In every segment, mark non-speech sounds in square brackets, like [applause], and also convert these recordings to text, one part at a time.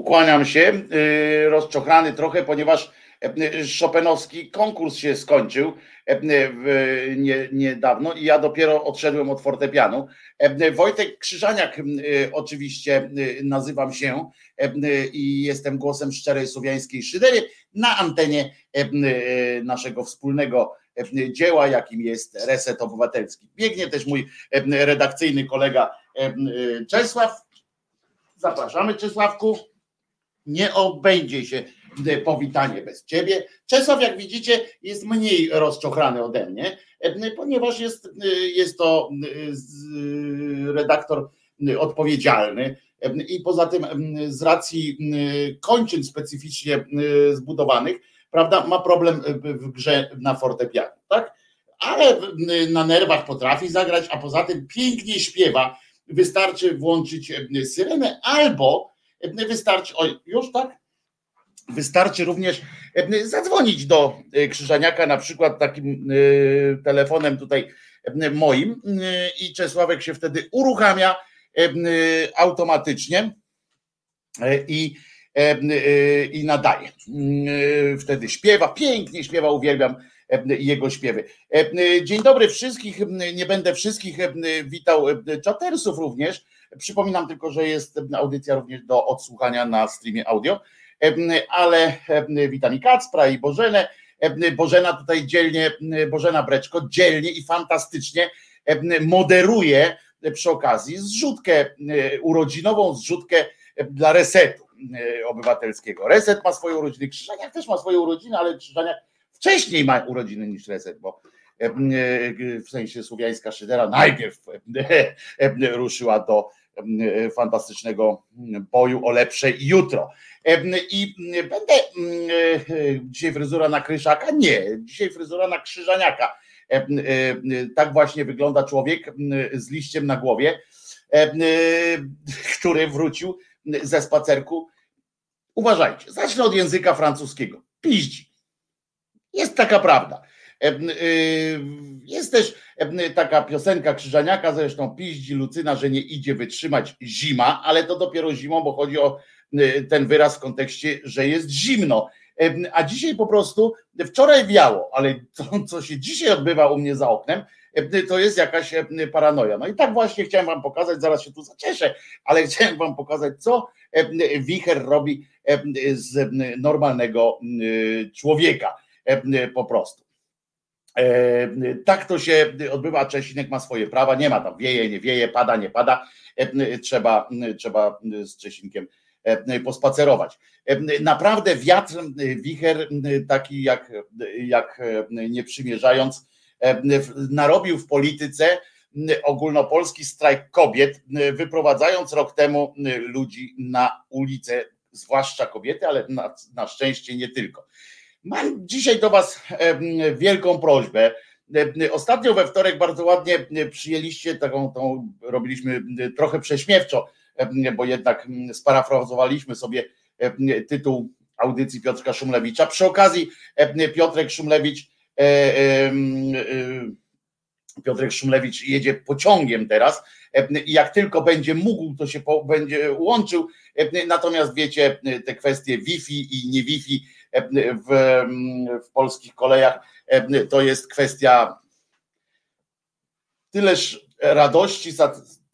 Ukłaniam się, rozczochrany trochę, ponieważ Chopinowski konkurs się skończył nie, niedawno i ja dopiero odszedłem od fortepianu. Wojtek Krzyżaniak oczywiście nazywam się i jestem głosem szczerej słowiańskiej szydery na antenie naszego wspólnego dzieła, jakim jest Reset Obywatelski. Biegnie też mój redakcyjny kolega Czesław. Zapraszamy Czesławku. Nie obędzie się powitanie bez ciebie. Czesław, jak widzicie, jest mniej rozczochrany ode mnie, ponieważ jest, jest to redaktor odpowiedzialny i poza tym z racji kończyn specyficznie zbudowanych, prawda, ma problem w grze na fortepianie, tak? Ale na nerwach potrafi zagrać, a poza tym pięknie śpiewa. Wystarczy włączyć syrenę albo wystarczy, oj, już tak? Wystarczy również zadzwonić do Krzyżaniaka na przykład takim telefonem tutaj moim i Czesławek się wtedy uruchamia automatycznie i i nadaje. Wtedy śpiewa, pięknie śpiewa, uwielbiam jego śpiewy. Dzień dobry wszystkich, nie będę wszystkich witał czatersów również. Przypominam tylko, że jest audycja również do odsłuchania na streamie audio, ale witam i Kacpra i Bożenę. Bożena tutaj dzielnie, Bożena Breczko dzielnie i fantastycznie moderuje przy okazji zrzutkę urodzinową, zrzutkę dla resetu obywatelskiego. Reset ma swoje urodziny, Krzyżaniak też ma swoje urodziny, ale Krzyżaniak wcześniej ma urodziny niż Reset, bo w sensie słowiańska szydera najpierw ruszyła do fantastycznego boju o lepsze jutro. I będę dzisiaj fryzura na Kryszaka? Nie, dzisiaj fryzura na Krzyżaniaka. Tak właśnie wygląda człowiek z liściem na głowie, który wrócił ze spacerku. Uważajcie, zacznę od języka francuskiego. Piździ. Jest taka prawda. Jest też taka piosenka Krzyżaniaka, zresztą piździ Lucyna, że nie idzie wytrzymać zima, ale to dopiero zimą, bo chodzi o ten wyraz w kontekście, że jest zimno. A dzisiaj po prostu, wczoraj wiało, ale to, co się dzisiaj odbywa u mnie za oknem, to jest jakaś paranoja. No i tak właśnie chciałem wam pokazać, zaraz się tu zacieszę, ale [laughs] chciałem wam pokazać, co wicher robi z normalnego człowieka po prostu. Tak to się odbywa. Czesinek ma swoje prawa, nie ma tam wieje, nie wieje, pada, nie pada. Trzeba, trzeba z Czesinkiem pospacerować. Naprawdę wiatr, wicher, taki jak, jak nie przymierzając, narobił w polityce ogólnopolski strajk kobiet, wyprowadzając rok temu ludzi na ulicę, zwłaszcza kobiety, ale na, na szczęście nie tylko. Mam dzisiaj do Was wielką prośbę. Ostatnio we wtorek bardzo ładnie przyjęliście taką, tą robiliśmy trochę prześmiewczo, bo jednak sparafrazowaliśmy sobie tytuł audycji Piotrka Szumlewicza. Przy okazji Piotrek Szumlewicz Piotrek Szumlewicz jedzie pociągiem teraz i jak tylko będzie mógł, to się będzie łączył. Natomiast wiecie, te kwestie Wi-Fi i nie Wi-Fi w, w polskich kolejach to jest kwestia tyleż radości,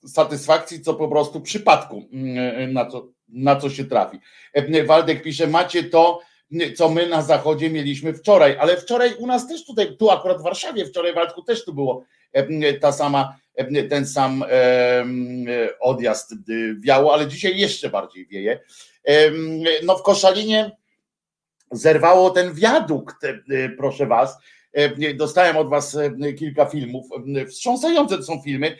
satysfakcji, co po prostu przypadku, na co, na co się trafi. Waldek pisze, macie to, co my na zachodzie mieliśmy wczoraj, ale wczoraj u nas też tutaj, tu akurat w Warszawie, wczoraj Waldku też tu było ta sama, ten sam odjazd wiało, ale dzisiaj jeszcze bardziej wieje. No w Koszalinie zerwało ten wiadukt, proszę was. Dostałem od was kilka filmów. Wstrząsające to są filmy.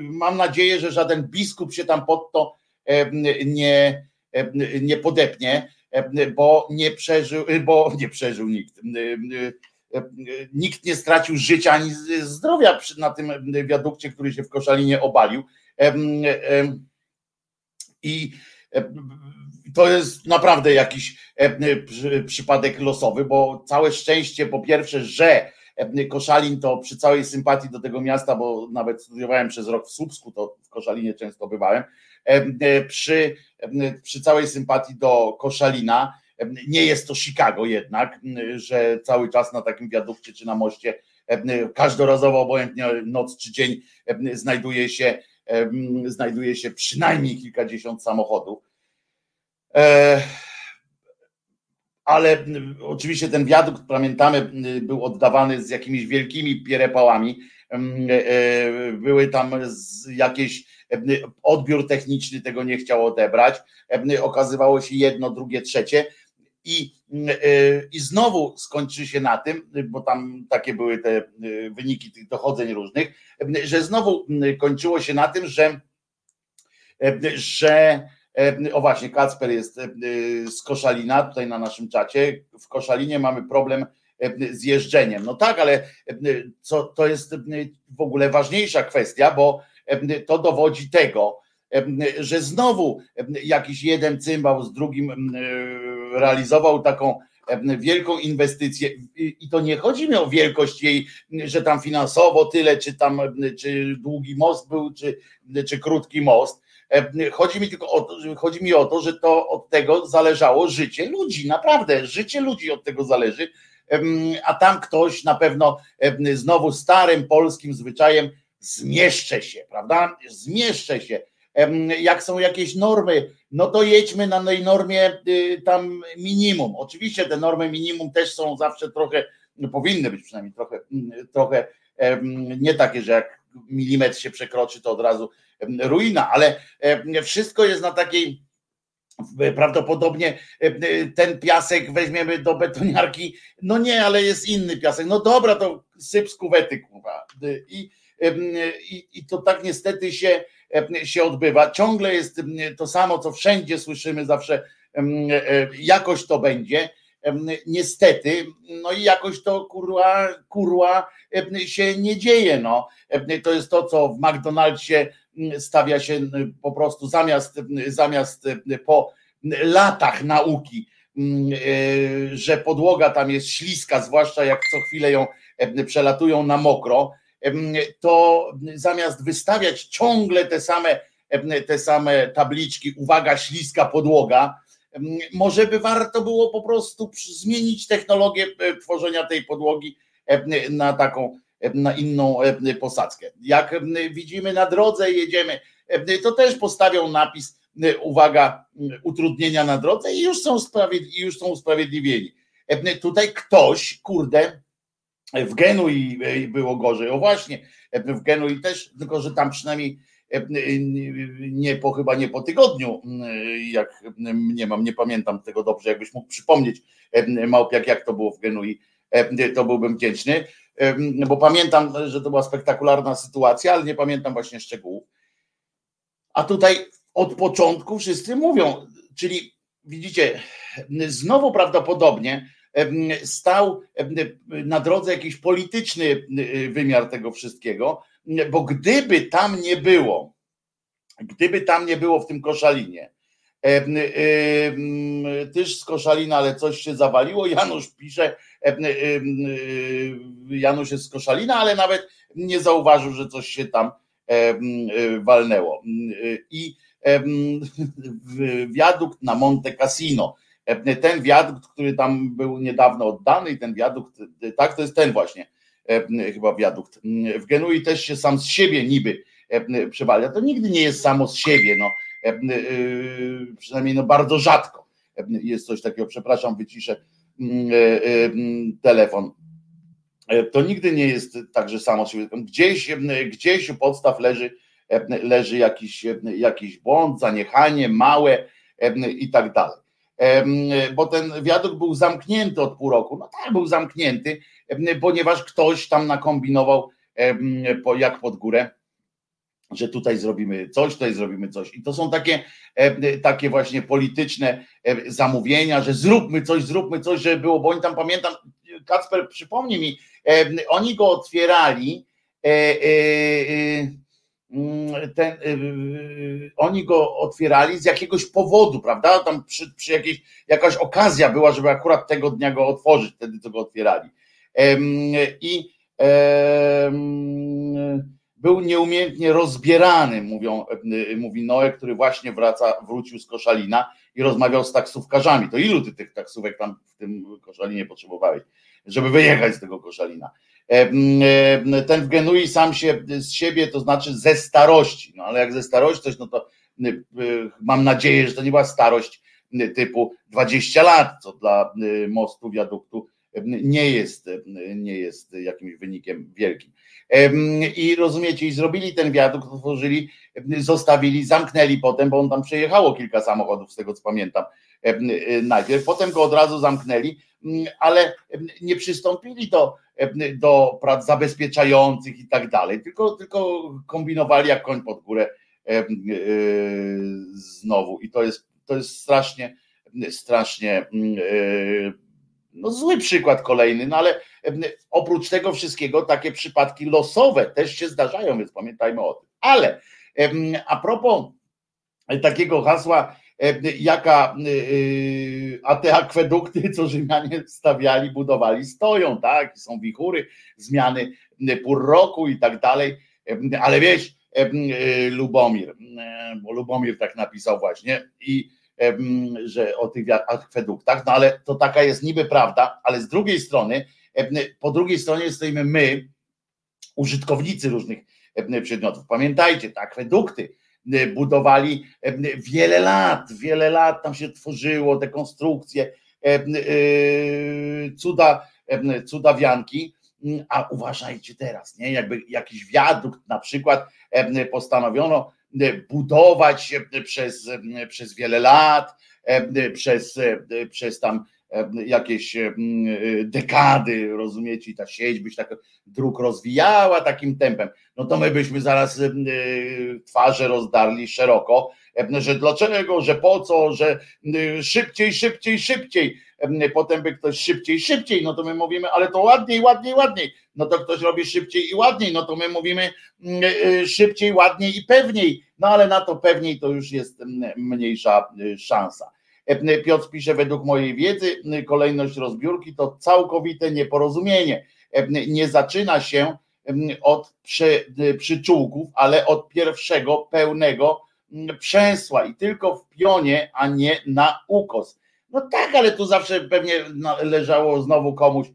Mam nadzieję, że żaden biskup się tam pod to nie, nie podepnie, bo nie przeżył, bo nie przeżył nikt nikt nie stracił życia ani zdrowia na tym wiadukcie, który się w Koszalinie obalił. I to jest naprawdę jakiś przypadek losowy, bo całe szczęście po pierwsze, że Koszalin to przy całej sympatii do tego miasta, bo nawet studiowałem przez rok w Słupsku, to w Koszalinie często bywałem, przy, przy całej sympatii do Koszalina, nie jest to Chicago jednak, że cały czas na takim wiadukcie czy na moście każdorazowo, obojętnie noc czy dzień, znajduje się, znajduje się przynajmniej kilkadziesiąt samochodów. E, ale oczywiście ten wiadukt, pamiętamy, był oddawany z jakimiś wielkimi pierepałami. E, e, były tam jakieś odbiór techniczny tego nie chciał odebrać. Okazywało się jedno, drugie, trzecie i, i znowu skończy się na tym, bo tam takie były te wyniki tych dochodzeń różnych, że znowu kończyło się na tym, że, że o właśnie, Kacper jest z Koszalina, tutaj na naszym czacie. W Koszalinie mamy problem z jeżdżeniem. No tak, ale co, to jest w ogóle ważniejsza kwestia, bo to dowodzi tego, że znowu jakiś jeden cymbał z drugim realizował taką wielką inwestycję i to nie chodzi mi o wielkość jej, że tam finansowo tyle, czy tam czy długi most był, czy, czy krótki most. Chodzi mi tylko o to, chodzi mi o to, że to od tego zależało życie ludzi, naprawdę, życie ludzi od tego zależy, a tam ktoś na pewno znowu starym polskim zwyczajem zmieszczę się, prawda? Zmieszczę się jak są jakieś normy, no to jedźmy na tej normie y, tam minimum. Oczywiście te normy minimum też są zawsze trochę, powinny być przynajmniej trochę, mm, trochę nie takie, że jak milimetr się przekroczy, to od razu ruina, ale wszystko jest na takiej prawdopodobnie ten piasek weźmiemy do betoniarki, no nie, ale jest inny piasek, no dobra, to syp z kuwety, kurwa. I, i, i to tak niestety się E, się odbywa. Ciągle jest to samo, co wszędzie słyszymy zawsze, e, jakoś to będzie. Niestety, no i jakoś to kurwa, kurwa się nie dzieje. No. To jest to, co w McDonald'sie stawia się po prostu zamiast, zamiast po latach nauki, e, że podłoga tam jest śliska, zwłaszcza jak co chwilę ją przelatują na mokro, to zamiast wystawiać ciągle te same, te same tabliczki, uwaga, śliska podłoga, może by warto było po prostu zmienić technologię e, tworzenia tej podłogi na taką, na inną posadzkę. Jak widzimy na drodze, jedziemy, to też postawią napis, uwaga, utrudnienia na drodze i już są, sprawiedli, już są usprawiedliwieni. Tutaj ktoś, kurde, w Genui e, było gorzej. O właśnie, e, w Genui też, tylko że tam przynajmniej e, nie po chyba nie po tygodniu, jak nie mam, nie pamiętam tego dobrze, jakbyś mógł przypomnieć Małpiak, jak to było w Genui, to byłbym wdzięczny, bo pamiętam, że to była spektakularna sytuacja, ale nie pamiętam właśnie szczegółów. A tutaj od początku wszyscy mówią, czyli widzicie, znowu prawdopodobnie stał na drodze jakiś polityczny wymiar tego wszystkiego, bo gdyby tam nie było, gdyby tam nie było w tym koszalinie, też z koszalina, ale coś się zawaliło. Janusz pisze, Janusz jest z koszalina, ale nawet nie zauważył, że coś się tam walnęło. I [laughs] wiadukt na Monte Cassino ten wiadukt, który tam był niedawno oddany, i ten wiadukt, tak, to jest ten właśnie, chyba wiadukt. W Genui też się sam z siebie niby przewala. To nigdy nie jest samo z siebie, no, przynajmniej no bardzo rzadko jest coś takiego. Przepraszam, wyciszę telefon. To nigdy nie jest tak, że samo z siebie. Gdzieś, gdzieś u podstaw leży, leży jakiś, jakiś błąd, zaniechanie małe i tak dalej bo ten wiadukt był zamknięty od pół roku. No tak, był zamknięty, ponieważ ktoś tam nakombinował jak pod górę, że tutaj zrobimy coś, tutaj zrobimy coś. I to są takie, takie właśnie polityczne zamówienia, że zróbmy coś, zróbmy coś, żeby było, bo oni tam pamiętam, Kacper przypomnij mi, oni go otwierali. E, e, e, Mm, ten, oni go otwierali z jakiegoś powodu, prawda? Tam przy, przy jakiejś, jakaś okazja była, żeby akurat tego dnia go otworzyć, wtedy to go otwierali. I był nieumiejętnie rozbierany, mówią, mówi Noe, który właśnie wraca, wrócił z Koszalina i rozmawiał z taksówkarzami. To ilu ty tych taksówek tam w tym Koszalinie potrzebowałeś, żeby wyjechać z tego Koszalina? Ten w Genui sam się z siebie, to znaczy ze starości. No ale jak ze starości coś, no to mam nadzieję, że to nie była starość typu 20 lat, co dla mostu, wiaduktu nie jest, nie jest jakimś wynikiem wielkim. I rozumiecie, i zrobili ten wiadukt, otworzyli, zostawili, zamknęli potem, bo on tam przejechało kilka samochodów, z tego co pamiętam, najpierw, potem go od razu zamknęli, ale nie przystąpili do, do prac zabezpieczających i tak dalej, tylko, tylko kombinowali jak koń pod górę znowu i to jest, to jest strasznie, strasznie no zły przykład kolejny, no ale oprócz tego wszystkiego takie przypadki losowe też się zdarzają, więc pamiętajmy o tym. Ale a propos takiego hasła, jaka, a te akwedukty, co Rzymianie stawiali, budowali, stoją, tak, są wichury, zmiany pór roku i tak dalej, ale wiesz, Lubomir, bo Lubomir tak napisał właśnie i że o tych akweduktach, no ale to taka jest niby prawda, ale z drugiej strony, po drugiej stronie stoimy my, użytkownicy różnych przedmiotów. Pamiętajcie, te akwedukty budowali wiele lat, wiele lat tam się tworzyło, te konstrukcje, cuda, cudawianki, a uważajcie teraz, nie? Jakby jakiś wiadukt na przykład postanowiono budować przez, przez wiele lat, przez, przez tam jakieś dekady, rozumiecie, i ta sieć byś tak dróg rozwijała takim tempem, no to my byśmy zaraz twarze rozdarli szeroko, że dlaczego, że po co, że szybciej, szybciej, szybciej, potem by ktoś szybciej, szybciej, no to my mówimy, ale to ładniej, ładniej, ładniej, no to ktoś robi szybciej i ładniej, no to my mówimy szybciej, ładniej i pewniej, no ale na to pewniej to już jest mniejsza szansa. Piotr pisze, według mojej wiedzy kolejność rozbiórki to całkowite nieporozumienie. Nie zaczyna się od przy, przyczółków, ale od pierwszego pełnego przęsła i tylko w pionie, a nie na ukos. No tak, ale tu zawsze pewnie leżało znowu komuś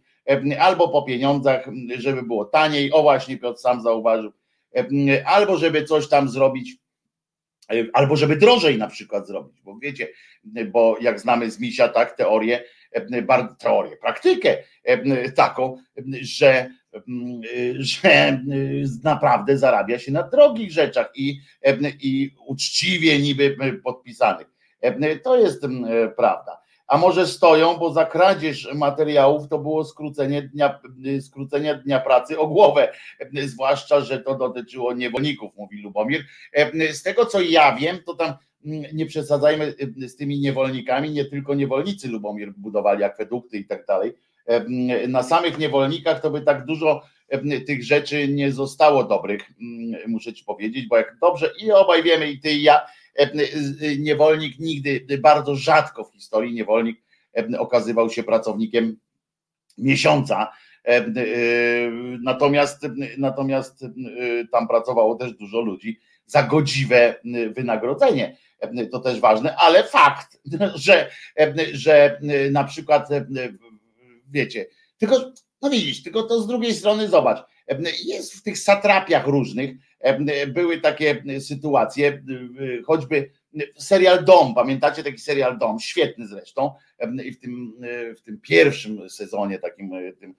albo po pieniądzach, żeby było taniej, o właśnie Piotr sam zauważył, albo żeby coś tam zrobić, albo żeby drożej na przykład zrobić, bo wiecie, bo jak znamy z Misia tak teorię, teorię, praktykę taką, że że naprawdę zarabia się na drogich rzeczach i, i uczciwie niby podpisanych. To jest prawda. A może stoją, bo za kradzież materiałów to było skrócenie dnia, skrócenia dnia pracy o głowę, zwłaszcza, że to dotyczyło niewolników, mówi Lubomir. Z tego co ja wiem, to tam nie przesadzajmy z tymi niewolnikami, nie tylko niewolnicy Lubomir budowali akwedukty i tak dalej na samych niewolnikach to by tak dużo tych rzeczy nie zostało dobrych, muszę ci powiedzieć, bo jak dobrze i obaj wiemy, i ty i ja, niewolnik nigdy, bardzo rzadko w historii niewolnik okazywał się pracownikiem miesiąca. Natomiast, natomiast tam pracowało też dużo ludzi za godziwe wynagrodzenie. To też ważne, ale fakt, [laughs] że, że na przykład wiecie, tylko, no widzisz, tylko to z drugiej strony zobacz, jest w tych satrapiach różnych, były takie sytuacje, choćby serial Dom, pamiętacie taki serial Dom, świetny zresztą, i w tym, w tym pierwszym sezonie, takim tym,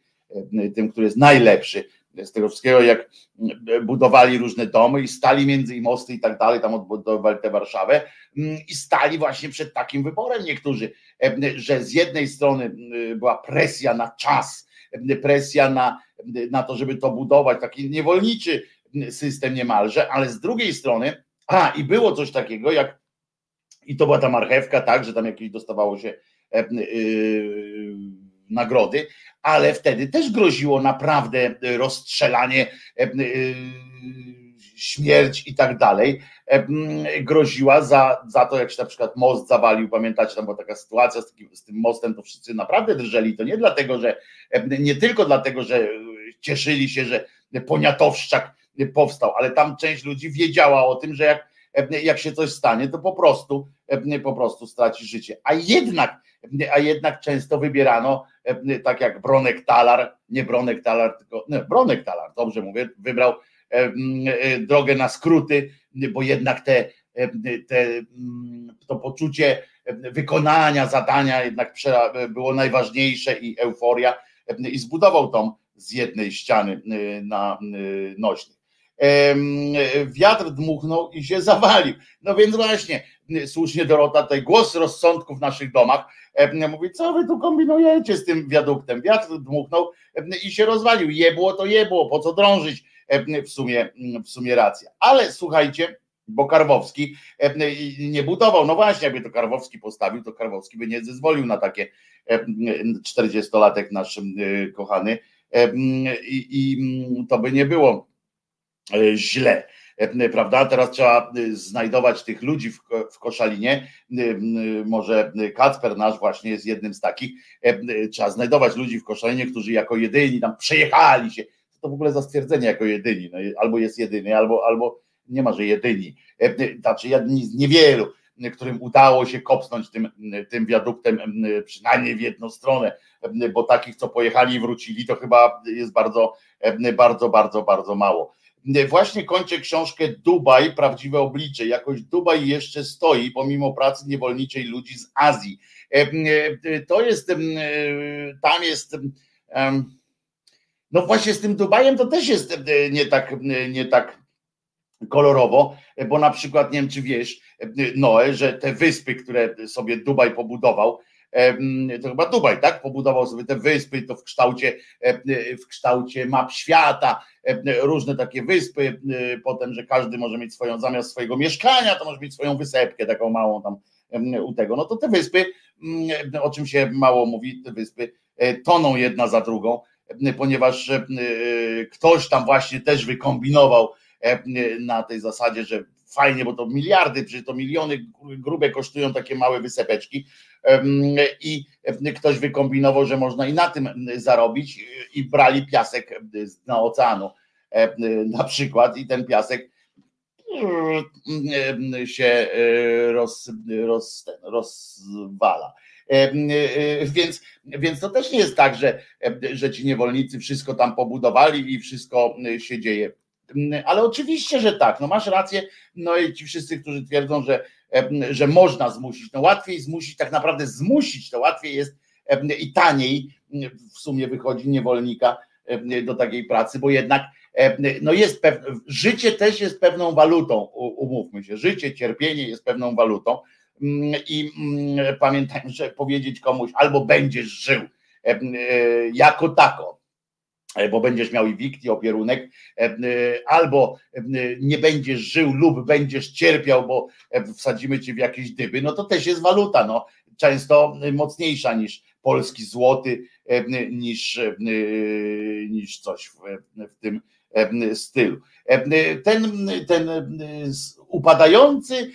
tym, który jest najlepszy, z tego wszystkiego, jak budowali różne domy i stali między i mosty i tak dalej, tam odbudowali tę Warszawę i stali właśnie przed takim wyborem niektórzy, że z jednej strony była presja na czas, presja na, na to, żeby to budować, taki niewolniczy system niemalże, ale z drugiej strony, a i było coś takiego jak, i to była ta marchewka, tak, że tam jakieś dostawało się yy, nagrody, ale wtedy też groziło naprawdę rozstrzelanie śmierć i tak dalej, groziła za, za to, jak się na przykład most zawalił, pamiętacie, tam była taka sytuacja z, takim, z tym mostem, to wszyscy naprawdę drżeli, to nie dlatego, że nie tylko dlatego, że cieszyli się, że Poniatowszczak powstał, ale tam część ludzi wiedziała o tym, że jak, jak się coś stanie, to po prostu, po prostu straci życie. A jednak, a jednak często wybierano, tak jak Bronek Talar, nie Bronek Talar, tylko nie, Bronek Talar, dobrze mówię, wybrał drogę na skróty, bo jednak te, te, to poczucie wykonania zadania jednak było najważniejsze i euforia i zbudował tą z jednej ściany na nośnik. Wiatr dmuchnął i się zawalił. No więc właśnie, słusznie Dorota, tutaj głos rozsądku w naszych domach mówi, co wy tu kombinujecie z tym wiaduktem? Wiatr dmuchnął i się rozwalił. Jebło to jebło, po co drążyć? W sumie, w sumie racja. Ale słuchajcie, bo Karwowski nie budował. No właśnie, jakby to Karwowski postawił, to Karwowski by nie zezwolił na takie 40-latek nasz kochany i, i to by nie było źle prawda? Teraz trzeba e, znajdować tych ludzi w, w Koszalinie. Może Kacper nasz właśnie jest jednym z takich. Trzeba znajdować ludzi w Koszalinie, którzy jako jedyni tam przejechali się. To w ogóle za stwierdzenie jako jedyni. No, albo jest jedyny, albo, albo nie ma, że jedyni. Znaczy jedni z niewielu którym udało się kopsnąć tym, tym wiaduktem przynajmniej w jedną stronę, bo takich, co pojechali i wrócili, to chyba jest bardzo, bardzo, bardzo, bardzo mało. Właśnie kończę książkę Dubaj, prawdziwe oblicze. Jakoś Dubaj jeszcze stoi, pomimo pracy niewolniczej ludzi z Azji. To jest, tam jest, no właśnie z tym Dubajem to też jest nie tak, nie tak kolorowo, bo na przykład, nie wiem czy wiesz, Noe, że te wyspy, które sobie Dubaj pobudował, to chyba Dubaj, tak? Pobudował sobie te wyspy, to w kształcie, w kształcie map świata, różne takie wyspy, potem, że każdy może mieć swoją, zamiast swojego mieszkania, to może mieć swoją wysepkę, taką małą tam u tego. No to te wyspy, o czym się mało mówi, te wyspy e, toną jedna za drugą, ponieważ ktoś tam właśnie też wykombinował na tej zasadzie, że fajnie, bo to miliardy, przecież to miliony grube kosztują takie małe wysepeczki i ktoś wykombinował, że można i na tym zarobić i brali piasek na oceanu na przykład i ten piasek się roz, roz, rozwala. Więc, więc to też nie jest tak, że, że ci niewolnicy wszystko tam pobudowali i wszystko się dzieje Mm, ale oczywiście, że tak, no masz rację, no i ci wszyscy, którzy twierdzą, że, że można zmusić, no łatwiej zmusić, tak naprawdę zmusić, to łatwiej jest i taniej mm, w sumie wychodzi niewolnika do takiej pracy, bo jednak no jest pewne, życie też jest pewną walutą, umówmy się, życie, cierpienie jest pewną walutą mm, i pamiętajmy, że powiedzieć komuś albo będziesz żył e, jako tako, bo będziesz miał i wikt, i opierunek, e, e, albo nie będziesz żył lub będziesz cierpiał, bo wsadzimy cię w jakieś dyby, no to też jest waluta, no, często mocniejsza niż polski złoty, niż, niż coś w, w tym stylu. Ten, ten upadający,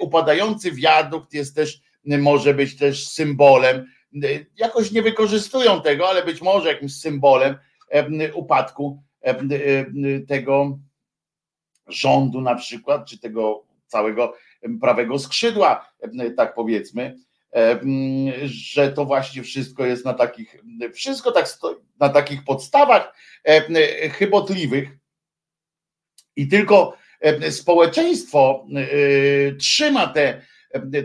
upadający wiadukt jest też, może być też symbolem, jakoś nie wykorzystują tego, ale być może jakimś symbolem, upadku tego rządu na przykład, czy tego całego prawego skrzydła, tak powiedzmy, że to właśnie wszystko jest na takich, wszystko tak na takich podstawach chybotliwych. I tylko społeczeństwo e, trzyma te,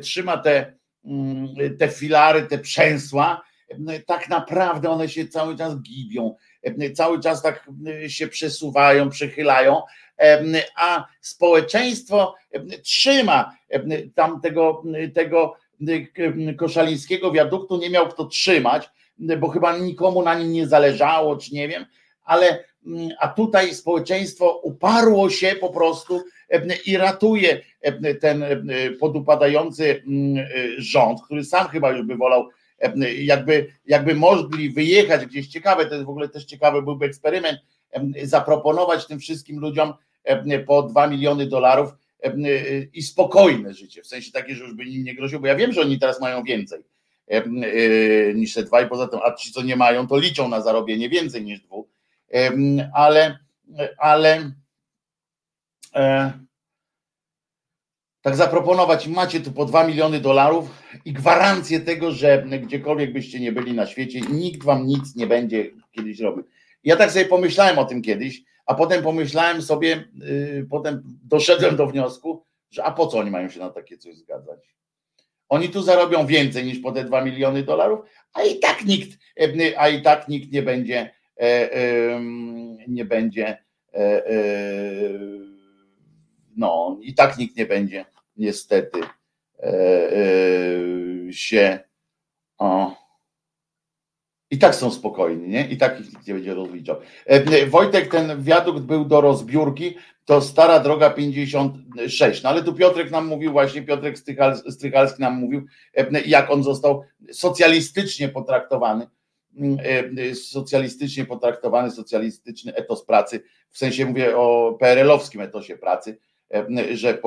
trzyma te, mm, te filary, te przęsła, tak naprawdę one się cały czas gibią cały czas tak się przesuwają, przechylają, a społeczeństwo trzyma tam tego, koszalińskiego wiaduktu, nie miał kto trzymać, bo chyba nikomu na nim nie zależało, czy nie wiem, ale a tutaj społeczeństwo uparło się po prostu i ratuje ten podupadający rząd, który sam chyba już by wolał jakby, jakby mogli wyjechać gdzieś ciekawe, to jest w ogóle też ciekawy byłby eksperyment, zaproponować tym wszystkim ludziom po 2 miliony dolarów i spokojne życie, w sensie takie, że już by im nie groziło, bo ja wiem, że oni teraz mają więcej niż te dwa i poza tym, a ci co nie mają, to liczą na zarobienie więcej niż dwóch, ale ale e, tak zaproponować, macie tu po 2 miliony dolarów i gwarancję tego, że gdziekolwiek byście nie byli na świecie, nikt wam nic nie będzie kiedyś robił. Ja tak sobie pomyślałem o tym kiedyś, a potem pomyślałem sobie, yy, potem doszedłem do wniosku, że a po co oni mają się na takie coś zgadzać? Oni tu zarobią więcej niż po te 2 miliony dolarów, a i tak nikt, e, a i tak nikt nie będzie, e, nie będzie, e, no i tak nikt nie będzie niestety się o, i tak są spokojni, nie? I tak ich nikt nie będzie rozliczał. Wojtek, ten wiadukt był do rozbiórki, to stara droga 56. No ale tu Piotrek nam mówił, właśnie Piotrek Strychalski nam mówił, jak on został socjalistycznie potraktowany, mm, socjalistycznie potraktowany, socjalistyczny etos pracy, w sensie mówię o PRL-owskim etosie pracy, że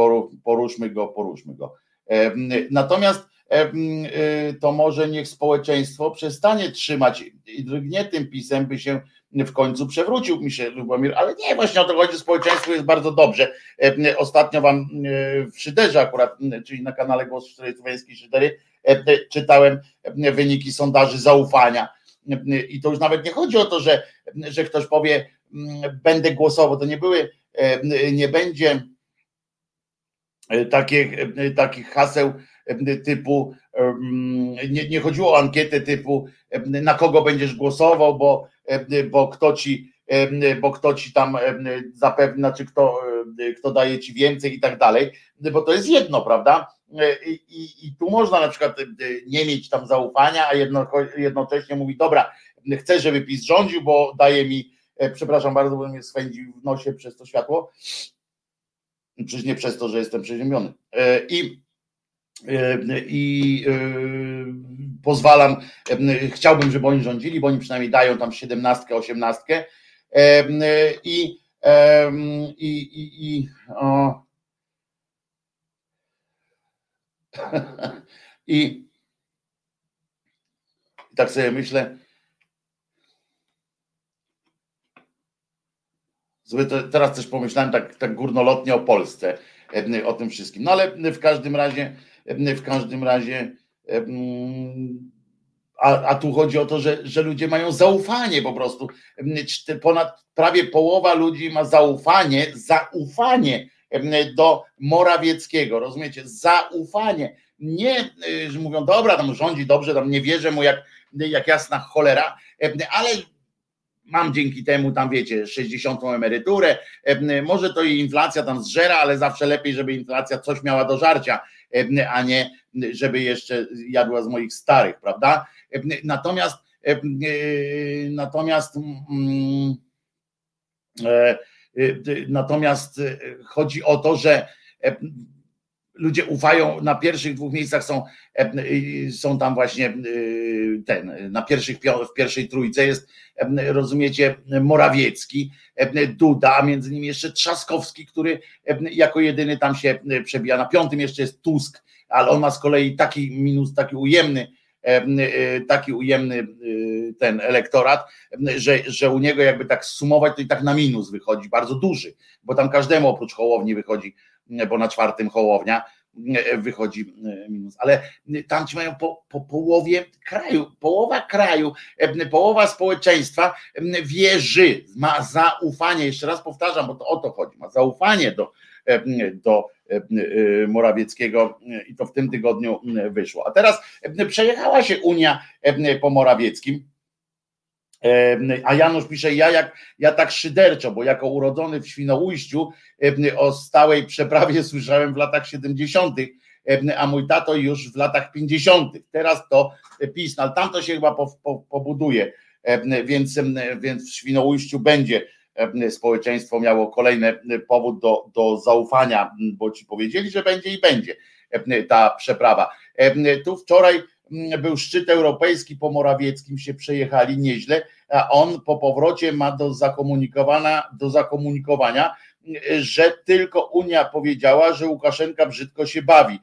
poruszmy go, poruszmy go. Natomiast to może niech społeczeństwo przestanie trzymać i drgnie tym pisem, by się w końcu przewrócił mi się Lubomir, ale nie, właśnie o to chodzi, społeczeństwo jest bardzo dobrze. Ostatnio wam w Szyderze akurat, czyli na kanale Głos Słowiańskiej Szydery, czytałem wyniki sondaży zaufania i to już nawet nie chodzi o to, że, że ktoś powie będę głosował, to nie były, nie będzie takich, takich haseł typu, nie, nie chodziło o ankietę typu na kogo będziesz głosował, bo bo kto ci, bo kto ci tam zapewni, znaczy kto, kto daje ci więcej i tak dalej, bo to jest jedno, prawda? I, i, I, tu można na przykład nie mieć tam zaufania, a jedno, jednocześnie mówi, dobra, chcę, żeby PiS rządził, bo daje mi, e, przepraszam bardzo, bo mnie swędził w nosie przez to światło, przecież nie przez to, że jestem przeziębiony. E, I i pozwalam, chciałbym, żeby oni rządzili, bo oni przynajmniej dają tam siedemnastkę, osiemnastkę i, i, i, i o. [laughs] I tak sobie myślę, sobie teraz też pomyślałem tak, tak górnolotnie o Polsce, o tym wszystkim. No ale w każdym razie w każdym razie a, a, tu chodzi o to, że, że ludzie mają zaufanie po prostu. Ponad prawie połowa ludzi ma zaufanie, zaufanie do Morawieckiego, rozumiecie? Zaufanie. Nie, że mówią, dobra, tam rządzi dobrze, tam nie wierzę mu jak, jak jasna cholera, ale mam dzięki temu tam wiecie 60 emeryturę, może to i inflacja tam zżera, ale zawsze lepiej, żeby inflacja coś miała do żarcia, a nie żeby jeszcze jadła z moich starych, prawda? Natomiast natomiast e, natomiast chodzi o to, że ludzie ufają, na pierwszych dwóch miejscach są, są tam właśnie ten, na pierwszych, w pierwszej trójce jest, rozumiecie, Morawiecki, Duda, a między nimi jeszcze Trzaskowski, który jako jedyny tam się przebija. Na piątym jeszcze jest Tusk, ale on ma z kolei taki minus, taki ujemny, taki ujemny ten elektorat, że, że u niego jakby tak sumować, to i tak na minus wychodzi, bardzo duży, bo tam każdemu oprócz Hołowni wychodzi bo na czwartym Hołownia e, wychodzi e, minus, ale tam ci mają po, po połowie kraju, połowa kraju, e, połowa społeczeństwa wierzy, ma zaufanie, jeszcze raz powtarzam, bo to o to chodzi, ma zaufanie do, do Morawieckiego i to w tym tygodniu wyszło. A teraz przejechała się Unia po Morawieckim, a Janusz pisze, ja, jak, ja tak szyderczo, bo jako urodzony w Świnoujściu o stałej przeprawie [laughs] słyszałem w latach 70., a mój tato już w latach 50. Teraz to PiS, no, ale tam to się chyba po, po, pobuduje, więc, więc w Świnoujściu będzie społeczeństwo miało kolejny powód do, do zaufania, bo ci powiedzieli, że będzie i będzie ta przeprawa. Tu wczoraj był szczyt europejski po Morawieckim się przejechali nieźle, a on po powrocie ma do do zakomunikowania że tylko Unia powiedziała, że Łukaszenka brzydko się bawi.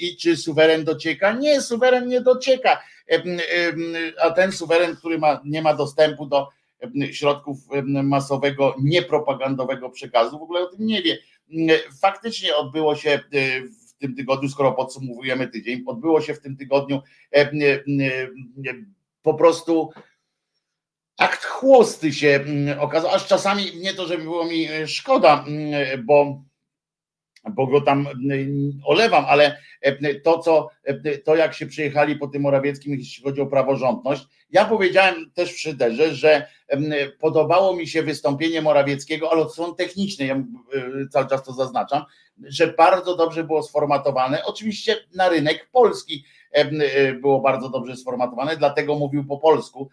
I czy suweren docieka? Nie, suweren nie docieka. A ten suweren, który ma, nie ma dostępu do środków masowego, niepropagandowego przekazu, w ogóle o tym nie wie. Faktycznie odbyło się e, w tym tygodniu, skoro podsumowujemy tydzień, odbyło się w tym tygodniu po prostu akt chłosty się okazał, aż czasami nie to, żeby było mi e, szkoda, bo bo go tam olewam, ale to, co, to jak się przyjechali po tym Morawieckim, jeśli chodzi o praworządność, ja powiedziałem też w Szyderze, że podobało mi się wystąpienie Morawieckiego, ale od strony technicznej, ja e, cały czas to zaznaczam, że bardzo dobrze było sformatowane, oczywiście na rynek polski e, było bardzo dobrze sformatowane, dlatego mówił po polsku,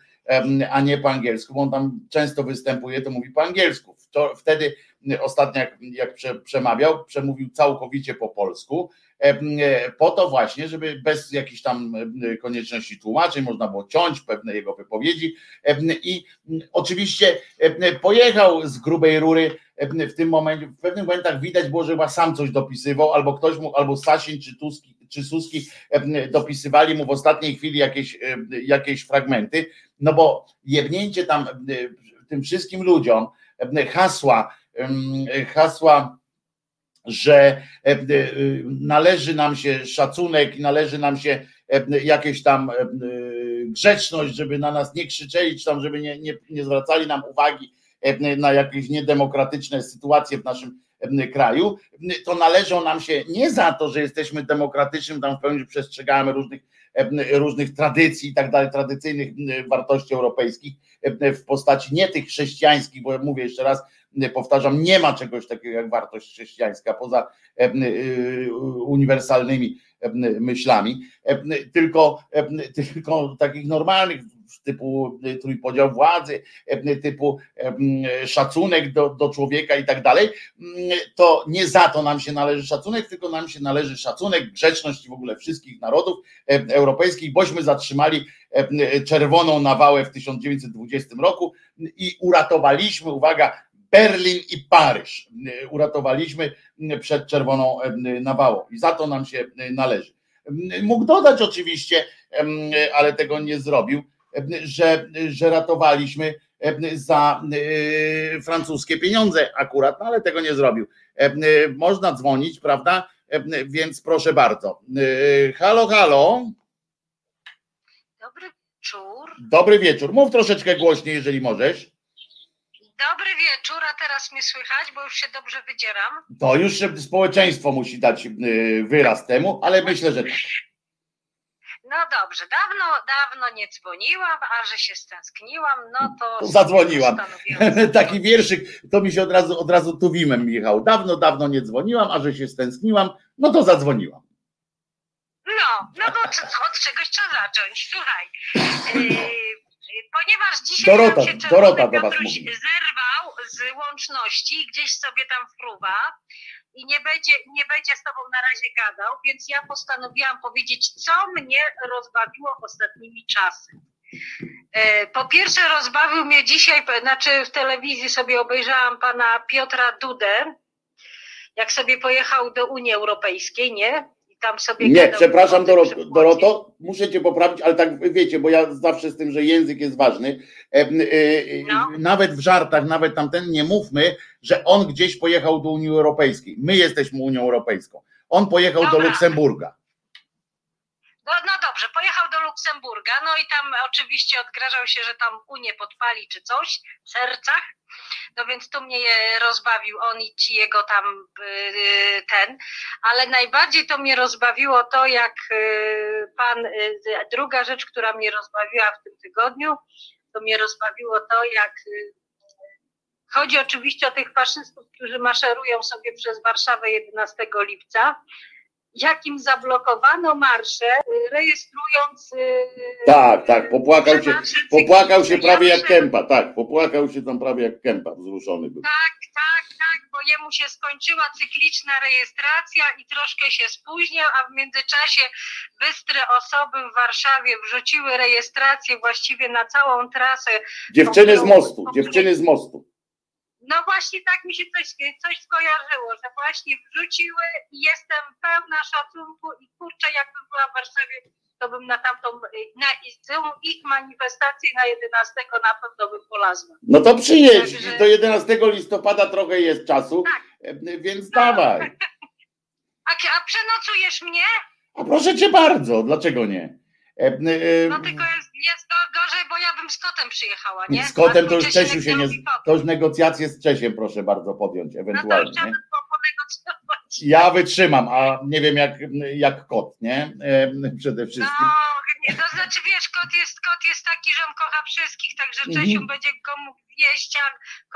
a nie po angielsku, bo on tam często występuje, to mówi po angielsku. Wtedy ostatnio jak, jak przemawiał, przemówił całkowicie po polsku, po to właśnie, żeby bez jakichś tam konieczności tłumaczeń można było ciąć pewne jego wypowiedzi. I oczywiście pojechał z grubej rury w tym momencie, w pewnych momentach widać było, że chyba sam coś dopisywał, albo ktoś mu, albo Sasin czy Tuski, czy Suski dopisywali mu w ostatniej chwili jakieś, jakieś fragmenty, no bo jebnięcie tam tym wszystkim ludziom hasła, hasła że e, e, należy nam się szacunek i należy nam się e, jakieś tam grzeczność, żeby na nas nie krzyczeli, czy tam, żeby nie, nie, nie zwracali nam uwagi na jakieś niedemokratyczne sytuacje w naszym kraju, to należą nam się nie za to, że jesteśmy demokratycznym, tam w pełni przestrzegamy różnych, różnych tradycji i tak dalej, tradycyjnych wartości europejskich w postaci nie tych chrześcijańskich, bo mówię jeszcze raz, powtarzam, nie ma czegoś takiego jak wartość chrześcijańska poza y, uniwersalnymi myślami, tylko, tylko takich normalnych typu trójpodział władzy, typu szacunek do, do człowieka i tak dalej, to nie za to nam się należy szacunek, tylko nam się należy szacunek, grzeczność w ogóle wszystkich narodów europejskich, bośmy zatrzymali czerwoną nawałę w 1920 roku i uratowaliśmy, uwaga, Berlin i Paryż uratowaliśmy przed czerwoną nawałą i za to nam się należy. Mógł dodać oczywiście, ale tego nie zrobił, że, że ratowaliśmy za francuskie pieniądze akurat, no ale tego nie zrobił. Można dzwonić, prawda? Więc proszę bardzo. Halo, halo. Dobry wieczór. Dobry wieczór. Mów troszeczkę głośniej, jeżeli możesz. Dobry wieczór, a teraz mnie słychać, bo już się dobrze wydzieram. To już społeczeństwo musi dać wyraz temu, ale myślę, że tak. No dobrze, dawno, dawno nie dzwoniłam, a że się stęskniłam, no to. to zadzwoniłam. [laughs] Taki wierszyk, to mi się od razu, od razu tuwimem, Michał. Dawno, dawno nie dzwoniłam, a że się stęskniłam, no to zadzwoniłam. No, no bo od czegoś trzeba zacząć. Słuchaj. Yy, [laughs] ponieważ dzisiaj Dorota, się Dorota do was mówi. zerwał z łączności, gdzieś sobie tam fruwa i nie będzie, nie będzie z tobą na razie gadał, więc ja postanowiłam powiedzieć, co mnie rozbawiło ostatnimi czasy. E, po pierwsze rozbawił mnie dzisiaj, znaczy w telewizji sobie obejrzałam pana Piotra Dudę, jak sobie pojechał do Unii Europejskiej, nie? Tam sobie. Nie, przepraszam Doroto, Doroto, muszę cię poprawić, ale tak wiecie, bo ja zawsze z tym, że język jest ważny. E, e, no. Nawet w żartach, nawet tamten, nie mówmy, że on gdzieś pojechał do Unii Europejskiej. My jesteśmy Unią Europejską. On pojechał Dobra. do Luksemburga. No, no Luksemburga, no i tam oczywiście odgrażał się, że tam Unię podpali czy coś w sercach. No więc tu mnie rozbawił on i ci jego tam y, ten, ale najbardziej to mnie rozbawiło to, jak y, pan, y, druga rzecz, która mnie rozbawiła w tym tygodniu, to mnie rozbawiło to, jak chodzi oczywiście o tych faszystów, którzy maszerują sobie przez Warszawę 11 lipca jakim zablokowano marsze, y, rejestrując. Y, tak, tak, popłakał się, popłakał się prawie jak Kępa, tak, popłakał się tam prawie jak Kępa, wzruszony był. Tak, tak, tak, bo jemu się skończyła cykliczna rejestracja i troszkę się spóźniał, a w międzyczasie bystre osoby w Warszawie wrzuciły rejestrację właściwie na całą trasę. Dziewczyny z mostu, dziewczyny z mostu No właśnie tak mi się coś, coś skojarzyło, że właśnie wrzuciły i jestem pełna szacunku i kurczę, jakbym była w Warszawie, to bym na tamtą, na tą ich manifestację na 11 na pewno bym polazła. No to przyjedź, Także- do 11 listopada trochę jest czasu, Tak. więc dawaj. [laughs] A, a przenocujesz mnie? A proszę cię bardzo, dlaczego nie? E, e, No tylko jest, jest go- gorzej, bo ja bym z kotem przyjechała, nie? Z kotem to już Czesiu się nie. To już negocjacje z Czesiem proszę bardzo podjąć, No to ewentualnie. ponegocjować. Ja wytrzymam, a nie wiem jak, jak kot, nie? E, Przede wszystkim. No, nie, to znaczy wiesz, kot jest, kot jest taki, że on kocha wszystkich, także Mhm. Czesiu będzie mógł jeść, a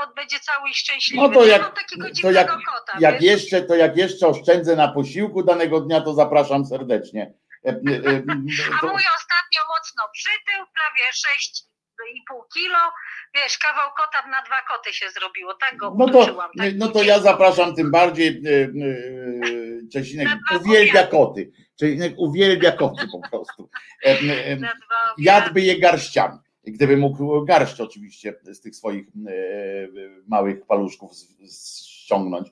kot będzie cały i szczęśliwy. No to ja jak- mam takiego to dziwnego jak- kota, Jak jeszcze, to jak jeszcze oszczędzę na posiłku danego dnia, to zapraszam serdecznie. E, e, e, [laughs] A mój ostatnio mocno przytył, prawie 6,5 kilo. Wiesz, kawał kota na dwa koty się zrobiło. Tak go No to, uczyłam. Tak no to ja zapraszam tym bardziej. Czesinek uwielbia koty. Czesinek uwielbia koty po prostu. [laughs] Jadłby je garściami. Gdyby mógł garść oczywiście z tych swoich małych paluszków ściągnąć,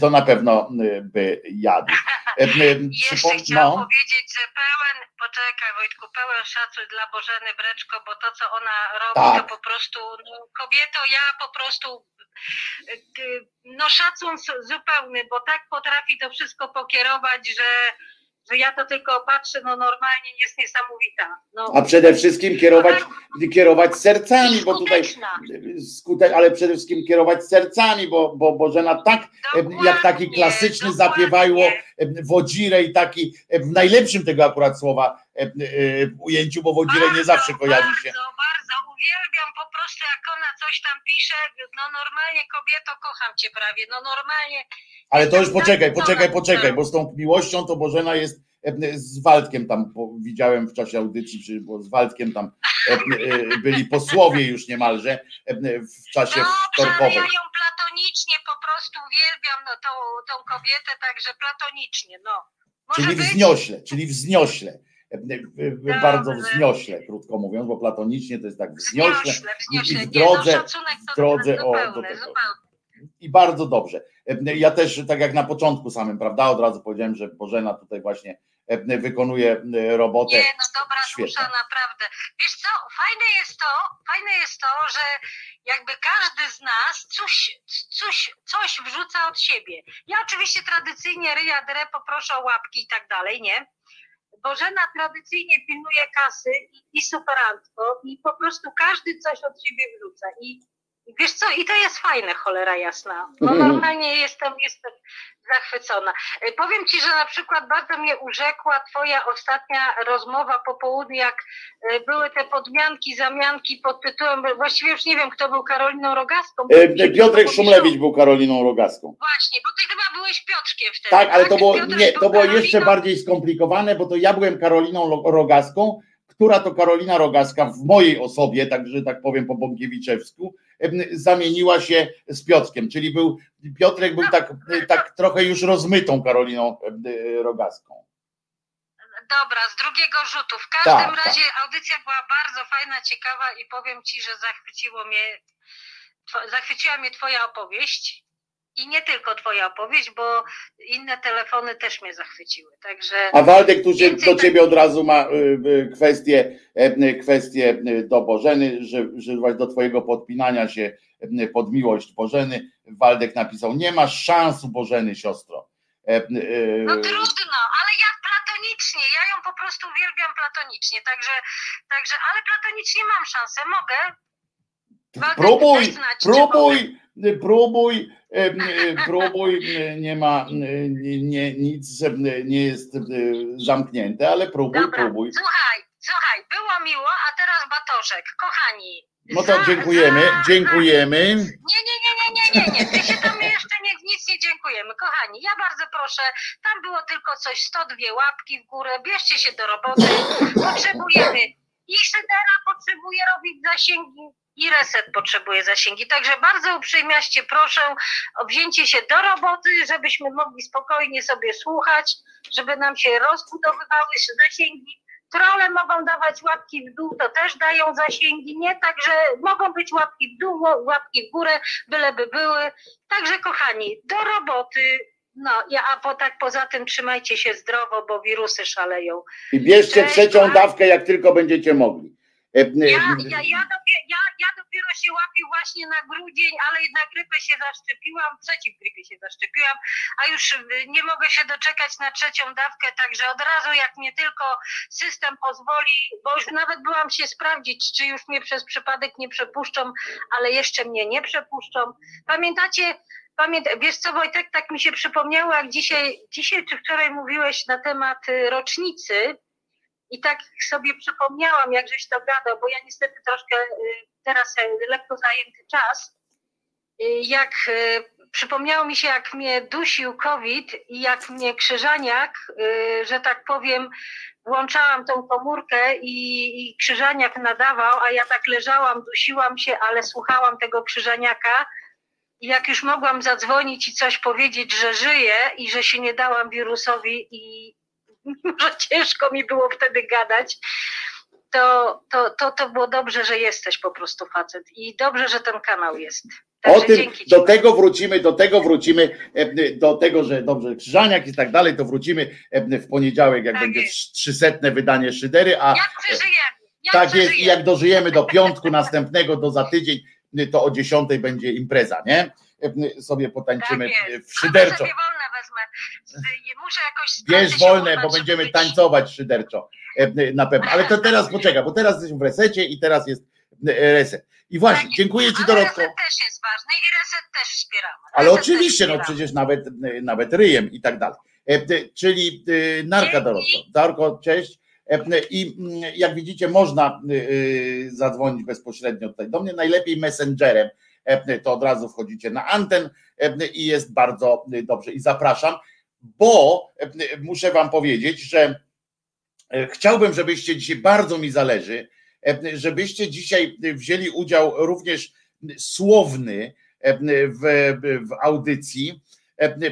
to na pewno by jadł. [laughs] E, e, Jeszcze przypom- chciałam no, powiedzieć, że pełen, poczekaj Wojtku, pełen szacun dla Bożeny Breczko, bo to co ona robi, Tak. to po prostu, no, kobieto, ja po prostu y, no szacun zupełny, bo tak potrafi to wszystko pokierować, że, że ja to tylko patrzę, no normalnie jest niesamowita. No, a przede wszystkim kierować, kierować sercami, bo tutaj skutek, ale przede wszystkim kierować sercami, bo, bo Bożena tak e, jak taki Dokładnie, klasyczny dokładnie. zapiewajło wodzirę i taki w najlepszym tego akurat słowa ujęciu, bo wodzirę nie zawsze kojarzy się. Bardzo, bardzo uwielbiam po prostu, jak ona coś tam pisze. No normalnie kobieto, kocham cię prawie. No normalnie. Ale to już Jestem poczekaj, zachwycona poczekaj, tą poczekaj, bo z tą miłością to Bożena jest e, z Waldkiem tam, widziałem w czasie audycji, czy- bo z Waldkiem tam e, e, byli posłowie już niemalże e, w czasie Dobrze, ale wtorkowej. ja ją platonicznie po prostu uwielbiam no, tą, tą kobietę, także platonicznie, no. Może Czyli być? wzniośle, czyli wzniośle. Bardzo wzniośle, krótko mówiąc, bo platonicznie to jest tak wzniośle Wzniośle, i w drodze- no, szacunek to w drodze, o, do tego. i bardzo dobrze. E, Ja też, tak jak na początku samym, prawda, od razu powiedziałem, że Bożena tutaj właśnie e, wykonuje e, robotę. Nie, no dobra Świetnie. dusza, naprawdę. Wiesz co, fajne jest to, fajne jest to, że jakby każdy z nas coś, coś, coś wrzuca od siebie. Ja oczywiście tradycyjnie ryja drę, poproszę o łapki i tak dalej, nie? Bożena tradycyjnie pilnuje kasy i, i superantko i po prostu każdy coś od siebie wrzuca i wiesz co, i to jest fajne, cholera jasna. No Mhm. normalnie jestem, jestem zachwycona. E, Powiem Ci, że na przykład bardzo mnie urzekła Twoja ostatnia rozmowa po południu, jak e, były te podmianki, zamianki pod tytułem, właściwie już nie wiem, kto był Karoliną Rogaską. E, Piotrek Szumlewicz był Karoliną Rogaską. Właśnie, bo Ty chyba byłeś Piotrkiem wtedy. Tak, ale to było, Piotrek nie, to było Karoliną- jeszcze bardziej skomplikowane, bo to ja byłem Karoliną Rogaską, która to Karolina Rogaska w mojej osobie, także tak powiem po Bąkiewiczewsku, zamieniła się z Piotrkiem, czyli był, Piotrek był tak, tak trochę już rozmytą Karoliną e, Rogaską. Dobra, z drugiego rzutu. W każdym Tak, tak. razie audycja była bardzo fajna, ciekawa i powiem Ci, że zachwyciło mnie, zachwyciła mnie Twoja opowieść. I nie tylko Twoja opowieść, bo inne telefony też mnie zachwyciły. Także A Waldek tu się do ciebie od razu ma y, y, kwestię, e, kwestię y, do Bożeny, że, że do twojego podpinania się pod miłość Bożeny. Waldek napisał, nie masz szansu Bożeny, siostro. E, no trudno, ale ja platonicznie, ja ją po prostu uwielbiam platonicznie. Także, także ale platonicznie mam szansę, mogę. Próbuj, znać, próbuj, próbuj, próbuj, y, nie ma nie, nie, nic, nie jest zamknięte, ale próbuj, Dobra, próbuj. słuchaj, słuchaj, było miło, a teraz Batoszek, kochani. No to dziękujemy, dziękujemy. Nie, nie, nie, nie, nie, nie, nie. Ty się tam jeszcze nie, nic nie dziękujemy. Kochani, ja bardzo proszę, tam było tylko coś 102 łapki w górę, bierzcie się do roboty. Potrzebujemy i Szydera potrzebuje robić zasięgi i reset potrzebuje zasięgi. Także bardzo uprzejmiaście proszę o wzięcie się do roboty, żebyśmy mogli spokojnie sobie słuchać, żeby nam się rozbudowywały zasięgi. trole mogą dawać łapki w dół, to też dają zasięgi, nie? Także mogą być łapki w dół, łapki w górę, byleby były. Także kochani, do roboty. No, ja, a po, tak poza tym trzymajcie się zdrowo, bo wirusy szaleją. I bierzcie Cześć, trzecią dawkę, jak tylko będziecie mogli. Ja, ja, ja, dopiero, ja, ja dopiero się łapię właśnie na grudzień, ale na grypę się zaszczepiłam, przeciw grypie się zaszczepiłam, a już y, nie mogę się doczekać na trzecią dawkę, także od razu jak mnie tylko system pozwoli, bo już nawet byłam się sprawdzić, czy już mnie przez przypadek nie przepuszczą, ale jeszcze mnie nie przepuszczą. Pamiętacie, Pamięt, wiesz co Wojtek, tak mi się przypomniało, jak dzisiaj, dzisiaj czy wczoraj mówiłeś na temat y, rocznicy, i tak sobie przypomniałam, jak żeś to gadał, bo ja niestety troszkę y, teraz y, lekko zajęty czas, y, jak przypomniało mi się, jak mnie dusił COVID i jak mnie krzyżaniak, że tak powiem, włączałam tą komórkę i, i krzyżaniak nadawał, a ja tak leżałam, dusiłam się, ale słuchałam tego krzyżaniaka. I jak już mogłam zadzwonić i coś powiedzieć, że żyję i że się nie dałam wirusowi i, [laughs] że ciężko mi było wtedy gadać, to, to, to, to było dobrze, że jesteś po prostu facet i dobrze, że ten kanał jest. Także o tym, do tego wrócimy, do tego wrócimy, e, do tego, że dobrze, Krzyżaniak i tak dalej, to wrócimy e, w poniedziałek, jak tak będzie trzysetne wydanie Szydery, a jak przeżyjemy. Jak tak jest, i jak dożyjemy do piątku następnego, do za tydzień, to o dziesiątej będzie impreza, nie? E, sobie potańczymy tak w szyderczo. Muszę jakoś Bierz wolne, bo będziemy być... tańcować szyderczo e, na pewno. Ale to teraz poczekaj, bo teraz jesteśmy w resecie i teraz jest e, reset. I właśnie, tak, dziękuję Ci Dorotko. Reset też jest ważny i reset też wspieramy. Reset ale oczywiście, no przecież nawet, nawet ryjem i tak dalej. Czyli Narka Dorotko. Darko, cześć. I mm, jak widzicie, można zadzwonić bezpośrednio tutaj do mnie, najlepiej messengerem E, to od razu wchodzicie na anten e, i jest bardzo dobrze. I zapraszam, bo e, muszę Wam powiedzieć, że chciałbym, żebyście dzisiaj, bardzo mi zależy, żebyście dzisiaj wzięli udział również słowny w, w audycji,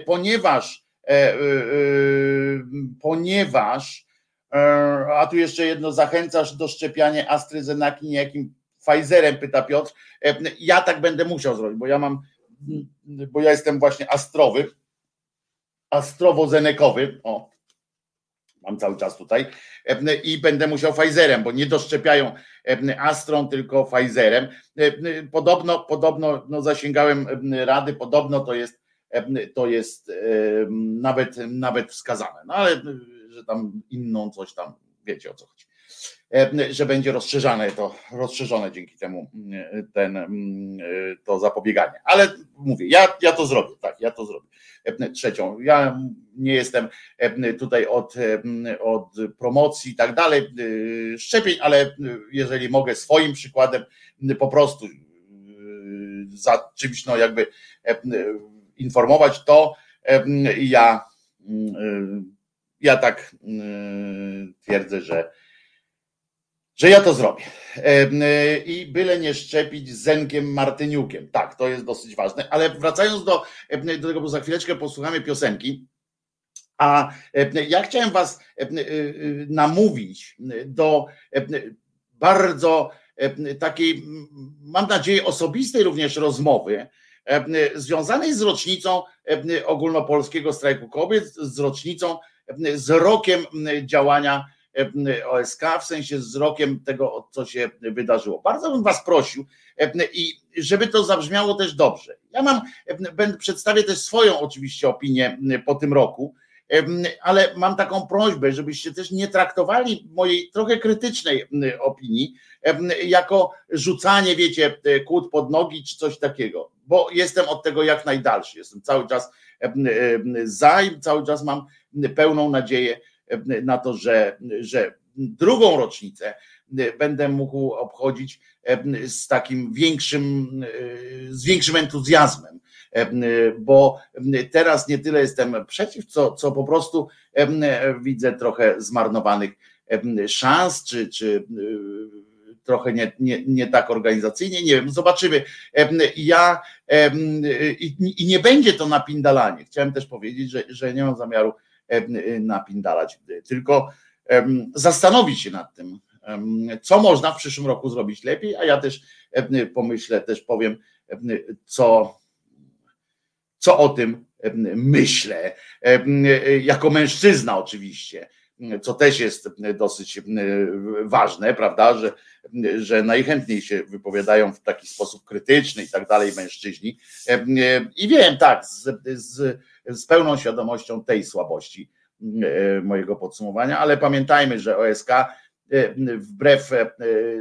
ponieważ ponieważ a tu jeszcze jedno zachęcasz do szczepiania AstraZenaki niejakim Pfizerem, pyta Piotr. E, ja tak będę musiał zrobić, bo ja mam, bo ja jestem właśnie astrowy, astrowo-zenekowy, o, mam cały czas tutaj, e, i będę musiał Pfizerem, bo nie doszczepiają e, Astron, tylko Pfizerem. Podobno, podobno no zasięgałem rady, podobno to jest, to jest nawet, nawet wskazane, no ale że tam inną coś tam, wiecie o co chodzi. Że będzie rozszerzane to, rozszerzone dzięki temu mm, ten, mm, to zapobieganie. Ale mówię, ja, ja to zrobię, tak, ja to zrobię. Trzecią, ja nie jestem tutaj od, od promocji i tak dalej, szczepień, ale jeżeli mogę swoim przykładem po prostu za czymś, no jakby informować, to ja, ja tak twierdzę, że że ja to zrobię. E, I byle nie szczepić Zenkiem Martyniukiem. Tak, to jest dosyć ważne. Ale wracając do, do tego, bo za chwileczkę posłuchamy piosenki. A ja chciałem Was e, namówić do bardzo takiej, mam nadzieję, osobistej również rozmowy, związanej z rocznicą ogólnopolskiego strajku kobiet, z rocznicą, z rokiem działania E, OSK, w sensie z rokiem tego, co się wydarzyło. Bardzo bym Was prosił, e, i żeby to zabrzmiało też dobrze. Ja mam, e, przedstawię też swoją oczywiście opinię po tym roku, ale mam taką prośbę, żebyście też nie traktowali mojej trochę krytycznej opinii jako rzucanie, wiecie, kłód pod nogi czy coś takiego, bo jestem od tego jak najdalszy. Jestem cały czas za i cały czas mam pełną nadzieję, na to, że, że drugą rocznicę będę mógł obchodzić z takim większym, z większym entuzjazmem, bo teraz nie tyle jestem przeciw, co, co po prostu widzę trochę zmarnowanych szans, czy, czy trochę nie, nie, nie tak organizacyjnie, nie wiem, zobaczymy. Ja i, nie będzie to napindalanie. Chciałem też powiedzieć, że, że nie mam zamiaru napindalać. Tylko zastanowić się nad tym, co można w przyszłym roku zrobić lepiej, a ja też pomyślę, też powiem, co, co o tym myślę, jako mężczyzna oczywiście co też jest dosyć ważne, prawda, że, że najchętniej się wypowiadają w taki sposób krytyczny i tak dalej mężczyźni. I wiem, tak, z, z, z pełną świadomością tej słabości mojego podsumowania, ale pamiętajmy, że OSK wbrew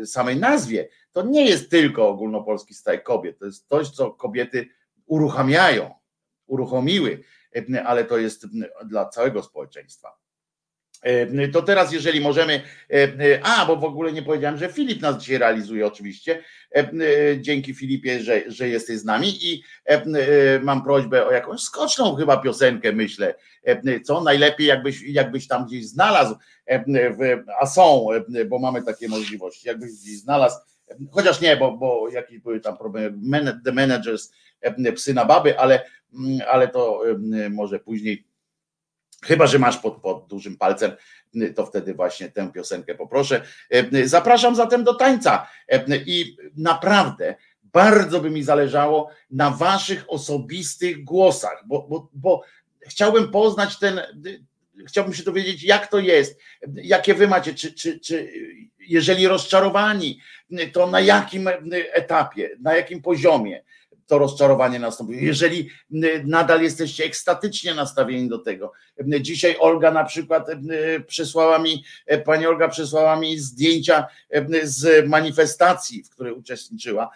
samej nazwie, to nie jest tylko ogólnopolski strajk kobiet, to jest coś, co kobiety uruchamiają, uruchomiły, ale to jest dla całego społeczeństwa. E, to teraz, jeżeli możemy, e, e, a bo w ogóle nie powiedziałem, że Filip nas dzisiaj realizuje, oczywiście. Dzięki Filipie, że, że jesteś z nami i mam prośbę o jakąś skoczną chyba piosenkę, myślę. Co najlepiej, jakbyś, jakbyś tam gdzieś znalazł, a są, bo mamy takie możliwości, jakbyś gdzieś znalazł, chociaż nie, bo, bo jakieś były tam problemy, The Managers, psy na baby, ale, mm, ale to może później Chyba, że masz pod, pod dużym palcem, to wtedy właśnie tę piosenkę poproszę. Zapraszam zatem do tańca i naprawdę bardzo by mi zależało na waszych osobistych głosach, bo, bo, bo chciałbym poznać ten, chciałbym się dowiedzieć, jak to jest, jakie wy macie, czy, czy, czy jeżeli rozczarowani, to na jakim etapie, na jakim poziomie to rozczarowanie następuje. Jeżeli nadal jesteście ekstatycznie nastawieni do tego. Dzisiaj Olga na przykład przesłała mi, e, pani Olga przesłała mi zdjęcia z manifestacji, w której uczestniczyła.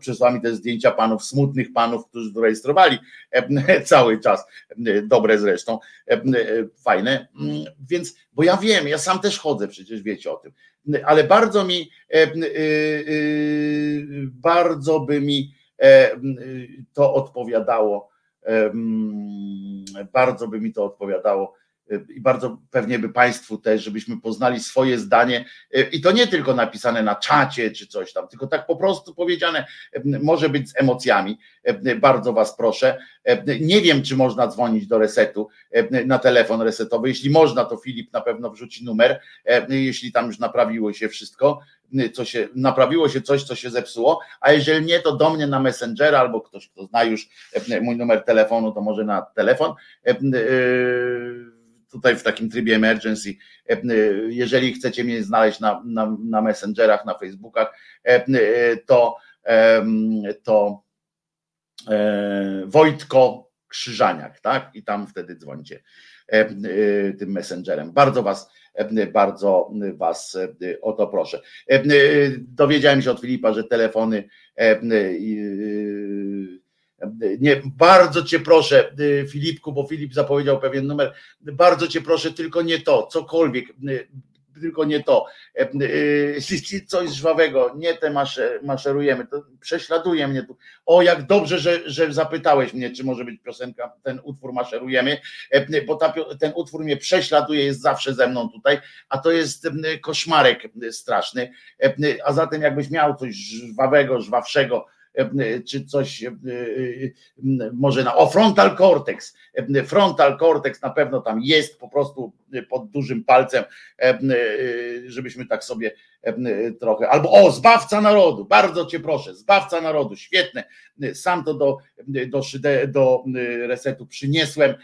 Przesłała mi te zdjęcia panów, smutnych panów, którzy zarejestrowali [laughs] cały czas. Dobre zresztą, fajne. Więc, bo ja wiem, ja sam też chodzę, przecież wiecie o tym ale bardzo mi, e, e, bardzo by mi E, to odpowiadało, e, bardzo by mi to odpowiadało. e, i bardzo pewnie by Państwu też, żebyśmy poznali swoje zdanie i to nie tylko napisane na czacie czy coś tam, tylko tak po prostu powiedziane, może być z emocjami. Bardzo Was proszę. Nie wiem, czy można dzwonić do resetu na telefon resetowy. Jeśli można, to Filip na pewno wrzuci numer, jeśli tam już naprawiło się wszystko co się, naprawiło się coś, co się zepsuło, a jeżeli nie, to do mnie na Messengera albo ktoś, kto zna już mój numer telefonu, to może na telefon. E, e, tutaj w takim trybie emergency, jeżeli chcecie mnie znaleźć na, na, na Messengerach, na Facebookach, to, to Wojtko Krzyżaniak, tak? I tam wtedy dzwońcie tym messengerem. Bardzo Was bardzo Was o to proszę. Dowiedziałem się od Filipa, że telefony nie, bardzo cię proszę, Filipku, bo Filip zapowiedział pewien numer. Bardzo cię proszę, tylko nie to, cokolwiek tylko nie to. E, coś żwawego, nie te maszerujemy, to prześladuje mnie tu. O, jak dobrze, że, że zapytałeś mnie, czy może być piosenka, ten utwór maszerujemy, bo ta, ten utwór mnie prześladuje, jest zawsze ze mną tutaj, a to jest koszmarek straszny. A zatem jakbyś miał coś żwawego, żwawszego, czy coś e, e, może na o frontal cortex. Frontal cortex na pewno tam jest po prostu pod dużym palcem, żebyśmy tak sobie trochę. Albo o, zbawca narodu, bardzo cię proszę, zbawca narodu, świetne. Sam to do, do, do resetu przyniesłem.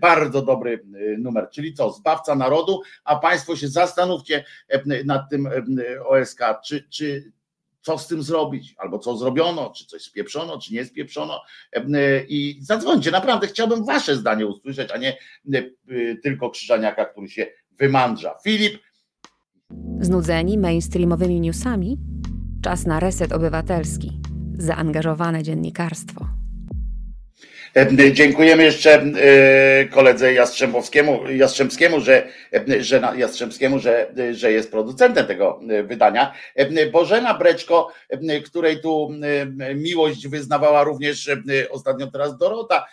Bardzo dobry numer. Czyli co, zbawca narodu, a Państwo się zastanówcie nad tym OSK, czy, czy co z tym zrobić, albo co zrobiono, czy coś spieprzono, czy nie spieprzono. I zadzwońcie, naprawdę chciałbym Wasze zdanie usłyszeć, a nie y, tylko Krzyżaniaka, który się wymandrza. Filip. Znudzeni mainstreamowymi newsami? Czas na reset obywatelski. Zaangażowane dziennikarstwo. E, dziękujemy jeszcze e, koledze Jastrzębowskiemu, Jastrzębskiemu, że, e, że, Jastrzębskiemu że, że jest producentem tego wydania. Bożena Breczko, której tu miłość wyznawała również ostatnio teraz Dorota,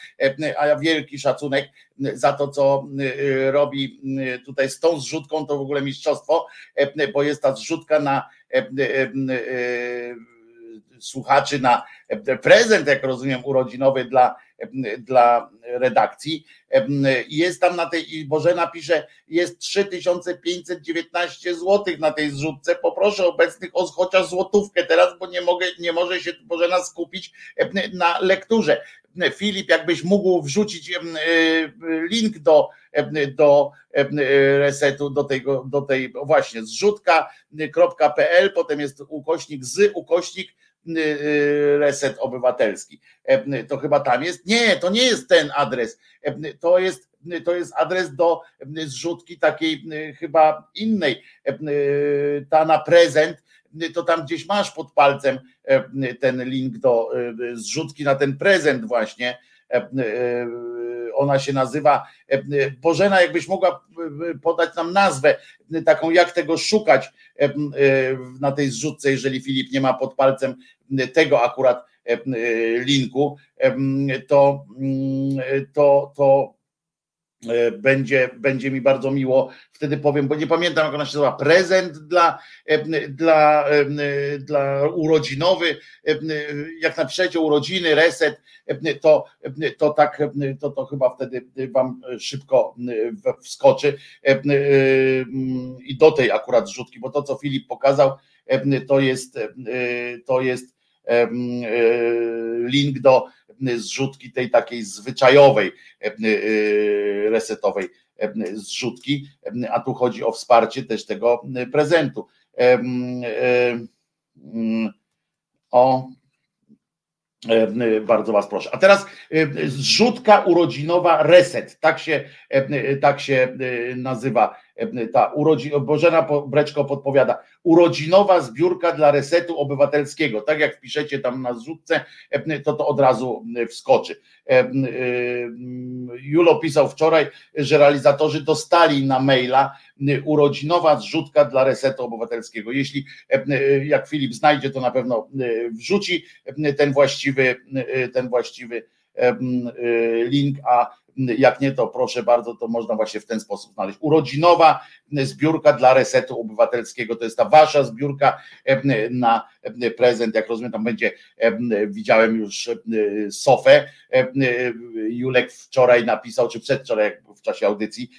a ja wielki szacunek za to, co robi tutaj z tą zrzutką, to w ogóle mistrzostwo, bo jest ta zrzutka na słuchaczy na prezent, jak rozumiem, urodzinowy dla dla redakcji. Jest tam na tej, Bożena pisze, jest 3519 zł na tej zrzutce. Poproszę obecnych o chociaż złotówkę teraz, bo nie mogę, nie może się Bożena skupić na lekturze. Filip, jakbyś mógł wrzucić link do, do resetu, do, tego, do tej właśnie zrzutka.pl, potem jest ukośnik z ukośnik reset obywatelski. To chyba tam jest. Nie, to nie jest ten adres. To jest, to jest adres do zrzutki takiej chyba innej. Ta na prezent, to tam gdzieś masz pod palcem ten link do zrzutki na ten prezent właśnie ona się nazywa. Bożena, jakbyś mogła podać nam nazwę, taką jak tego szukać na tej zrzutce, jeżeli Filip nie ma pod palcem tego akurat linku, to, to, to E, będzie, będzie mi bardzo miło, wtedy powiem, bo nie pamiętam jak ona się nazywa, prezent dla, e, dla, e, dla urodzinowy, jak napiszecie urodziny, reset, to, to tak, to, to chyba wtedy wam szybko wskoczy. I do tej akurat zrzutki, bo to co Filip pokazał, to jest, to jest link do zrzutki tej takiej zwyczajowej, e, e, resetowej e, zrzutki, a tu chodzi o wsparcie też tego prezentu. O, bardzo Was proszę. A teraz zrzutka urodzinowa Reset, tak się, tak się nazywa ta urodzi, Bożena Breczko podpowiada, urodzinowa zbiórka dla resetu obywatelskiego. Tak jak wpiszecie tam na zrzutce, to to od razu wskoczy. Julo pisał wczoraj, że realizatorzy dostali na maila urodzinowa zrzutka dla resetu obywatelskiego. Jeśli jak Filip znajdzie, to na pewno wrzuci ten właściwy, ten właściwy link, a jak nie, to proszę bardzo, to można właśnie w ten sposób znaleźć. Urodzinowa zbiórka dla resetu obywatelskiego. To jest ta wasza zbiórka na prezent. Jak rozumiem, tam będzie, widziałem już sofę. Julek wczoraj napisał, czy przedwczoraj, w czasie audycji,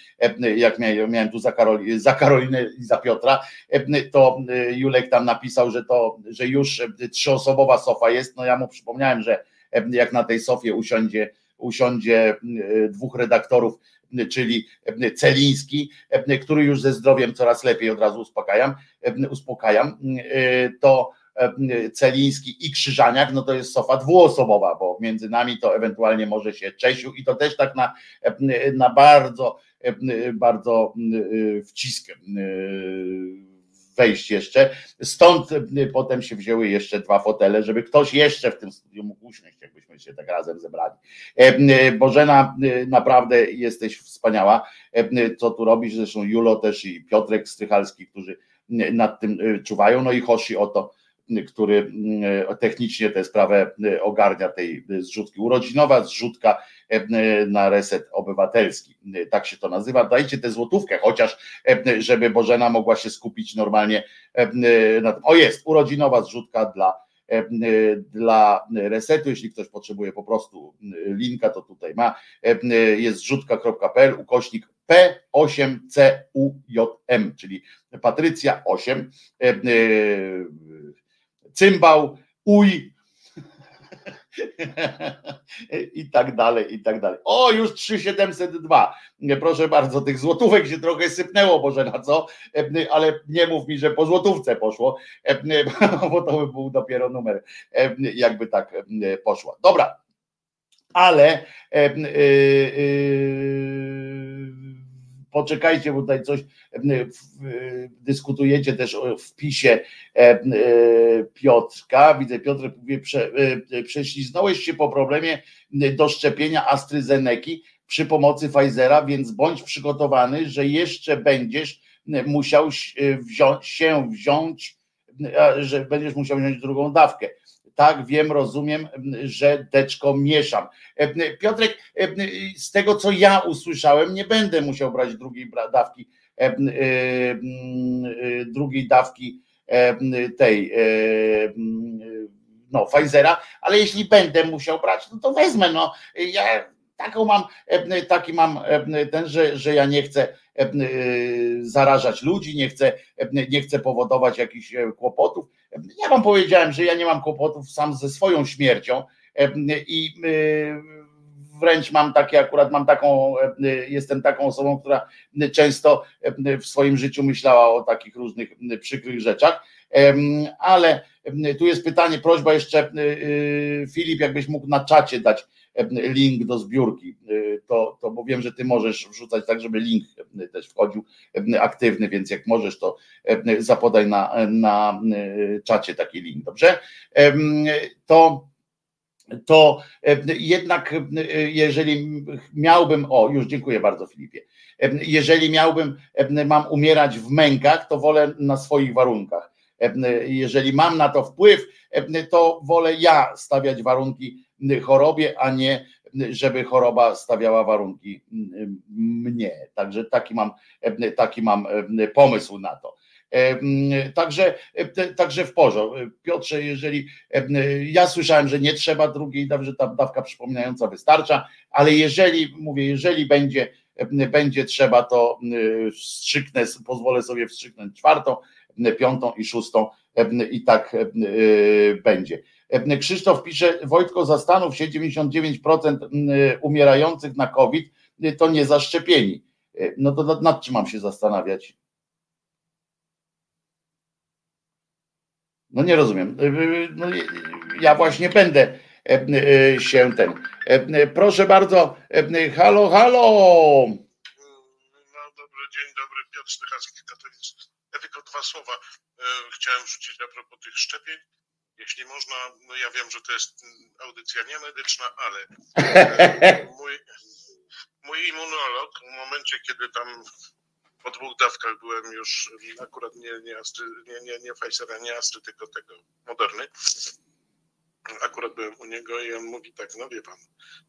jak miałem, tu za, Karoli, za Karolinę i za Piotra, to Julek tam napisał, że to, że już trzyosobowa sofa jest. No ja mu przypomniałem, że jak na tej sofie usiądzie usiądzie e, dwóch redaktorów, czyli Celiński, który już ze zdrowiem coraz lepiej od razu uspokajam, uspokajam e, to Celiński i Krzyżaniak, no to jest sofa dwuosobowa, bo między nami to ewentualnie może się Czesiu i to też tak na, na bardzo, bardzo wciskiem wejść jeszcze. Stąd y, potem się wzięły jeszcze dwa fotele, żeby ktoś jeszcze w tym studium mógł usiąść, jakbyśmy się tak razem zebrali. E, y, Bożena, naprawdę jesteś wspaniała, e, co tu robisz, zresztą Julo też i Piotrek Strychalski, którzy nad tym czuwają, no i Hoshi o to który technicznie tę sprawę ogarnia tej zrzutki. Urodzinowa zrzutka na reset obywatelski. Y, tak się to nazywa. Dajcie tę złotówkę, chociaż żeby Bożena mogła się skupić normalnie na tym. O jest, urodzinowa zrzutka dla dla resetu, jeśli ktoś potrzebuje po prostu linka, to tutaj ma, jest zrzutka.pl, ukośnik P8CUJM, czyli Patrycja 8, cymbał, uj [laughs] i tak dalej, i tak dalej. O, już 3702. Proszę bardzo, tych złotówek się trochę sypnęło, Boże na co, ale nie mów mi, że po złotówce poszło, [laughs] bo to by był dopiero numer, jakby tak poszło. Dobra, ale yy, yy, poczekajcie, bo tutaj coś dyskutujecie też o wpisie Piotrka. Widzę, Piotr mówi, prze, prześliznąłeś się po problemie do szczepienia AstraZeneki przy pomocy Pfizera, więc bądź przygotowany, że jeszcze będziesz musiał się wziąć, że będziesz musiał wziąć drugą dawkę tak, wiem, rozumiem, że deczko mieszam. E, Piotrek, e, z tego co ja usłyszałem, nie będę musiał brać drugiej dawki, e, drugiej dawki tej no Pfizera, ale jeśli będę musiał brać, no to wezmę, no ja taką mam, taki mam ten, że, że ja nie chcę zarażać ludzi, nie chcę, nie chcę powodować jakichś kłopotów. Ja wam powiedziałem, że ja nie mam kłopotów sam ze swoją śmiercią i wręcz mam takie, akurat mam taką, jestem taką osobą, która często w swoim życiu myślała o takich różnych przykrych rzeczach, ale tu jest pytanie, prośba jeszcze Filip, jakbyś mógł na czacie dać link do zbiórki, to, to bo wiem, że ty możesz wrzucać tak, żeby link też wchodził aktywny, więc jak możesz, to zapodaj na, na czacie taki link, dobrze? To to jednak jeżeli miałbym, o już dziękuję bardzo Filipie, jeżeli miałbym, mam umierać w mękach, to wolę na swoich warunkach. Jeżeli mam na to wpływ, to wolę ja stawiać warunki chorobie, a nie żeby choroba stawiała warunki mnie. Także taki mam, taki mam pomysł na to. Także, także w porządku. Piotrze, jeżeli ja słyszałem, że nie trzeba drugiej, że ta dawka przypominająca wystarcza, ale jeżeli, mówię, jeżeli będzie, będzie trzeba, to wstrzyknę, pozwolę sobie wstrzyknąć czwartą, piątą i szóstą i tak będzie. Krzysztof pisze, Wojtko, zastanów się, 99% umierających na COVID to nie zaszczepieni. No to nad, nad czym mam się zastanawiać? No nie rozumiem. No, ja właśnie będę się ten. Proszę bardzo, halo, halo. No dobry dzień, dobry, Piotr Stychacki, Katowice. Ja tylko dwa słowa chciałem wrzucić a propos tych szczepień jeśli można, no ja wiem, że to jest audycja niemedyczna, ale [laughs] e, mój, mój immunolog w momencie, kiedy tam po dwóch dawkach byłem już akurat nie, nie, Astry, nie, nie, nie Pfizera, nie Astry, tylko tego Moderny. Akurat byłem u niego i on mówi tak, no wie pan,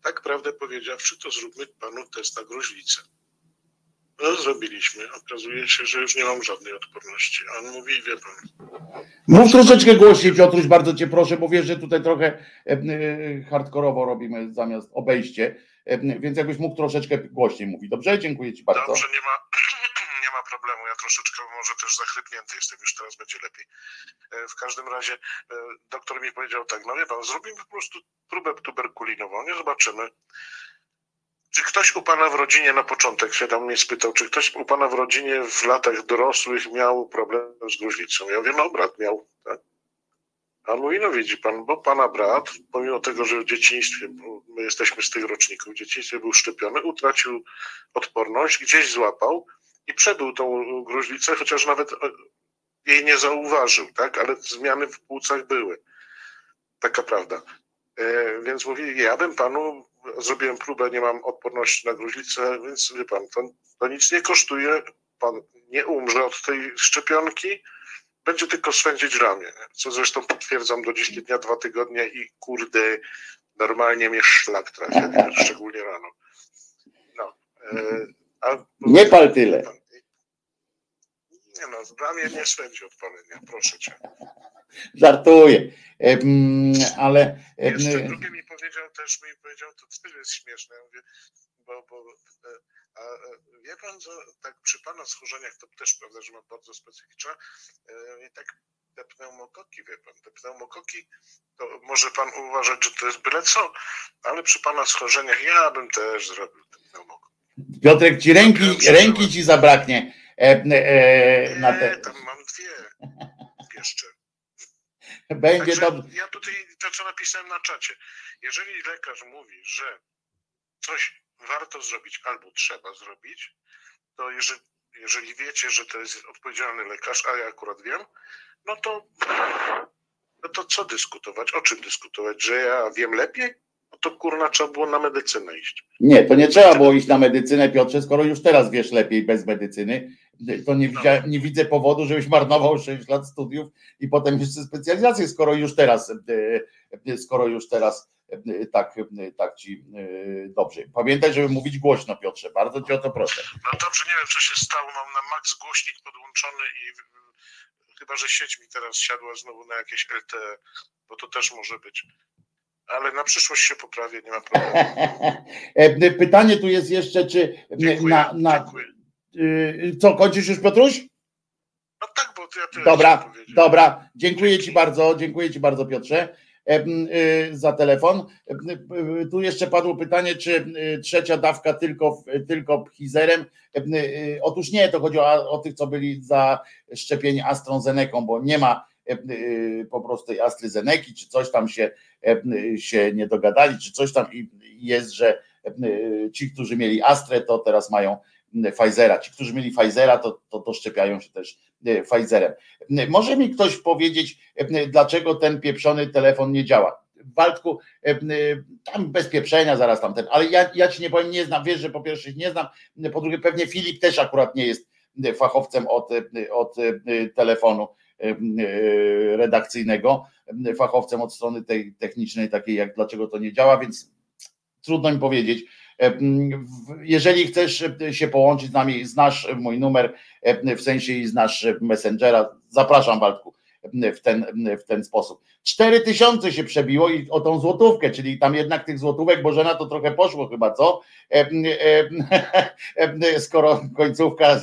tak prawdę powiedziawszy, to zróbmy panu test na gruźlicę. No zrobiliśmy. Okazuje się, że już nie mam żadnej odporności. A on mówi, wie pan. Mów troszeczkę głośniej, Piotruś, bardzo cię proszę, bo wiesz, że tutaj trochę e, e, hardkorowo robimy zamiast obejście, e, więc jakbyś mógł troszeczkę głośniej mówić. Dobrze? Dziękuję ci bardzo. Dobrze, nie ma, [clears throat] nie ma problemu. Ja troszeczkę może też zachrypnięty jestem, już teraz będzie lepiej. W każdym razie doktor mi powiedział tak, no wie pan, zrobimy po prostu próbę tuberkulinową, nie zobaczymy. Czy ktoś u pana w rodzinie na początek się tam mnie spytał, czy ktoś u pana w rodzinie w latach dorosłych miał problem z gruźlicą? Ja wiem, no brat miał, tak? A mówi, no widzi pan, bo pana brat, pomimo tego, że w dzieciństwie, bo my jesteśmy z tych roczników, w dzieciństwie był szczepiony, utracił odporność, gdzieś złapał i przebył tą gruźlicę, chociaż nawet jej nie zauważył, tak? Ale zmiany w płucach były. Taka prawda. E, więc mówi, ja bym panu zrobiłem próbę, nie mam odporności na gruźlicę, więc wie pan, to, to nic nie kosztuje, pan nie umrze od tej szczepionki, będzie tylko swędzić ramię, co zresztą potwierdzam do dziś dnia, dwa tygodnie i kurde, normalnie mnie szlak trafia, [laughs] szczególnie rano. No, e, a, nie pal tyle. Nie no, ramię nie swędzi odpalenia, proszę cię. Żartuję, ale... Jeszcze drugie mi powiedział też, mi powiedział, to też jest śmieszne, ja mówię, bo, bo e, a e, wie pan, że tak przy pana schorzeniach to też prawda, że ma bardzo specyficzne e, i tak te pneumokoki, wie pan, te pneumokoki, to może pan uważać, że to jest byle co, ale przy pana schorzeniach ja bym też zrobił te pneumokoki. Piotrek, ci ręki, ręki ci zabraknie. E, e, na te... tam mam dwie [laughs] jeszcze. Będzie Także. Ja tutaj to, co napisałem na czacie. Jeżeli lekarz mówi, że coś warto zrobić albo trzeba zrobić, to jeżeli, jeżeli wiecie, że to jest odpowiedzialny lekarz, a ja akurat wiem, no to, no to co dyskutować? O czym dyskutować? Że ja wiem lepiej? No to kurna trzeba było na medycynę iść. Nie, to nie trzeba było iść na medycynę, Piotrze, skoro już teraz wiesz lepiej bez medycyny to nie, widzia, nie widzę powodu, żebyś marnował 6 lat studiów i potem jeszcze specjalizację, skoro już teraz, e, e, skoro już teraz e, tak, tak ci dobrze. Pamiętaj, żeby mówić głośno, Piotrze. Bardzo cię o to proszę. No dobrze, nie wiem, co się stało. Mam na max głośnik podłączony i Chyba, że sieć mi teraz siadła znowu na jakieś LTE, bo to też może być. Ale na przyszłość się poprawię, nie ma problemu. [laughs] Pytanie tu jest jeszcze, czy Dziękuję, na, na dziękuję. y, co, kończysz już Piotruś? No tak, bo to ja tyle Dobra, dobra. Dziękuję Ci bardzo, dziękuję Ci bardzo Piotrze em, y, za telefon. Em, y, Tu jeszcze padło pytanie, czy trzecia dawka tylko, tylko Pfizerem. Em, Otóż nie, to chodzi o, o tych, co byli za szczepienie AstraZeneką, bo nie ma po prostu AstraZeneki, czy coś tam się, y, się nie dogadali, czy coś tam i jest, że ci, którzy mieli Astrę, to teraz mają Pfizera. Ci, którzy mieli Pfizera, to, to, to szczepiają się też e, Pfizerem. Może mi ktoś powiedzieć, e, dlaczego ten pieprzony telefon nie działa? Waldku, e, tam bez pieprzenia zaraz tamten, ale ja, ja ci nie powiem, nie znam, wiesz, że po pierwsze nie znam, po drugie pewnie Filip też akurat nie jest fachowcem od, od telefonu redakcyjnego, fachowcem od strony tej technicznej, takiej jak dlaczego to nie działa, więc trudno mi powiedzieć. Jeżeli chcesz się połączyć z nami, znasz mój numer, w sensie i znasz Messengera, zapraszam Waldku w ten, w ten sposób. Cztery tysiące się przebiło i o tą złotówkę, czyli tam jednak tych złotówek, Bożena to trochę poszło chyba, co? [laughs] Skoro końcówka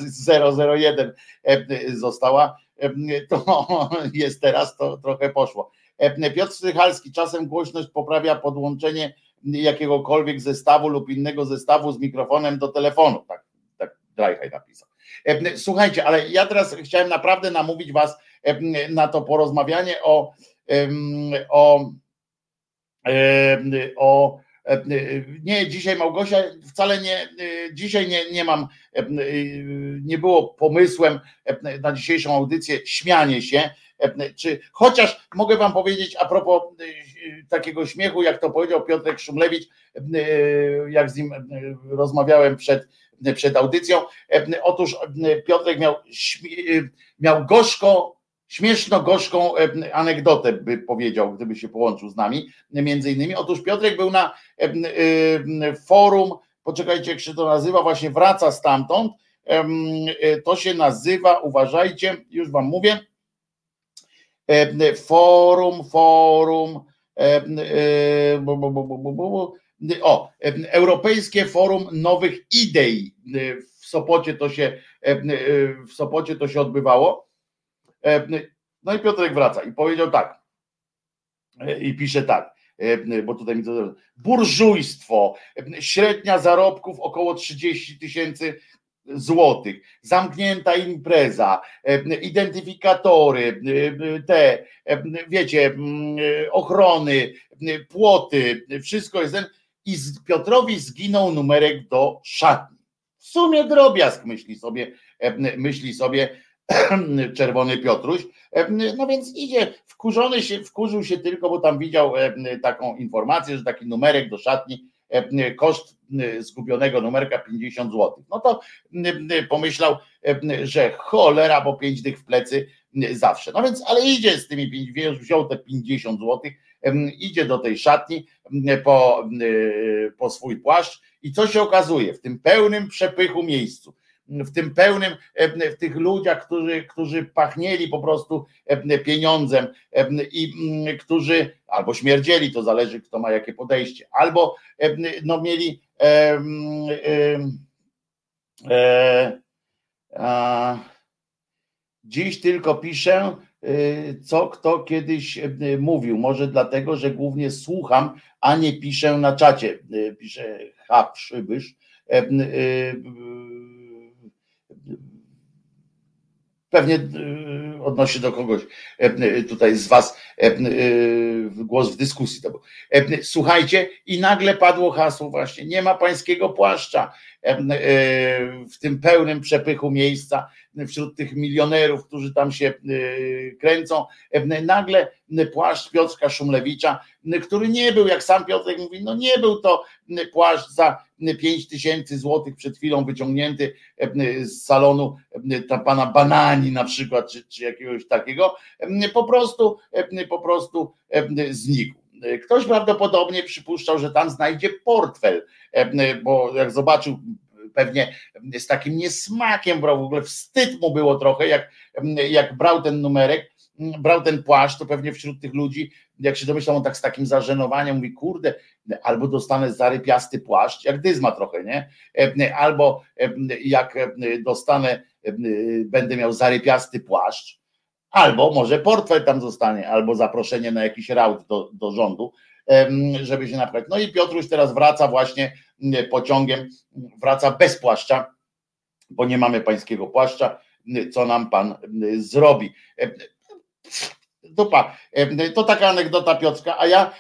001 została, [laughs] to jest teraz, to trochę poszło. Piotr Strychalski, czasem głośność poprawia podłączenie jakiegokolwiek zestawu lub innego zestawu z mikrofonem do telefonu. Tak, tak Drajhaj napisał. Słuchajcie, ale ja teraz chciałem naprawdę namówić Was na to porozmawianie o, o, o nie, dzisiaj Małgosia, wcale nie, dzisiaj nie, nie mam, nie było pomysłem na dzisiejszą audycję śmianie się, czy chociaż mogę wam powiedzieć a propos takiego śmiechu, jak to powiedział Piotrek Szumlewicz, jak z nim rozmawiałem przed, przed audycją. Otóż Piotrek miał, miał gorzko, śmieszno gorzką anegdotę, by powiedział, gdyby się połączył z nami, między innymi. Otóż Piotrek był na forum, poczekajcie, jak się to nazywa, właśnie wraca stamtąd. To się nazywa, uważajcie, już wam mówię, forum, forum, o, Europejskie Forum Nowych Idei. W Sopocie to się, w Sopocie to się odbywało. No i Piotrek wraca i powiedział tak. I pisze tak, bo tutaj mi to. Burżujstwo, średnia zarobków około 30 tysięcy złotych, zamknięta impreza, identyfikatory, te, wiecie, ochrony, płoty, wszystko jest ten i Piotrowi zginął numerek do szatni. W sumie drobiazg, myśli sobie, myśli sobie [clears throat] czerwony Piotruś. No więc idzie, wkurzony się, wkurzył się tylko, bo tam widział taką informację, że taki numerek do szatni koszt zgubionego numerka 50 zł. No to pomyślał, że cholera, bo 5 dych w plecy zawsze. No więc, ale idzie z tymi, wziął te 50 zł, idzie do tej szatni po, po swój płaszcz i co się okazuje w tym pełnym przepychu miejscu, w tym pełnym, w tych ludziach, którzy, którzy pachnieli po prostu pieniądzem i którzy albo śmierdzieli, to zależy kto ma jakie podejście, albo no mieli e, e, e, dziś tylko piszę, co kto kiedyś mówił. Może dlatego, że głównie słucham, a nie piszę na czacie. Pisze H. Przybysz pewnie e, odnosi do kogoś e, tutaj z Was e, głos w dyskusji. Słuchajcie, i nagle padło hasło właśnie, nie ma pańskiego płaszcza w tym pełnym przepychu miejsca wśród tych milionerów, którzy tam się kręcą. Nagle płaszcz Piotrka Szumlewicza, który nie był, jak sam Piotrek mówi, no nie był to płaszcz za 5 tysięcy złotych przed chwilą wyciągnięty z salonu pana Banani na przykład, czy, czy jakiegoś takiego, po prostu, po prostu znikł. Ktoś prawdopodobnie przypuszczał, że tam znajdzie portfel, bo jak zobaczył pewnie z takim niesmakiem brał, w ogóle wstyd mu było trochę, jak, jak brał ten numerek, brał ten płaszcz, to pewnie wśród tych ludzi, jak się domyślam, on tak z takim zażenowaniem mówi, kurde, albo dostanę zarypiasty płaszcz, jak dyzma trochę, nie? Albo jak dostanę, będę miał zarypiasty płaszcz, albo może portfel tam zostanie, albo zaproszenie na jakiś raut do, do rządu, żeby się naprawić. No i Piotruś teraz wraca właśnie pociągiem, wraca bez płaszcza, bo nie mamy pańskiego płaszcza, co nam pan zrobi. Dupa. To taka anegdota Piotrka, a ja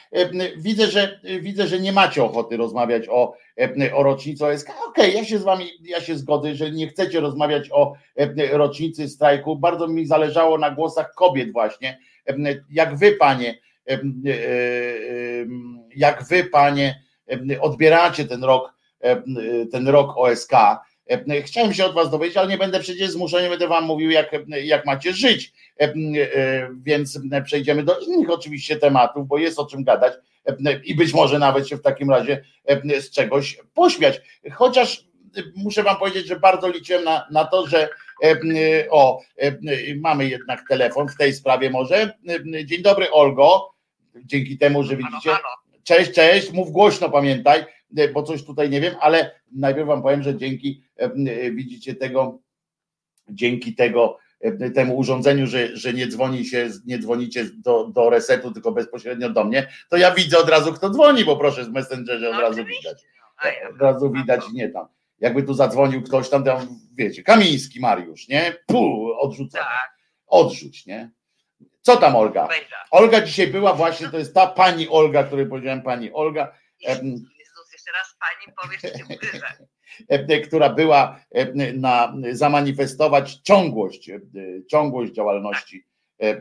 widzę, że widzę, że nie macie ochoty rozmawiać o, o rocznicy OSK. Okej, okay, ja się z wami, ja się zgodzę, że nie chcecie rozmawiać o rocznicy strajku. Bardzo mi zależało na głosach kobiet właśnie. Jak wy, panie, jak wy, panie, odbieracie ten rok, ten rok OSK. Chciałem się od was dowiedzieć, ale nie będę przecież zmuszony, będę wam mówił, jak, jak macie żyć. Więc przejdziemy do innych oczywiście tematów, bo jest o czym gadać i być może nawet się w takim razie z czegoś pośmiać. Chociaż muszę wam powiedzieć, że bardzo liczyłem na, na to, że o, mamy jednak telefon w tej sprawie może. Dzień dobry Olgo, dzięki temu, że widzicie. Cześć, cześć, mów głośno, pamiętaj, bo coś tutaj nie wiem, ale najpierw wam powiem, że dzięki widzicie tego, dzięki tego temu urządzeniu, że, że nie dzwoni się, nie dzwonicie do, do resetu, tylko bezpośrednio do mnie, to ja widzę od razu, kto dzwoni, bo proszę z Messengerze od No razu widać. Od razu widać, nie tam. Jakby tu zadzwonił ktoś tam, tam wiecie, Kamiński Mariusz, nie? Puh, odrzucony. Tak, Odrzuć, nie? Co tam Olga? Olga dzisiaj była właśnie, to jest ta pani Olga, której powiedziałem pani Olga, em, Jezus, jeszcze raz pani powiesz, że cię ugryzę. [laughs] e, która była e, na zamanifestować ciągłość, e, ciągłość działalności e,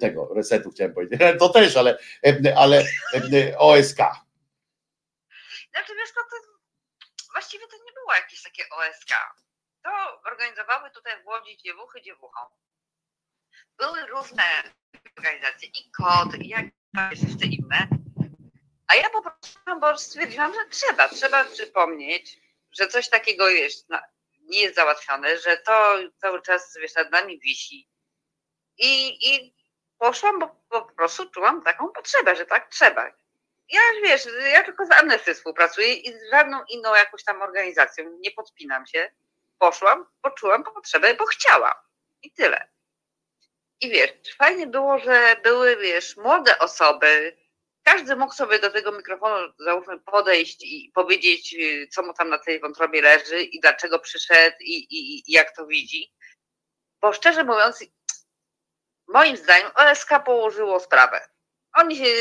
tego resetu chciałem powiedzieć. [laughs] To też, ale, ale OSK. Znaczy wiesz, no to właściwie to nie było jakieś takie OSK. To organizowały tutaj w Łodzi dziewuchy dziewuchą. Były różne organizacje i KOD, i jak jeszcze inne. A ja po prostu bo stwierdziłam, że trzeba, trzeba przypomnieć, że coś takiego jest, nie jest załatwione, że to cały czas wiesz, nad nami wisi. I, i poszłam, bo po prostu czułam taką potrzebę, że tak trzeba. Ja wiesz, ja tylko z Amnesty współpracuję i z żadną inną jakąś tam organizacją nie podpinam się. Poszłam, poczułam potrzebę, bo chciałam. I tyle. I wiesz, fajnie było, że były, wiesz, młode osoby. Każdy mógł sobie do tego mikrofonu, załóżmy, podejść i powiedzieć, y, co mu tam na tej wątrobie leży i dlaczego przyszedł i, i, i jak to widzi. Bo szczerze mówiąc, moim zdaniem OSK położyło sprawę. Oni się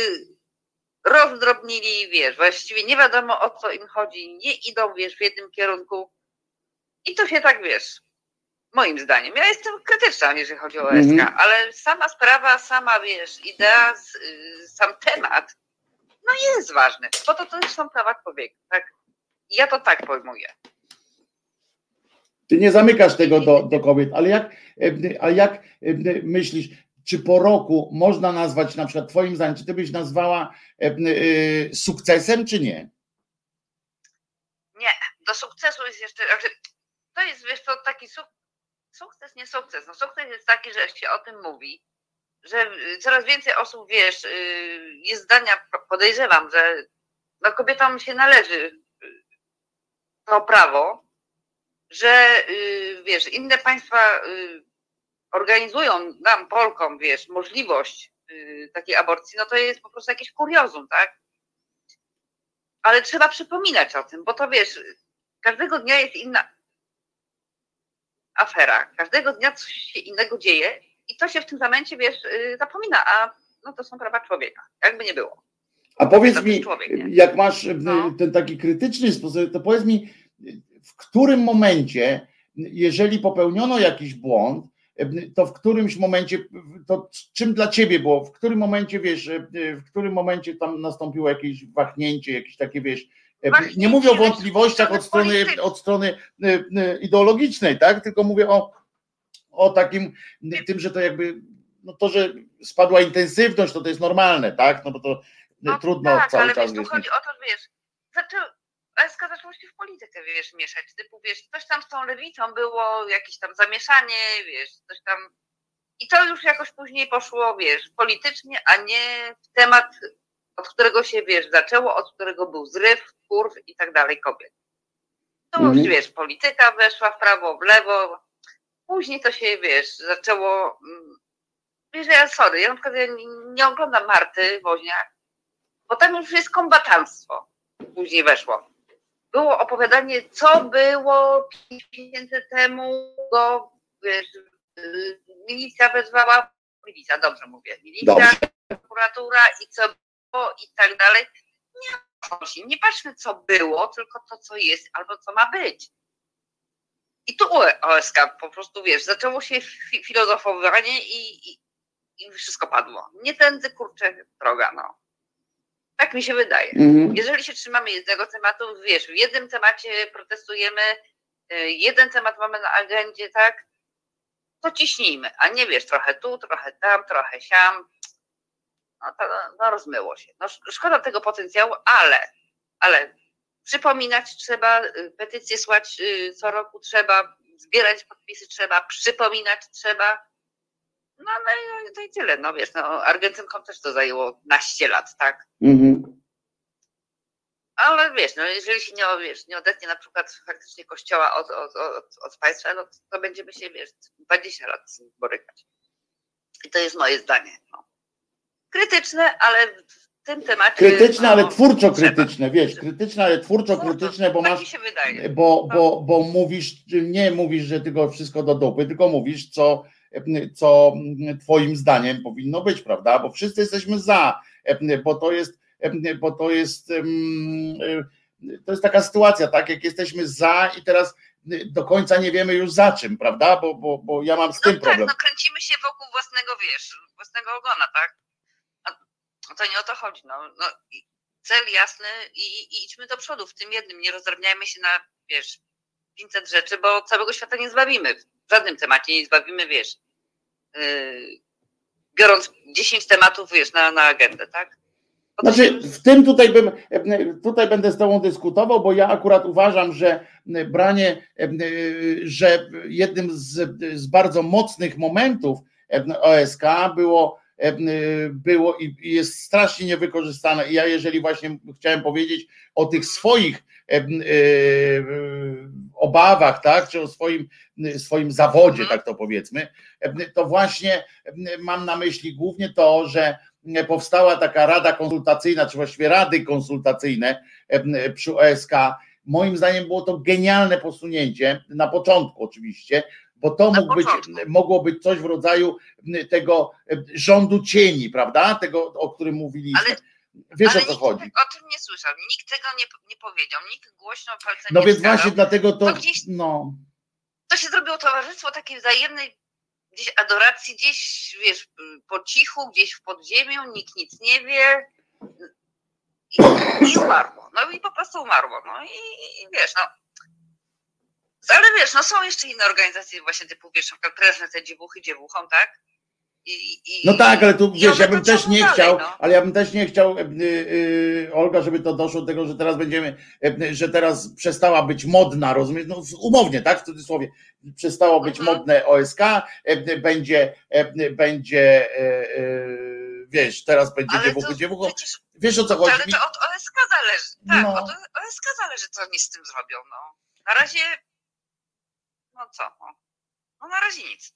rozdrobnili, wiesz, właściwie nie wiadomo o co im chodzi, nie idą, wiesz, w jednym kierunku. I to się tak, wiesz, moim zdaniem, ja jestem krytyczna, jeżeli chodzi o OSK, Mhm. ale sama sprawa, sama, wiesz, idea, y, sam temat, no jest ważny, bo to też są prawa człowieka, tak? Ja to tak pojmuję. Ty nie zamykasz tego do, do kobiet, ale jak, e, a jak e, myślisz, czy po roku można nazwać na przykład twoim zdaniem, czy ty byś nazwała sukcesem, czy nie? do sukcesu jest jeszcze, znaczy, to jest, wiesz, to taki suk sukces, nie sukces. No sukces jest taki, że się o tym mówi, że y, coraz więcej osób, wiesz, y, jest zdania, podejrzewam, że no kobietom się należy y, to prawo, że, wiesz, inne państwa organizują nam, Polkom, wiesz, możliwość takiej aborcji, no to jest po prostu jakieś kuriozum, tak? Ale trzeba przypominać o tym, bo to wiesz, każdego dnia jest inna afera, każdego dnia coś się innego dzieje i to się w tym momencie, wiesz, y, zapomina, a no to są prawa człowieka, jakby nie było. A powiedz mi, człowiek, jak masz e, No. ten taki krytyczny sposób, to powiedz mi, w którym momencie, jeżeli popełniono jakiś błąd, e, to w którymś momencie, to czym dla ciebie było, w którym momencie, wiesz, w którym momencie tam nastąpiło jakieś wahnięcie, jakieś takie, wiesz, nie mówię o wątpliwościach od strony, od strony e, e, ideologicznej, tak, tylko mówię o, o takim, tym, że to jakby, no to, że spadła intensywność, to to jest normalne, tak, no bo to No trudno tak, cały ale czas wiesz, tu chodzi o to, wiesz, zaczę... OSK zaczęło się w politykę, wiesz, mieszać. Typu, wiesz, coś tam z tą lewicą było, jakieś tam zamieszanie, wiesz, coś tam. I to już jakoś później poszło, wiesz, politycznie, a nie w temat, od którego się, wiesz, zaczęło, od którego był zryw, kurw i tak dalej kobiet. To już, Mhm. wiesz, polityka weszła w prawo, w lewo. Później to się, wiesz, zaczęło. mm, Wiesz, ja sorry, ja na przykład ja nie, oglądam Marty Woźniak, bo tam już jest kombatanstwo. Później weszło. Było opowiadanie, co było pięć miesięcy temu, go wiesz, milicja wezwała, milicja, dobrze mówię, milicja, Dobrze. prokuratura i co było i tak dalej. Nie, nie patrzmy, co było, tylko to, co jest albo co ma być. I tu OSK po prostu, wiesz, zaczęło się fi- filozofowanie i, i, i wszystko padło. Nie tędy, kurczę, droga, no. Tak mi się wydaje. Mhm. Jeżeli się trzymamy jednego tematu, wiesz, w jednym temacie protestujemy, y, jeden temat mamy na agendzie, tak, to ciśnijmy, a nie wiesz, trochę tu, trochę tam, trochę siam. No to no, rozmyło się. No, sz- szkoda tego potencjału, ale, ale przypominać trzeba, y, petycje słać y, co roku trzeba, zbierać podpisy trzeba, przypominać trzeba. No, no, i- no, to i tyle, no wiesz, no, Argentynkom też to zajęło naście lat, tak? Mhm. Ale wiesz, no jeżeli się nie, wiesz, nie odetnie na przykład faktycznie kościoła od, od, od, od państwa, no to będziemy się, wiesz, 20 lat borykać. I to jest moje zdanie. No. Krytyczne, ale w tym temacie. Krytyczne, no, ale twórczo krytyczne, wiesz, krytyczne, ale twórczo krytyczne, bo tak masz mi się wydaje. bo, bo, bo mówisz, nie mówisz, że tylko wszystko do dupy, tylko mówisz, co, co twoim zdaniem powinno być, prawda? Bo wszyscy jesteśmy za, bo to jest, bo to jest, to jest taka sytuacja, tak? Jak jesteśmy za i teraz do końca nie wiemy już za czym, prawda? Bo, bo, bo ja mam z No tym tak, problem. no kręcimy się wokół własnego, wiesz, własnego ogona, tak? A to nie o to chodzi, no. no cel jasny i, i idźmy do przodu w tym jednym, nie rozdrabniajmy się na, wiesz, 500 rzeczy, bo całego świata nie zbawimy. W żadnym temacie nie zbawimy, wiesz, yy, biorąc 10 tematów, wiesz, na, na agendę, tak? Znaczy, w tym tutaj bym, tutaj będę z Tobą dyskutował, bo ja akurat uważam, że branie, że jednym z, z bardzo mocnych momentów OSK było, było i jest strasznie niewykorzystane. I ja, jeżeli właśnie chciałem powiedzieć o tych swoich obawach, tak, czy o swoim, swoim zawodzie, Mhm. tak to powiedzmy, to właśnie mam na myśli głównie to, że powstała taka rada konsultacyjna, czy właściwie rady konsultacyjne e, przy OSK. Moim zdaniem było to genialne posunięcie, na początku oczywiście, bo to mógł być, mogło być coś w rodzaju tego rządu cieni, prawda? Tego, o którym mówiliśmy. Ale- Wiesz ale o co chodzi. O tym nie słyszał, nikt tego nie, nie powiedział, nikt głośno palcem No nie więc wskazał. właśnie dlatego to, To gdzieś- no, to się zrobiło towarzystwo takiej wzajemnej gdzieś adoracji, gdzieś wiesz, po cichu, gdzieś w podziemiu, nikt nic nie wie i, i umarło. No i po prostu umarło. No i, i wiesz, no. Ale wiesz, no są jeszcze inne organizacje właśnie typu, wiesz, na przykład prężne te dziewuchy dziewuchą, tak? I, i, No tak, ale tu wiesz, ja bym też nie dalej, chciał, no. ale ja bym też nie chciał, y, y, Olga, żeby to doszło do tego, że teraz będziemy, y, że teraz przestała być modna, rozumiesz? No umownie, tak, w cudzysłowie, przestało być Mhm. modne OSK, będzie, będzie, wiesz, teraz będzie dziewuchą. przecież, Wiesz o co chodzi? ale to od OSK zależy. Tak, No. od OSK zależy, co oni z tym zrobią. No. Na razie, no co, no, no na razie nic.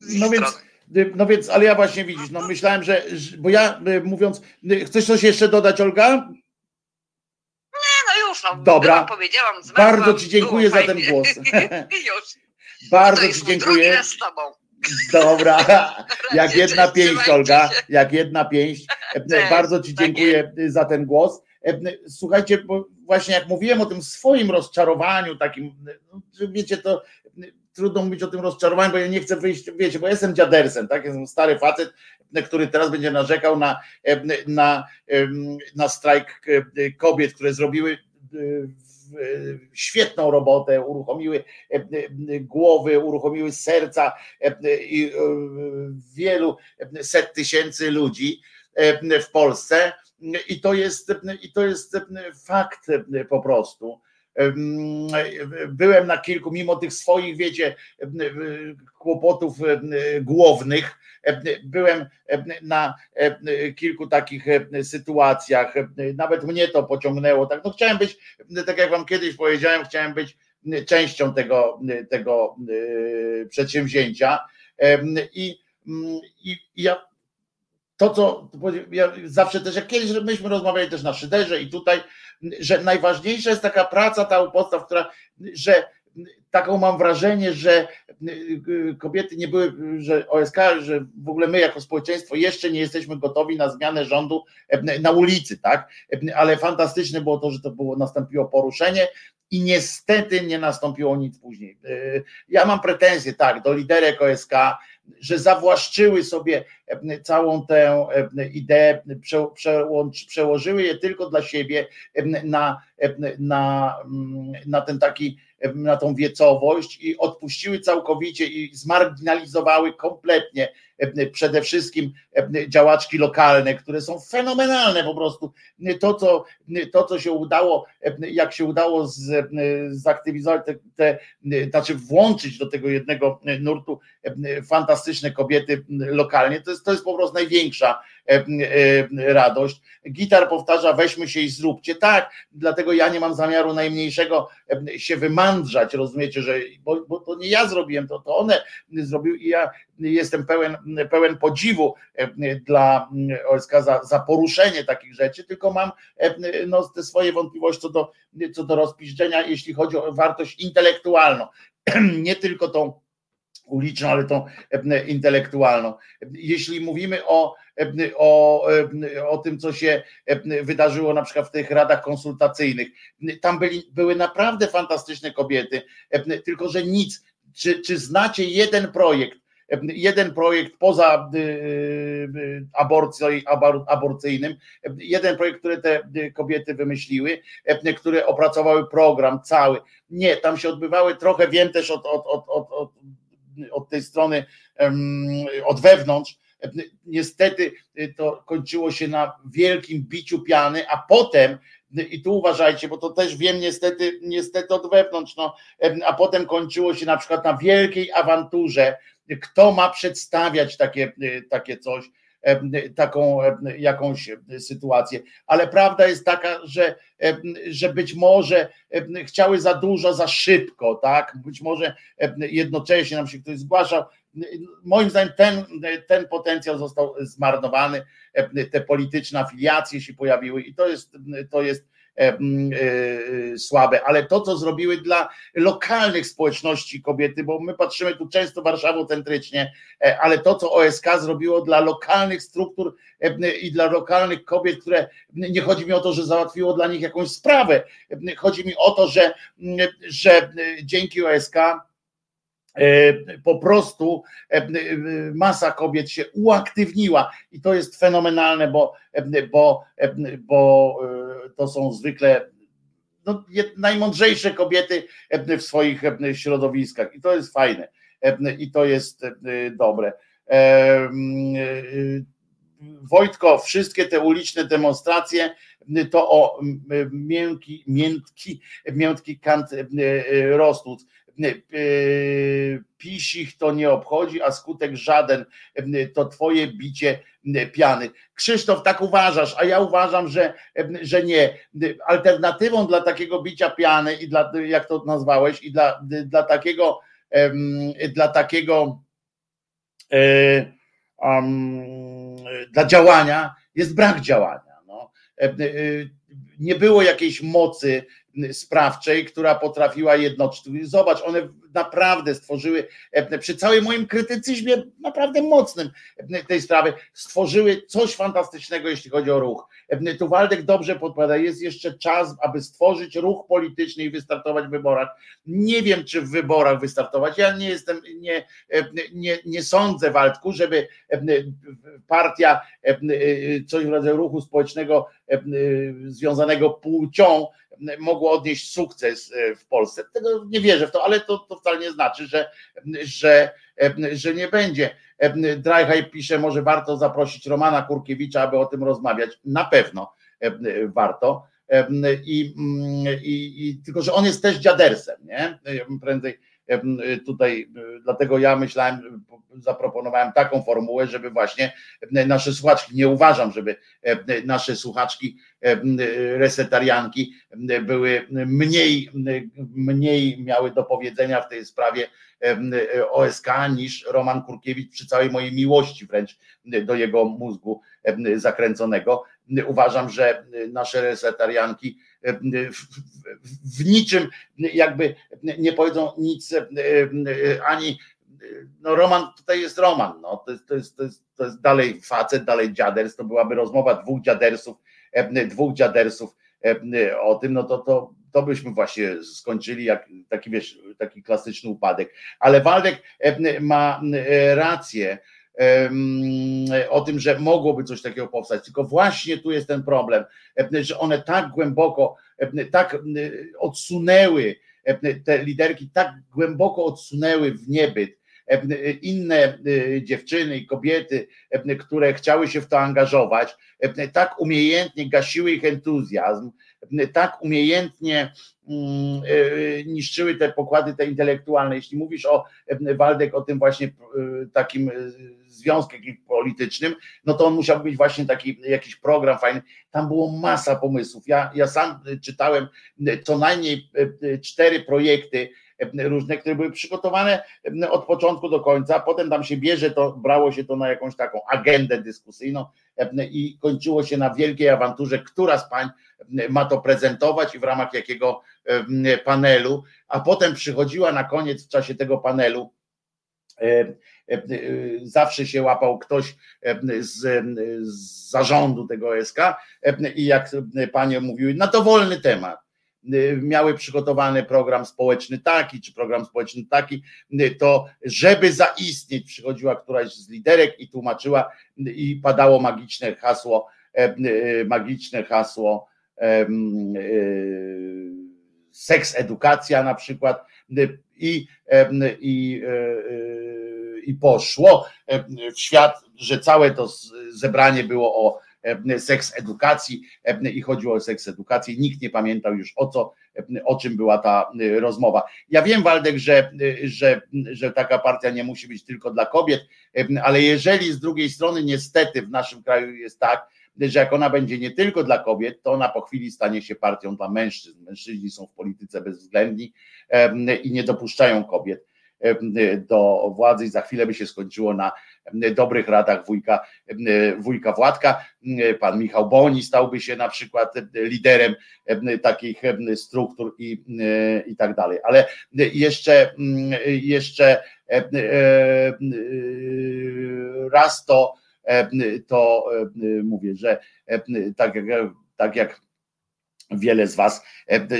No więc, strony. y, no więc, ale ja właśnie widzisz, no myślałem, że, bo ja y, mówiąc, y, chcesz coś jeszcze dodać, Olga? Nie, no już, no. Dobra. Powiedziałam, Bardzo ci dziękuję za ten głos. [laughs] [laughs] Bardzo ci dziękuję. z tobą. Dobra, [laughs] jak jedna pięść, Olga, się. jak jedna pięść. E, Bardzo Ci tak dziękuję za ten głos. Słuchajcie, bo właśnie jak mówiłem o tym swoim rozczarowaniu, takim, no, wiecie, to trudno mówić o tym rozczarowaniu, bo ja nie chcę wyjść, wiecie, bo jestem dziadersem, tak? Jestem stary facet, który teraz będzie narzekał na, na, na strajk kobiet, które zrobiły e, e, świetną robotę, uruchomiły głowy, uruchomiły serca i e, wielu set tysięcy ludzi w Polsce I to jest, i to jest fakt po prostu. Byłem na kilku, mimo tych swoich, wiecie, kłopotów głównych, byłem na kilku takich sytuacjach. Nawet mnie to pociągnęło. Tak, no chciałem być, tak jak wam kiedyś powiedziałem, chciałem być częścią tego, tego przedsięwzięcia. I, i ja to, co ja zawsze też, jak kiedyś myśmy rozmawiali też na szyderze i tutaj, że najważniejsza jest taka praca, ta u podstaw, która, że taką mam wrażenie, że kobiety nie były, że OSK, że w ogóle my jako społeczeństwo jeszcze nie jesteśmy gotowi na zmianę rządu na ulicy, tak? Ale fantastyczne było to, że to było, nastąpiło poruszenie i niestety nie nastąpiło nic później. Ja mam pretensje, tak, do liderek OSK, że zawłaszczyły sobie całą tę ideę, przełożyły je tylko dla siebie na, na, mm, na ten taki na tą wiecowość i odpuściły całkowicie i zmarginalizowały kompletnie przede wszystkim działaczki lokalne, które są fenomenalne po prostu. To, co, to, co się udało, jak się udało z, zaktywizować, te, te, znaczy włączyć do tego jednego nurtu fantastyczne kobiety lokalnie, to jest, to jest po prostu największa radość. Gitar powtarza, weźmy się i zróbcie. Tak, dlatego ja nie mam zamiaru najmniejszego się wymandrzać, rozumiecie, że bo, bo to nie ja zrobiłem, to, to one zrobiły i ja jestem pełen, pełen podziwu dla OSK za, za poruszenie takich rzeczy, tylko mam no, te swoje wątpliwości co do, co do rozpiszczenia, jeśli chodzi o wartość intelektualną. [clears throat] Nie tylko tą uliczną, ale tą intelektualną. Jeśli mówimy o, o, o tym, co się wydarzyło na przykład w tych radach konsultacyjnych, tam byli, były naprawdę fantastyczne kobiety, tylko że nic. Czy, czy znacie jeden projekt, jeden projekt poza y, y, aborcją, aborcyjnym, jeden projekt, który te kobiety wymyśliły, które opracowały program cały. Nie, tam się odbywały trochę, wiem też od, od, od, od, od tej strony, od wewnątrz, niestety to kończyło się na wielkim biciu piany, a potem i tu uważajcie, bo to też wiem niestety, niestety od wewnątrz, no, a potem kończyło się na przykład na wielkiej awanturze, kto ma przedstawiać takie, takie coś, taką jakąś sytuację. Ale prawda jest taka, że, że być może chciały za dużo, za szybko, tak? Być może jednocześnie nam się ktoś zgłaszał. Moim zdaniem ten, ten potencjał został zmarnowany, te polityczne afiliacje się pojawiły i to jest, to jest słabe, ale to, co zrobiły dla lokalnych społeczności kobiety, bo my patrzymy tu często warszawocentrycznie, e, ale to, co OSK zrobiło dla lokalnych struktur i dla lokalnych kobiet, które nie chodzi mi o to, że załatwiło dla nich jakąś sprawę, chodzi mi o to, że, że dzięki OSK E, po prostu e, e, masa kobiet się uaktywniła. I to jest fenomenalne, bo, bo, bo to są zwykle no, najmądrzejsze kobiety w swoich środowiskach i to jest fajne i to jest dobre. Wojtko, wszystkie te uliczne demonstracje to o miękki, miękki, miękki kant rosnąc pisich to nie obchodzi, a skutek żaden to twoje bicie piany. Krzysztof, tak uważasz, a ja uważam, że, że nie. Alternatywą dla takiego bicia piany i dla, jak to nazwałeś, i dla, dla takiego dla takiego um, dla działania jest brak działania. No. Nie było jakiejś mocy sprawczej, która potrafiła jednoczyć. Zobacz, one naprawdę stworzyły, e, przy całym moim krytycyzmie, naprawdę mocnym e, tej sprawy, stworzyły coś fantastycznego, jeśli chodzi o ruch. E, tu Waldek dobrze podpowiada, jest jeszcze czas, aby stworzyć ruch polityczny i wystartować w wyborach. Nie wiem, czy w wyborach wystartować. Ja nie jestem, nie, nie, nie sądzę, Waldku, żeby partia coś w rodzaju ruchu społecznego związanego płcią mogło odnieść sukces w Polsce. Tego nie wierzę w to, ale to, to wcale nie znaczy, że, że, że nie będzie. Drajhaj pisze, może warto zaprosić Romana Kurkiewicza, aby o tym rozmawiać. Na pewno warto. I, i, i tylko, że on jest też dziadersem, nie? Prędzej tutaj, dlatego ja myślałem, zaproponowałem taką formułę, żeby właśnie nasze słuchaczki, nie uważam, żeby nasze słuchaczki resetarianki były mniej, mniej miały do powiedzenia w tej sprawie OSK niż Roman Kurkiewicz przy całej mojej miłości wręcz do jego mózgu zakręconego. Uważam, że nasze resetarianki w niczym jakby nie powiedzą nic ani no Roman, tutaj jest Roman, no, to, jest, to, jest, to, jest, to jest dalej facet, dalej dziaders, to byłaby rozmowa dwóch dziadersów, dwóch dziadersów o tym, no to, to, to byśmy właśnie skończyli jak taki, wiesz, taki klasyczny upadek. Ale Waldek ma rację, o tym, że mogłoby coś takiego powstać. Tylko właśnie tu jest ten problem, że one tak głęboko, tak odsunęły, te liderki tak głęboko odsunęły w niebyt inne dziewczyny i kobiety, które chciały się w to angażować, tak umiejętnie gasiły ich entuzjazm, tak umiejętnie mm, niszczyły te pokłady te intelektualne. Jeśli mówisz o Waldek, o tym właśnie takim związku politycznym, no to on musiał być właśnie taki jakiś program fajny. Tam było masa pomysłów. Ja, ja sam czytałem co najmniej cztery projekty różne, które były przygotowane od początku do końca, potem tam się bierze, to brało się to na jakąś taką agendę dyskusyjną i kończyło się na wielkiej awanturze, która z pań ma to prezentować i w ramach jakiego panelu, a potem przychodziła na koniec w czasie tego panelu zawsze się łapał ktoś z, z zarządu tego SK i jak panie mówiły, na dowolny temat miały przygotowany program społeczny taki, czy program społeczny taki, to żeby zaistnieć, przychodziła któraś z liderek i tłumaczyła i padało magiczne hasło, magiczne hasło seks edukacja na przykład i, i i poszło e, w świat, że całe to zebranie było o e, seks edukacji e, i chodziło o seks edukacji. Nikt nie pamiętał już o co, o czym była ta rozmowa. Ja wiem, Waldek, że, że, że taka partia nie musi być tylko dla kobiet, ale jeżeli z drugiej strony niestety w naszym kraju jest tak, że jak ona będzie nie tylko dla kobiet, to ona po chwili stanie się partią dla mężczyzn. Mężczyźni są w polityce bezwzględni i nie dopuszczają kobiet do władzy i za chwilę by się skończyło na dobrych radach wujka, wujka Władka. Pan Michał Boni stałby się na przykład liderem takich struktur i, i tak dalej. Ale jeszcze, jeszcze raz to, to mówię, że tak jak, tak jak wiele z Was,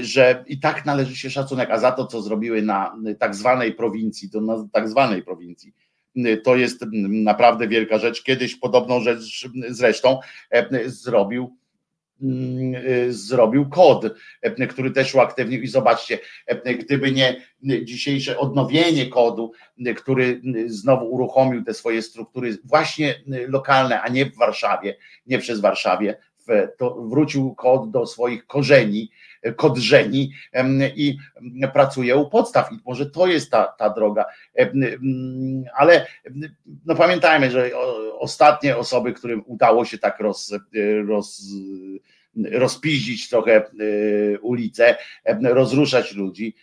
że i tak należy się szacunek, a za to, co zrobiły na tak zwanej prowincji, to na tak zwanej prowincji, to jest naprawdę wielka rzecz. Kiedyś podobną rzecz zresztą e, zrobił zrobił kod, który też uaktywnił i zobaczcie, gdyby nie dzisiejsze odnowienie kodu, który znowu uruchomił te swoje struktury właśnie lokalne, a nie w Warszawie, nie przez Warszawie, wrócił kod do swoich korzeni, kodrzeni i pracuje u podstaw. I może to jest ta, ta droga. Ale no pamiętajmy, że ostatnie osoby, którym udało się tak roz, roz rozpiździć trochę e, ulice, rozruszać ludzi,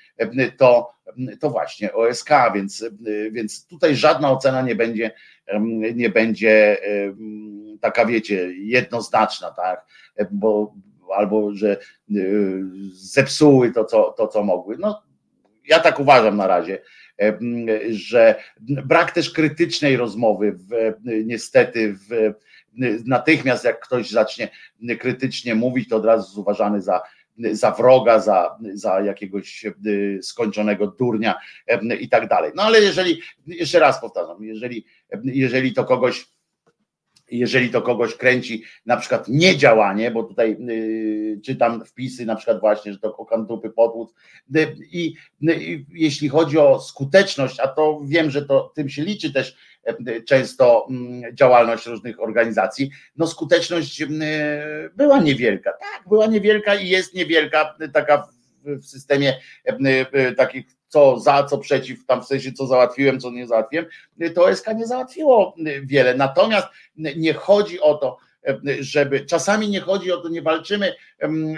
to, to właśnie OSK, więc, więc tutaj żadna ocena nie będzie, nie będzie taka, wiecie, jednoznaczna, tak, bo albo że y, zepsuły to, co, to, co mogły. No, ja tak uważam na razie, że brak też krytycznej rozmowy, w, niestety, w, natychmiast jak ktoś zacznie krytycznie mówić, to od razu jest uważany za, za wroga, za, za jakiegoś y, skończonego durnia i tak dalej. No ale jeżeli, jeszcze raz powtarzam, jeżeli, jeżeli to kogoś jeżeli to kogoś kręci na przykład niedziałanie, bo tutaj y, czytam wpisy na przykład właśnie, że to okantupy podłód y, i, y, i jeśli chodzi o skuteczność, a to wiem, że to tym się liczy też często mm, działalność różnych organizacji, no skuteczność była niewielka, tak, była niewielka i jest niewielka taka w, systemie takich co za, co przeciw, tam w sensie co załatwiłem, co nie załatwiłem, to SK nie załatwiło wiele. Natomiast nie chodzi o to, żeby czasami nie chodzi o to, nie walczymy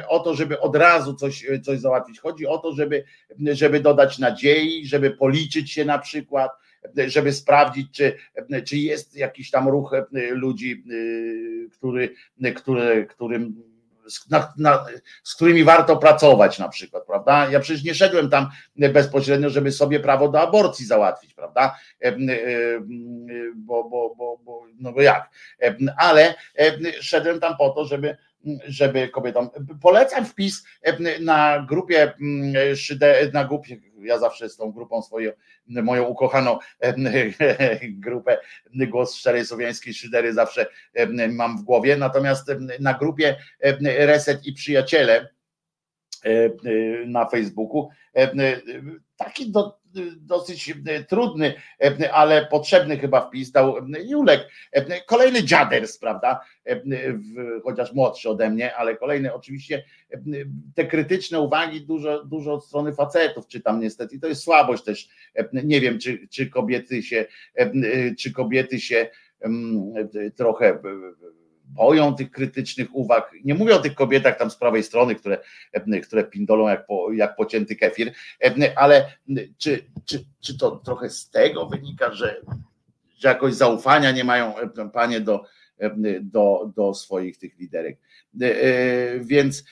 o to, żeby od razu coś, coś załatwić. Chodzi o to, żeby, żeby dodać nadziei, żeby policzyć się na przykład, żeby sprawdzić, czy, czy jest jakiś tam ruch ludzi, który, który, którym na, na, z którymi warto pracować na przykład, prawda? Ja przecież nie szedłem tam bezpośrednio, żeby sobie prawo do aborcji załatwić, prawda? Bo, bo, bo, bo no bo jak? Ale szedłem tam po to, żeby żeby kobietom. Polecam wpis na grupie na grupie, ja zawsze z tą grupą swoją, moją ukochaną [laughs] grupę Głos Szczerej Słowiańskiej Szydery zawsze mam w głowie, natomiast na grupie Reset i Przyjaciele na Facebooku taki do, dosyć trudny, ale potrzebny chyba wpis dał Julek. Kolejny dziaders, prawda? Chociaż młodszy ode mnie, ale kolejny oczywiście te krytyczne uwagi dużo, dużo od strony facetów czytam niestety. To jest słabość też. Nie wiem, czy, czy kobiety się, czy kobiety się trochę boją tych krytycznych uwag. Nie mówię o tych kobietach tam z prawej strony, które, które pindolą jak, po, jak pocięty kefir, ale czy, czy, czy to trochę z tego wynika, że, że jakoś zaufania nie mają panie do, do, do swoich tych liderek. Więc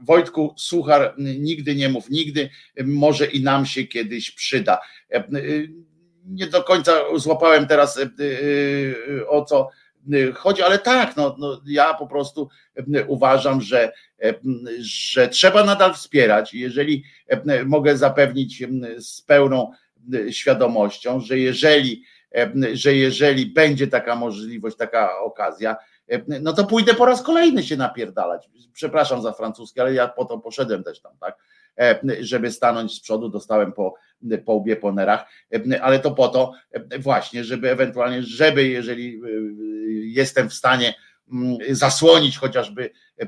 Wojtku, suchar, nigdy nie mów nigdy, może i nam się kiedyś przyda. Nie do końca złapałem teraz o co chodzi, ale tak, no, no ja po prostu uważam, że, że trzeba nadal wspierać. Jeżeli mogę zapewnić z pełną świadomością, że jeżeli, że jeżeli będzie taka możliwość, taka okazja, no to pójdę po raz kolejny się napierdalać. Przepraszam za francuskie, ale ja po to poszedłem też tam, tak? Żeby stanąć z przodu, dostałem po, po łbie, po nerach, ale to po to właśnie, żeby ewentualnie, żeby jeżeli jestem w stanie mm, zasłonić chociażby e,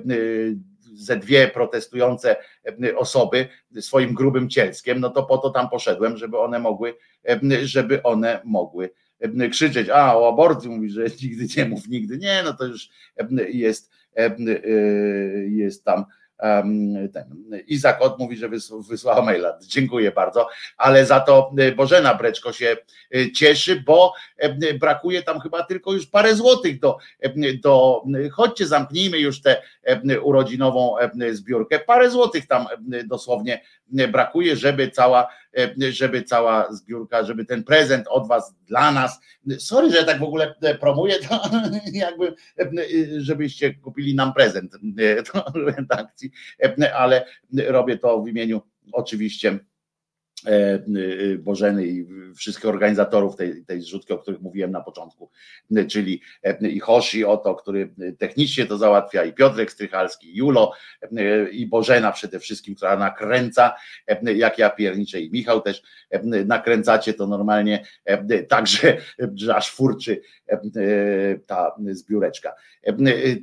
ze dwie protestujące e, osoby swoim grubym cielskiem, no to po to tam poszedłem, żeby one mogły, żeby one mogły krzyczeć, a o aborcji mówi, że [laughs] nigdy nie mów, nigdy. Nie, no to już jest, jest tam ten, Izak Ot mówi, że wysłała maila. Dziękuję bardzo, ale za to e, Bożena Breczko się e, cieszy, bo brakuje tam chyba tylko już parę złotych do, do chodźcie, zamknijmy już tę urodzinową zbiórkę. Parę złotych tam dosłownie brakuje, żeby cała, żeby cała zbiórka, żeby ten prezent od was dla nas. Sorry, że tak w ogóle promuję, to [laughs] jakby żebyście kupili nam prezent [laughs] redakcji, ale robię to w imieniu oczywiście E, e, Bożeny i wszystkich organizatorów tej, tej zrzutki, o których mówiłem na początku, czyli e, i Hoshi Oto, który technicznie to załatwia, i Piotrek Strychalski, i Julo, i Bożena przede wszystkim, która nakręca, jak ja pierniczę, i Michał też nakręcacie to normalnie, także że aż furczy ta zbióreczka.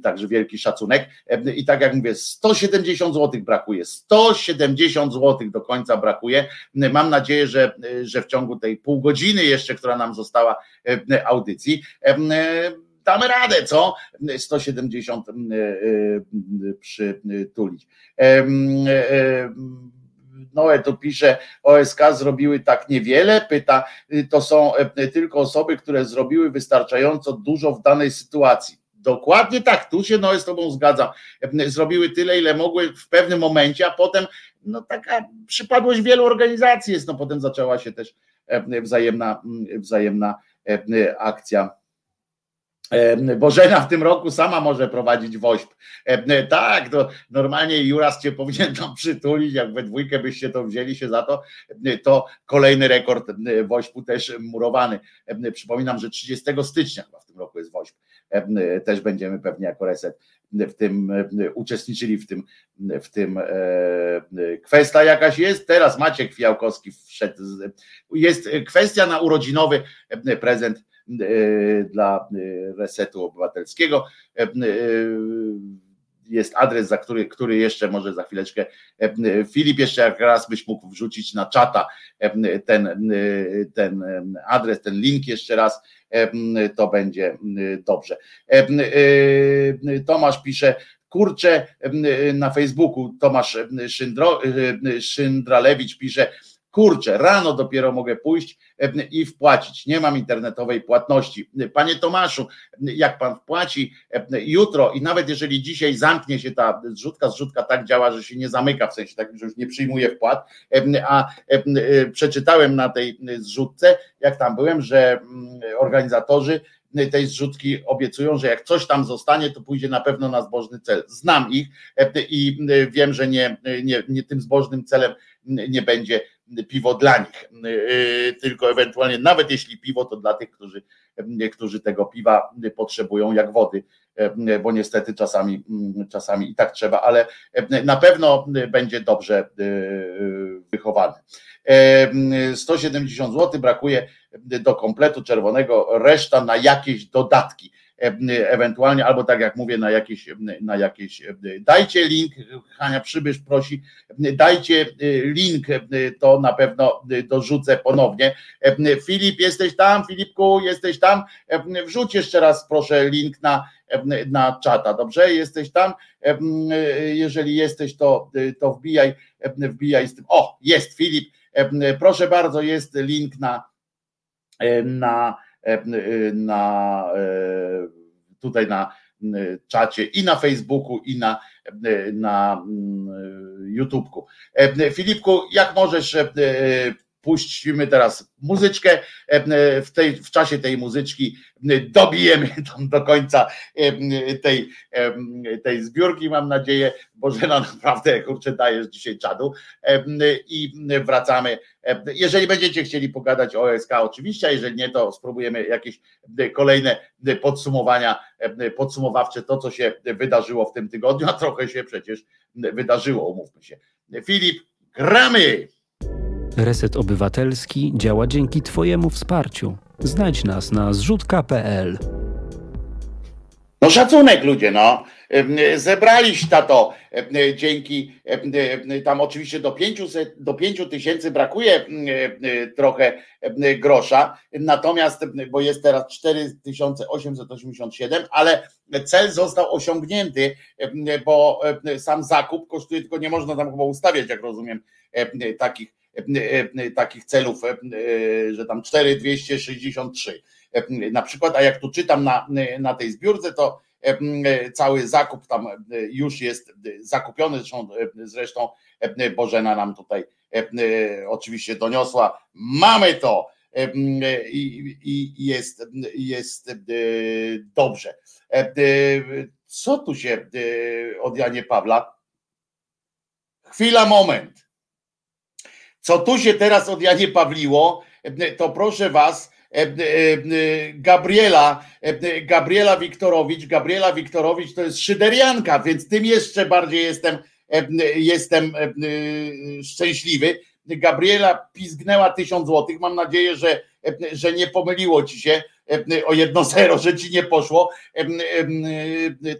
Także wielki szacunek. I tak jak mówię, 170 zł brakuje, 170 zł do końca brakuje Mam nadzieję, że, że w ciągu tej pół godziny jeszcze, która nam została e, audycji, e, damy radę, co? 170 e, przytulić. Noe tu pisze, OSK zrobiły tak niewiele, pyta, to są tylko osoby, które zrobiły wystarczająco dużo w danej sytuacji. Dokładnie tak, tu się Noe z tobą zgadzam. Zrobiły tyle, ile mogły w pewnym momencie, a potem no taka przypadłość wielu organizacji jest, no potem zaczęła się też wzajemna, mm, wzajemna akcja. Bożena w tym roku sama może prowadzić WOŚP. Tak, to normalnie Juras cię powinien tam przytulić, jak we dwójkę byście to wzięli się za to, to kolejny rekord WOŚP-u też murowany. Przypominam, że 30 stycznia w tym jest WOŚP. Też będziemy pewnie jako reset w tym uczestniczyli w tym, w tym kwestia jakaś jest. Teraz Maciek Fiałkowski wszedł. Jest kwestia na urodzinowy prezent dla resetu obywatelskiego jest adres, za który, który jeszcze może za chwileczkę Filip jeszcze jak raz byś mógł wrzucić na czata ten, ten adres, ten link jeszcze raz, to będzie dobrze. Tomasz pisze, kurczę na Facebooku, Tomasz Szyndro, Szyndralewicz pisze, kurczę, rano dopiero mogę pójść i wpłacić. Nie mam internetowej płatności. Panie Tomaszu, jak pan wpłaci jutro i nawet jeżeli dzisiaj zamknie się ta zrzutka, zrzutka tak działa, że się nie zamyka, w sensie tak, że już nie przyjmuje wpłat, a przeczytałem na tej zrzutce, jak tam byłem, że organizatorzy tej zrzutki obiecują, że jak coś tam zostanie, to pójdzie na pewno na zbożny cel. Znam ich i wiem, że nie, nie, nie tym zbożnym celem nie będzie piwo dla nich, y, tylko ewentualnie nawet jeśli piwo, to dla tych, którzy, którzy tego piwa potrzebują jak wody, bo niestety czasami, czasami i tak trzeba, ale na pewno będzie dobrze y, wychowany. 170 zł brakuje do kompletu czerwonego, reszta na jakieś dodatki ewentualnie, albo tak jak mówię, na jakieś, na jakieś dajcie link, Hania Przybysz prosi, dajcie link, to na pewno dorzucę ponownie. Filip, jesteś tam? Filipku, jesteś tam? Wrzuć jeszcze raz proszę link na, na czata, dobrze? Jesteś tam? Jeżeli jesteś, to, to wbijaj, wbijaj z tym. O, jest Filip, proszę bardzo, jest link na na E, na, e, tutaj na czacie i na Facebooku, i na, na YouTubeku. E, Filipku, jak możesz puścimy teraz muzyczkę. W, tej, w czasie tej muzyczki dobijemy [laughs] do końca tej, tej zbiórki, mam nadzieję. Bożena, naprawdę kurczę dajesz dzisiaj czadu. I wracamy. Jeżeli będziecie chcieli pogadać o OSK, oczywiście, a jeżeli nie, to spróbujemy jakieś kolejne podsumowania, podsumowawcze, to co się wydarzyło w tym tygodniu, a trochę się przecież wydarzyło, umówmy się. Filip, gramy! Reset Obywatelski działa dzięki Twojemu wsparciu. Znajdź nas na zrzutka.pl. No szacunek ludzie, no. Zebraliście to dzięki tam oczywiście do 500, do 5 tysięcy brakuje trochę grosza, natomiast, bo jest teraz 4887, ale cel został osiągnięty, bo sam zakup kosztuje, tylko nie można tam chyba ustawiać, jak rozumiem, takich takich celów, e, że tam 4263 na przykład, a jak tu czytam na, na tej zbiórce, to cały zakup tam już jest zakupiony, zresztą, zresztą Bożena nam tutaj oczywiście doniosła, mamy to i, i jest, jest dobrze. Co tu się od Janie Pawla? Chwila, moment. Co tu się teraz od Janie Pawliło, to proszę was, Gabriela, Gabriela Wiktorowicz, Gabriela Wiktorowicz to jest szyderianka, więc tym jeszcze bardziej jestem, jestem szczęśliwy. Gabriela pizgnęła tysiąc złotych. Mam nadzieję, że, że nie pomyliło ci się o jedno zero, że ci nie poszło.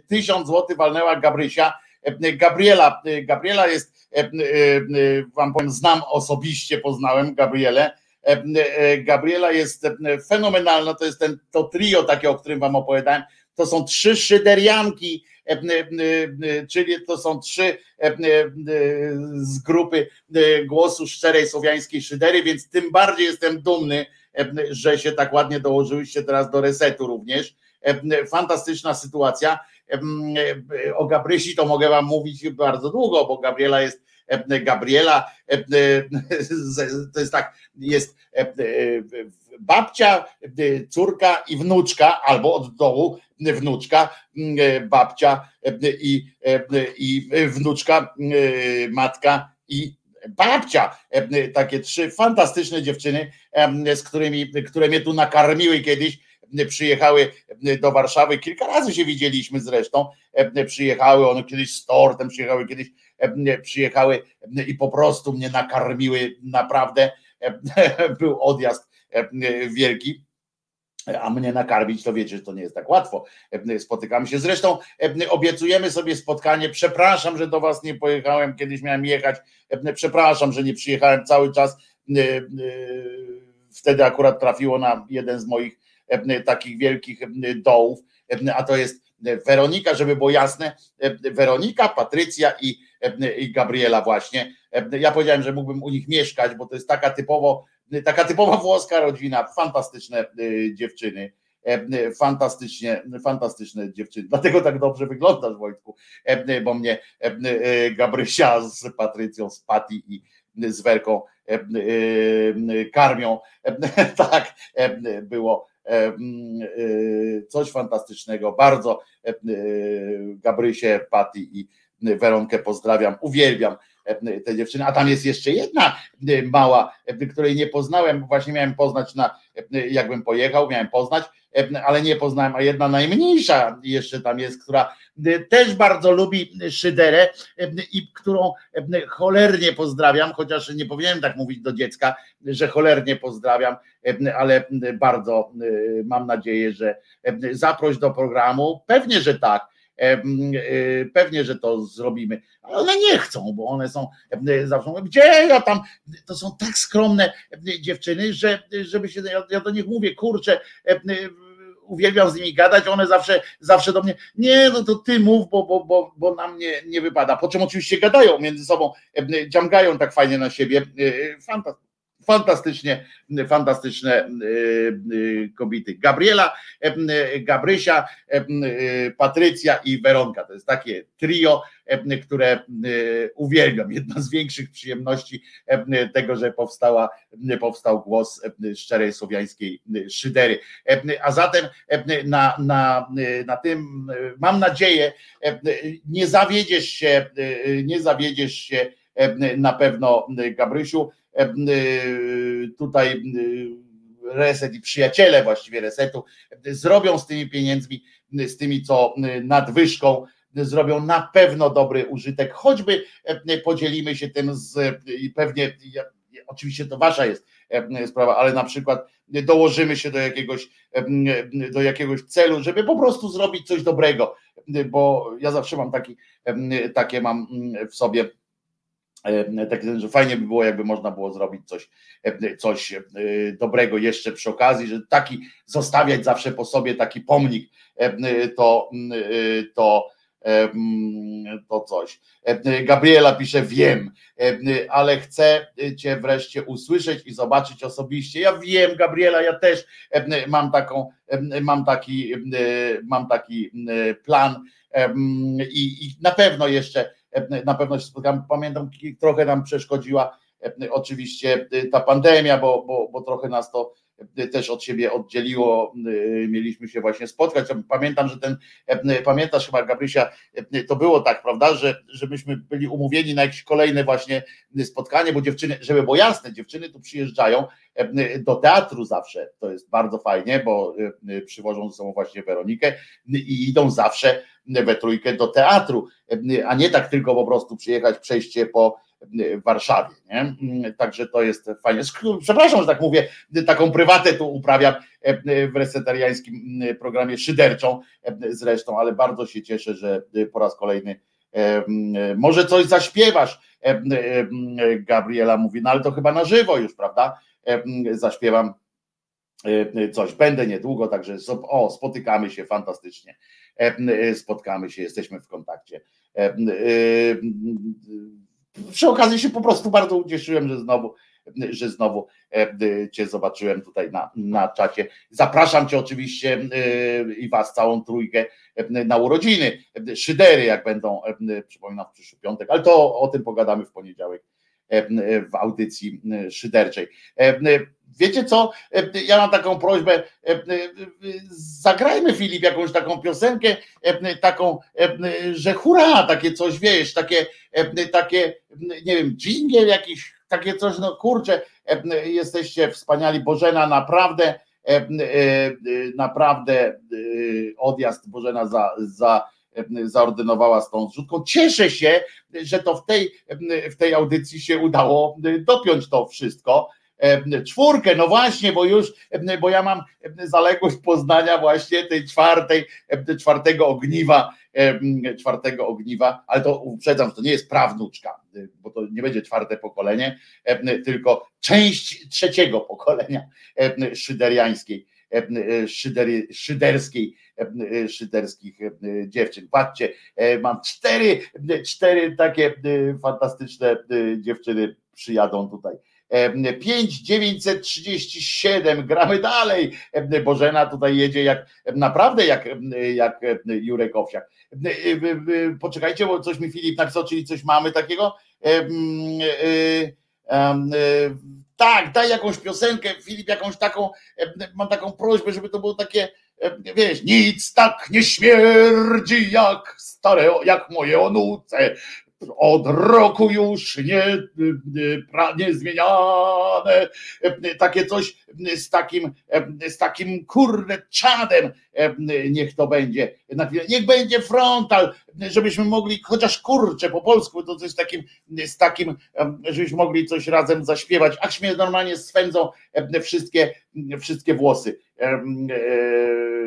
Tysiąc złotych walnęła Gabrysia. Gabriela, Gabriela jest E, e, e, wam powiem, znam osobiście, poznałem Gabrielę. Gabriela jest fenomenalna, to jest ten, to trio takie, o którym wam opowiadałem, to są trzy szyderianki, czyli to są trzy z grupy głosu szczerej słowiańskiej szydery, więc tym bardziej jestem dumny, że się tak ładnie dołożyłyście teraz do resetu również. Fantastyczna sytuacja. O Gabrysi to mogę wam mówić bardzo długo, bo Gabriela jest Gabriela, [laughs] to jest tak, jest babcia, córka i wnuczka, albo od dołu wnuczka, babcia i, i wnuczka, matka i babcia. Takie trzy fantastyczne dziewczyny, z którymi, które mnie tu nakarmiły kiedyś przyjechały do Warszawy, kilka razy się widzieliśmy zresztą, przyjechały, one kiedyś z tortem przyjechały, kiedyś przyjechały i po prostu mnie nakarmiły, naprawdę był odjazd wielki a mnie nakarmić, to wiecie, że to nie jest tak łatwo. Spotykamy się. Zresztą obiecujemy sobie spotkanie. Przepraszam, że do Was nie pojechałem, kiedyś miałem jechać. Przepraszam, że nie przyjechałem cały czas. Wtedy akurat trafiło na jeden z moich takich wielkich dołów, a to jest Weronika, żeby było jasne. Weronika, Patrycja i, Gabriela właśnie. Ja powiedziałem, że mógłbym u nich mieszkać, bo to jest taka typowo taka typowa włoska rodzina, fantastyczne dziewczyny. E, fantastycznie, fantastyczne dziewczyny. Dlatego tak dobrze wyglądasz, Wojtku, e, bo mnie e, Gabrysia z Patrycją, z Pati i z Werką karmią. [laughs] Tak, było coś fantastycznego. Bardzo Gabrysię, Pati i Weronkę pozdrawiam, uwielbiam te dziewczyny, a tam jest jeszcze jedna mała, której nie poznałem, właśnie miałem poznać na, jakbym pojechał, miałem poznać, ale nie poznałem, a jedna najmniejsza jeszcze tam jest, która też bardzo lubi szyderę i którą cholernie pozdrawiam, chociaż nie powinienem tak mówić do dziecka, że cholernie pozdrawiam, ale bardzo mam nadzieję, że zaproś do programu, pewnie, że tak, Y, pewnie, że to zrobimy, ale one nie chcą, bo one są zawsze mówią, gdzie ja tam, to są tak skromne dziewczyny, że żeby się, ja do nich mówię, kurczę, uwielbiam z nimi gadać, one zawsze, zawsze do mnie, nie, no to ty mów, bo, bo, bo, bo na mnie nie wypada. Po czym oczywiście gadają między sobą, dziamgają tak fajnie na siebie. Fantastycznie fantastycznie, fantastyczne y, y, kobiety. Gabriela, y, Gabrysia, Patrycja i Weronka. To jest takie trio, które uwielbiam. Jedna z większych przyjemności tego, że powstała, powstał głos szczerej słowiańskiej szydery. A zatem na, na, na tym mam nadzieję, nie zawiedziesz się, nie zawiedziesz się na pewno Gabrysiu. Y, tutaj reset i przyjaciele właściwie resetu zrobią z tymi pieniędzmi, z tymi co nadwyżką, zrobią na pewno dobry użytek, choćby podzielimy się tym z i pewnie oczywiście to wasza jest sprawa, ale na przykład dołożymy się do jakiegoś, do jakiegoś celu, żeby po prostu zrobić coś dobrego, bo ja zawsze mam taki, takie mam w sobie tak, że fajnie by było, jakby można było zrobić coś, e, coś e, dobrego jeszcze przy okazji, że taki zostawiać zawsze po sobie taki pomnik, to, to, to coś. Gabriela pisze, wiem, ale chcę Cię wreszcie usłyszeć i zobaczyć osobiście. Ja wiem, Gabriela, ja też mam taką, mam taki, mam taki plan i, i na pewno jeszcze na pewno się spotkamy. Pamiętam, trochę nam przeszkodziła e, oczywiście e, ta pandemia, bo, bo, bo trochę nas to e, też od siebie oddzieliło, mieliśmy się właśnie spotkać. Pamiętam, że ten, pamiętasz chyba Gabrysia, to było tak, prawda, że, że myśmy byli umówieni na jakieś kolejne właśnie spotkanie, bo dziewczyny, żeby było jasne, dziewczyny tu przyjeżdżają do teatru zawsze, to jest bardzo fajnie, bo przywożą ze sobą właśnie Weronikę i idą zawsze we trójkę do teatru, a nie tak tylko po prostu przyjechać, przejście po Warszawie. Nie? Także to jest fajnie. Przepraszam, że tak mówię, taką prywatę tu uprawiam w resetariańskim programie szyderczą zresztą, ale bardzo się cieszę, że po raz kolejny może coś zaśpiewasz, Gabriela mówi, no ale to chyba na żywo już, prawda? Zaśpiewam coś. Będę niedługo, także o, spotykamy się fantastycznie. E, spotkamy się, jesteśmy w kontakcie. E, e, przy okazji się po prostu bardzo ucieszyłem, że znowu, że znowu Cię zobaczyłem tutaj na, na czacie. Zapraszam Cię oczywiście i Was całą trójkę na urodziny. Szydery, jak będą, przypominam, w przyszły piątek, ale to o tym pogadamy w poniedziałek w audycji szyderczej. Wiecie co? Ja mam taką prośbę, zagrajmy Filip jakąś taką piosenkę, taką, że hura, takie coś, wiesz, takie, takie, nie wiem, jingle jakiś, takie coś, no kurczę, jesteście wspaniali, Bożena, naprawdę naprawdę odjazd Bożena za, za zaordynowała z tą zrzutką. Cieszę się, że to w tej, w tej audycji się udało dopiąć to wszystko. Czwórkę, no właśnie, bo już, bo ja mam zaległość Poznania właśnie tej czwartej, czwartego ogniwa, czwartego ogniwa, ale to uprzedzam, to nie jest prawnuczka, bo to nie będzie czwarte pokolenie, tylko część trzeciego pokolenia szyderiańskiej szyder, szyderskiej, szyderskich dziewczyn. Patrzcie, mam cztery, cztery takie fantastyczne dziewczyny przyjadą tutaj. 5937, gramy dalej. Bożena tutaj jedzie jak naprawdę jak, jak Jurek Owsiak. Poczekajcie, bo coś mi Filip napisał, czyli coś mamy takiego. Tak, daj jakąś piosenkę, Filip, jakąś taką, mam taką prośbę, żeby to było takie, wiesz, nic tak nie śmierdzi jak stare, jak moje onuce, od roku już nie, nie zmieniane, takie coś z takim, z takim kurde czadem, niech to będzie, niech będzie frontal, żebyśmy mogli, chociaż kurczę po polsku, to coś z takim, z takim, żebyśmy mogli coś razem zaśpiewać, ach mnie normalnie swędzą wszystkie, wszystkie włosy.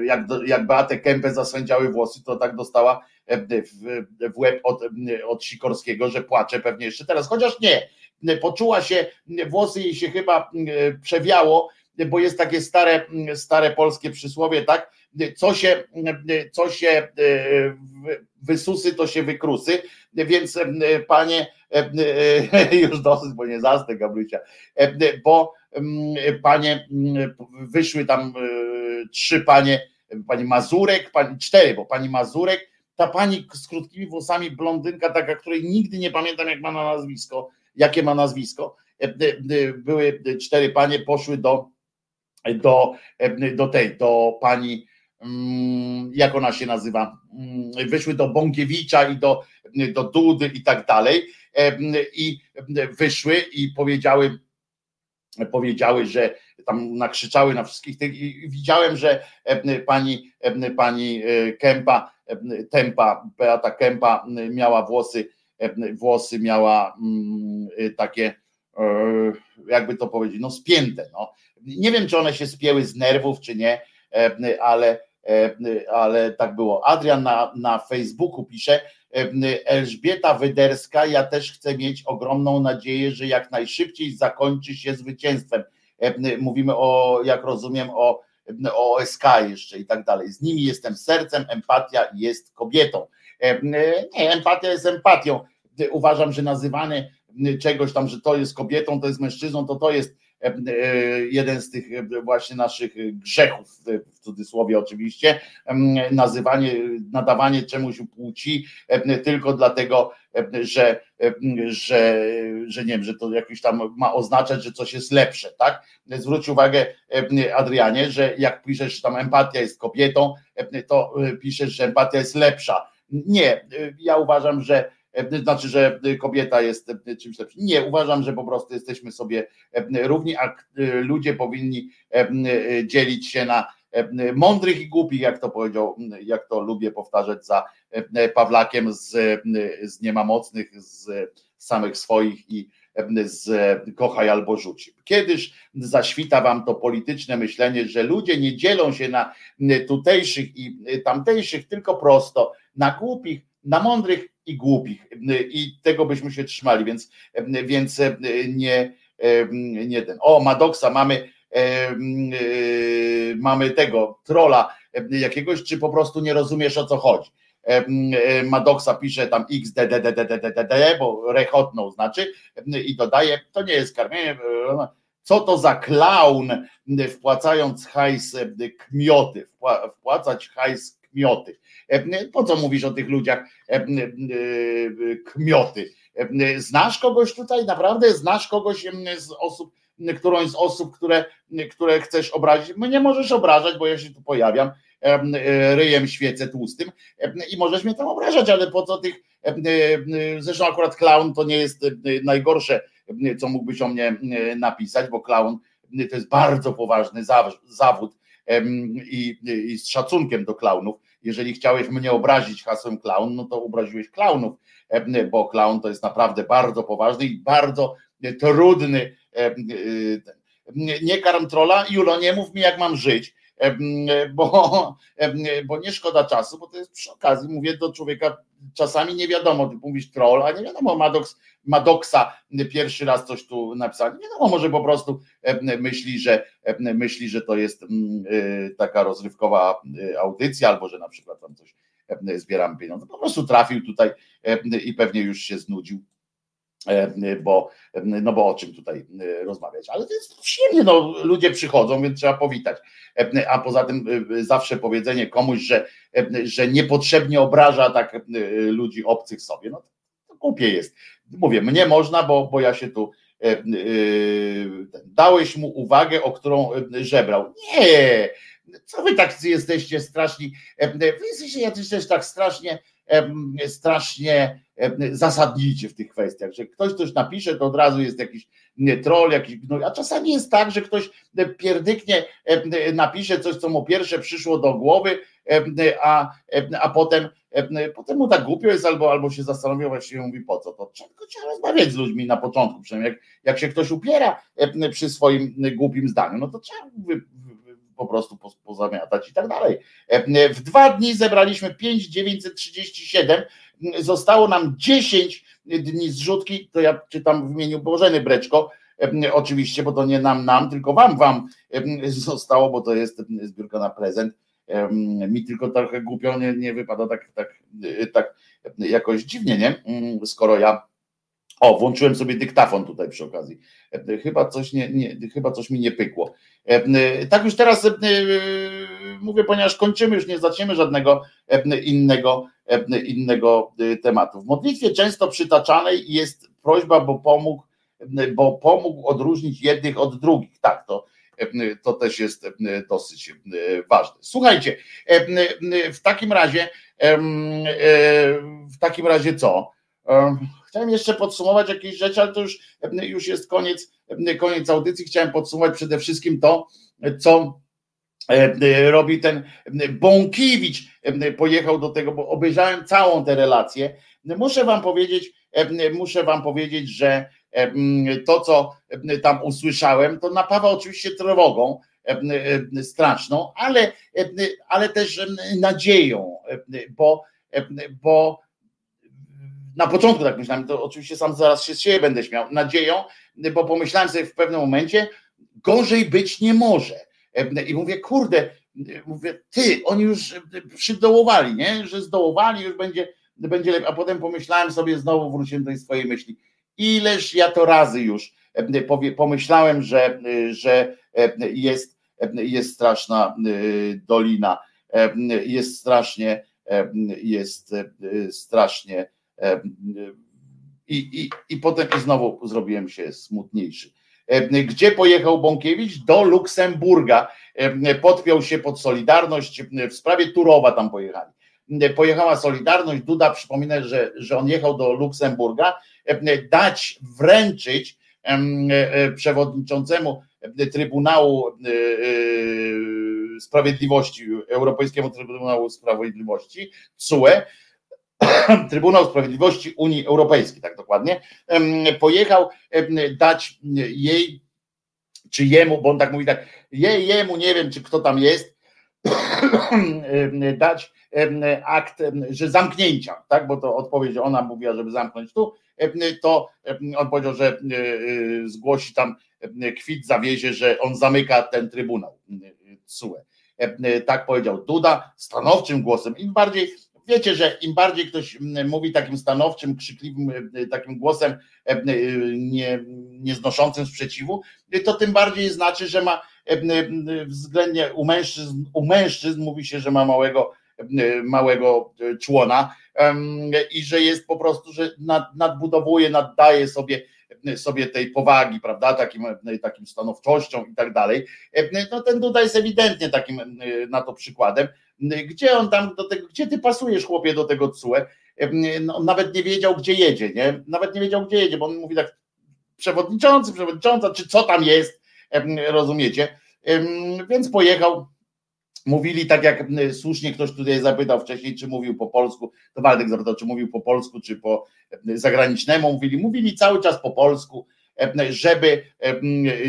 Jak, jak Beatę Kępę zasędziały włosy, to tak dostała w, w łeb od, od Sikorskiego, że płacze pewnie jeszcze teraz, chociaż nie, poczuła się, włosy jej się chyba przewiało, bo jest takie stare, stare polskie przysłowie, tak, co się, co się wysusy, to się wykrusy, więc panie, [laughs] już dosyć, bo nie zasnę Gabrysia, bo panie, wyszły tam trzy panie, pani Mazurek, pani, cztery, bo pani Mazurek, ta pani z krótkimi włosami, blondynka taka, której nigdy nie pamiętam jak ma na nazwisko, jakie ma nazwisko, były cztery panie, poszły do, do, do tej, do pani, mm, jak ona się nazywa, mm, wyszły do Bąkiewicza i do, do Dudy i tak dalej. I wyszły i powiedziały, powiedziały, że tam nakrzyczały na wszystkich tych i widziałem, że pani, pani Kępa, Tempa, Beata Kępa miała włosy, włosy miała takie, jakby to powiedzieć, no spięte. No. Nie wiem, czy one się spięły z nerwów, czy nie, ale, ale tak było. Adrian na, na Facebooku pisze, Elżbieta Wyderska, ja też chcę mieć ogromną nadzieję, że jak najszybciej zakończy się zwycięstwem. Mówimy o, jak rozumiem, o, o OSK jeszcze i tak dalej. Z nimi jestem sercem, empatia jest kobietą. Nie, empatia jest empatią. Uważam, że nazywanie czegoś tam, że to jest kobietą, to jest mężczyzną, to to jest E, jeden z tych e, właśnie naszych grzechów, w cudzysłowie oczywiście, nazywanie, nadawanie czemuś płci tylko dlatego, że, że, że nie wiem, że to jakiś tam ma oznaczać, że coś jest lepsze, tak? Zwróć uwagę, Adrianie, że jak piszesz, że tam empatia jest kobietą, to piszesz, że empatia jest lepsza. Nie, ja uważam, że E, znaczy, że kobieta jest e, czymś lepszym. Nie, uważam, że po prostu jesteśmy sobie e, równi, a ludzie powinni dzielić się na mądrych i głupich, jak to powiedział, jak to lubię powtarzać za Pawlakiem z, z niemamocnych, z samych swoich i z kochaj albo rzuć. Kiedyż zaświta wam to polityczne myślenie, że ludzie nie dzielą się na tutejszych i tamtejszych, tylko prosto na głupich, na mądrych i głupich i tego byśmy się trzymali, więc, więc nie, nie ten. O, Madoksa mamy mamy tego trola jakiegoś, czy po prostu nie rozumiesz o co chodzi. Madoksa pisze tam xdddddd, bo rechotną znaczy i dodaje, to nie jest karmienie, co to za klaun wpłacając hajs kmioty, wpłacać hajs kmioty. Po co mówisz o tych ludziach kmioty? Znasz kogoś tutaj? Naprawdę znasz kogoś z osób, którąś z osób, które, które chcesz obrazić? My nie możesz obrażać, bo ja się tu pojawiam ryjem świecę tłustym i możesz mnie tam obrażać, ale po co tych, zresztą akurat clown to nie jest najgorsze, co mógłbyś o mnie napisać, bo clown to jest bardzo poważny zawód i, i z szacunkiem do klaunów. Jeżeli chciałeś mnie obrazić hasłem klaun, no to obraziłeś klaunów, bo klaun to jest naprawdę bardzo poważny i bardzo trudny. Nie karm trola, Julo, nie mów mi jak mam żyć bo, bo nie szkoda czasu, bo to jest przy okazji, mówię do człowieka, czasami nie wiadomo, ty mówisz troll, a nie wiadomo, Maddox, Maddoxa pierwszy raz coś tu napisał, nie wiadomo, może po prostu myśli, że myśli, że to jest taka rozrywkowa audycja, albo że na przykład tam coś zbieram pieniądze, po prostu trafił tutaj i pewnie już się znudził. E, bo, no bo o czym tutaj e, rozmawiać. Ale to jest przyjemnie, no, ludzie przychodzą, więc trzeba powitać. E, a poza tym zawsze powiedzenie komuś, że, że niepotrzebnie obraża tak ludzi obcych sobie, no to głupie jest. Mówię, mnie można, bo, bo ja się tu dałeś mu uwagę, o którą żebrał. Nie, co wy tak jesteście straszni, wy jesteście jacyś też tak strasznie strasznie zasadnicie w tych kwestiach, że ktoś coś napisze, to od razu jest jakiś troll, jakiś gnój, a czasami jest tak, że ktoś pierdyknie napisze coś, co mu pierwsze przyszło do głowy, a, a potem, potem mu tak głupio jest, albo, albo się zastanawia, właściwie mówi po co, to? Trzeba, trzeba rozmawiać z ludźmi na początku, przynajmniej jak, jak się ktoś upiera przy swoim głupim zdaniu, no to trzeba po prostu pozamiatać i tak dalej. E, w dwa dni zebraliśmy 5,937, zostało nam 10 dni zrzutki, to ja czytam w imieniu Bożeny Breczko, e, oczywiście, bo to nie nam, nam, tylko wam, wam e, zostało, bo to jest zbiórka na prezent. Mi tylko trochę głupio nie, nie wypada tak, tak, tak jakoś dziwnie, nie? Skoro ja o, włączyłem sobie dyktafon tutaj przy okazji. Chyba coś, nie, nie, chyba coś mi nie pykło. Tak już teraz mówię, ponieważ kończymy, już nie zaczniemy żadnego innego, innego tematu. W modlitwie często przytaczanej jest prośba, bo pomógł, bo pomógł odróżnić jednych od drugich. Tak, to, to też jest dosyć ważne. Słuchajcie, w takim razie, w takim razie co? Chciałem jeszcze podsumować jakieś rzeczy, ale to już, już jest koniec, koniec audycji. Chciałem podsumować przede wszystkim to, co robi ten Bąkiewicz. Pojechał do tego, bo obejrzałem całą tę relację. Muszę wam powiedzieć, muszę wam powiedzieć, że to, co tam usłyszałem, to napawa oczywiście trwogą straszną, ale, ale też nadzieją, bo, bo na początku tak myślałem, to oczywiście sam zaraz się z siebie będę śmiał, nadzieją, bo pomyślałem sobie w pewnym momencie, gorzej być nie może. I mówię, kurde, mówię, ty, oni już przydołowali, nie? Że zdołowali, już będzie, będzie lepiej. A potem pomyślałem sobie, znowu wróciłem do swojej myśli. Ileż ja to razy już pomyślałem, że, że jest, jest straszna dolina, jest strasznie, jest strasznie i, i, i potem i znowu zrobiłem się smutniejszy. Gdzie pojechał Bąkiewicz? Do Luksemburga. Podpiął się pod Solidarność. W sprawie Turowa tam pojechali. Pojechała Solidarność. Duda przypomina, że, że on jechał do Luksemburga. Dać, wręczyć przewodniczącemu Trybunału Sprawiedliwości, Europejskiemu Trybunału Sprawiedliwości, CUE, [coughs] Trybunał Sprawiedliwości Unii Europejskiej, tak dokładnie, pojechał dać jej, czy jemu, bo on tak mówi tak, jej, jemu, nie wiem, czy kto tam jest, [coughs] dać akt, że zamknięcia, tak, bo to odpowiedź, ona mówiła, żeby zamknąć tu, to on powiedział, że e, zgłosi tam kwit zawiezie, że on zamyka ten trybunał CUE. Tak powiedział Duda stanowczym głosem. Im bardziej Wiecie, że im bardziej ktoś mówi takim stanowczym, krzykliwym, e, takim głosem e, e, nie, nieznoszącym sprzeciwu, to tym bardziej znaczy, że ma względnie u mężczyzn, u mężczyzn mówi się, że ma małego, małego człona i że jest po prostu, że nad, nadbudowuje, naddaje sobie sobie tej powagi, prawda, takim, takim stanowczością i tak dalej. No ten Duda jest ewidentnie takim na to przykładem. Gdzie on tam do tego, gdzie ty pasujesz chłopie do tego CUE? No, on nawet nie wiedział, gdzie jedzie, nie? Nawet nie wiedział, gdzie jedzie, bo on mówi tak, przewodniczący, przewodnicząca, czy co tam jest, rozumiecie? Więc pojechał. Mówili tak jak słusznie ktoś tutaj zapytał wcześniej, czy mówił po polsku, to Waldek zapytał, czy mówił po polsku, czy po zagranicznemu. Mówili, mówili cały czas po polsku, żeby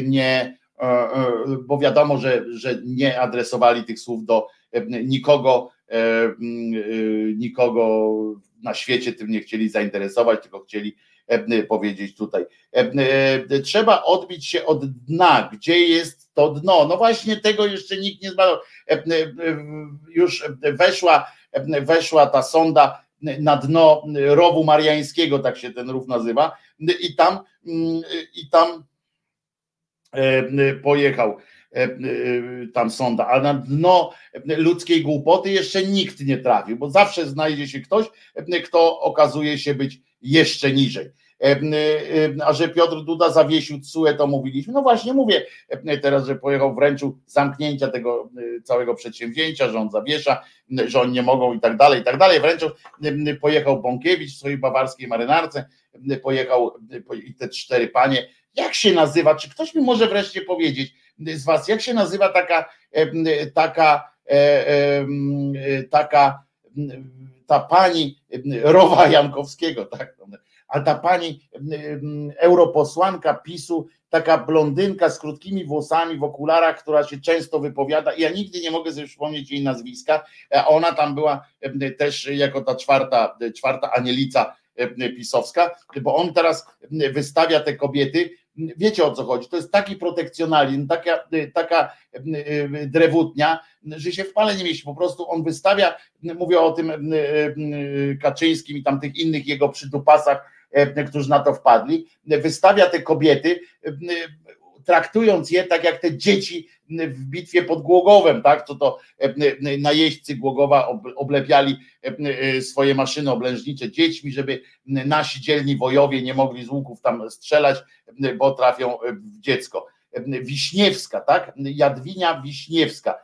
nie, e, e, bo wiadomo, że, że nie adresowali tych słów do nikogo, nikogo na świecie tym nie chcieli zainteresować, tylko chcieli powiedzieć tutaj. Trzeba odbić się od dna, gdzie jest to dno. No właśnie tego jeszcze nikt nie zbadał. Już weszła, weszła ta sonda na dno rowu mariańskiego, tak się ten rów nazywa, i tam, i tam pojechał tam sonda, a na dno ludzkiej głupoty jeszcze nikt nie trafił, bo zawsze znajdzie się ktoś, kto okazuje się być jeszcze niżej. A że Piotr Duda zawiesił CUE, to mówiliśmy. No właśnie mówię teraz, że pojechał wręczu zamknięcia tego całego przedsięwzięcia, że on zawiesza, że oni nie mogą i tak dalej, i tak dalej. Wręcz pojechał Bąkiewicz w swojej bawarskiej marynarce, pojechał i te cztery panie. Jak się nazywa? Czy ktoś mi może wreszcie powiedzieć z was, jak się nazywa taka taka taka ta pani Rowa Jankowskiego, tak? a ta pani europosłanka PiSu, taka blondynka z krótkimi włosami w okularach, która się często wypowiada, ja nigdy nie mogę sobie przypomnieć jej nazwiska, ona tam była też jako ta czwarta, czwarta anielica pisowska, bo on teraz wystawia te kobiety, wiecie o co chodzi, to jest taki protekcjonalizm, taka, taka drewutnia, że się w pale nie mieści, po prostu on wystawia, mówię o tym Kaczyńskim i tam tych innych jego przydupasach, E, którzy na to wpadli, wystawia te kobiety, e, traktując je tak jak te dzieci w bitwie pod Głogowem, tak? Co to e, najeźdźcy Głogowa oblepiali swoje maszyny oblężnicze dziećmi, żeby nasi dzielni wojowie nie mogli z łuków tam strzelać, bo trafią w dziecko. Wiśniewska, tak? Jadwinia Wiśniewska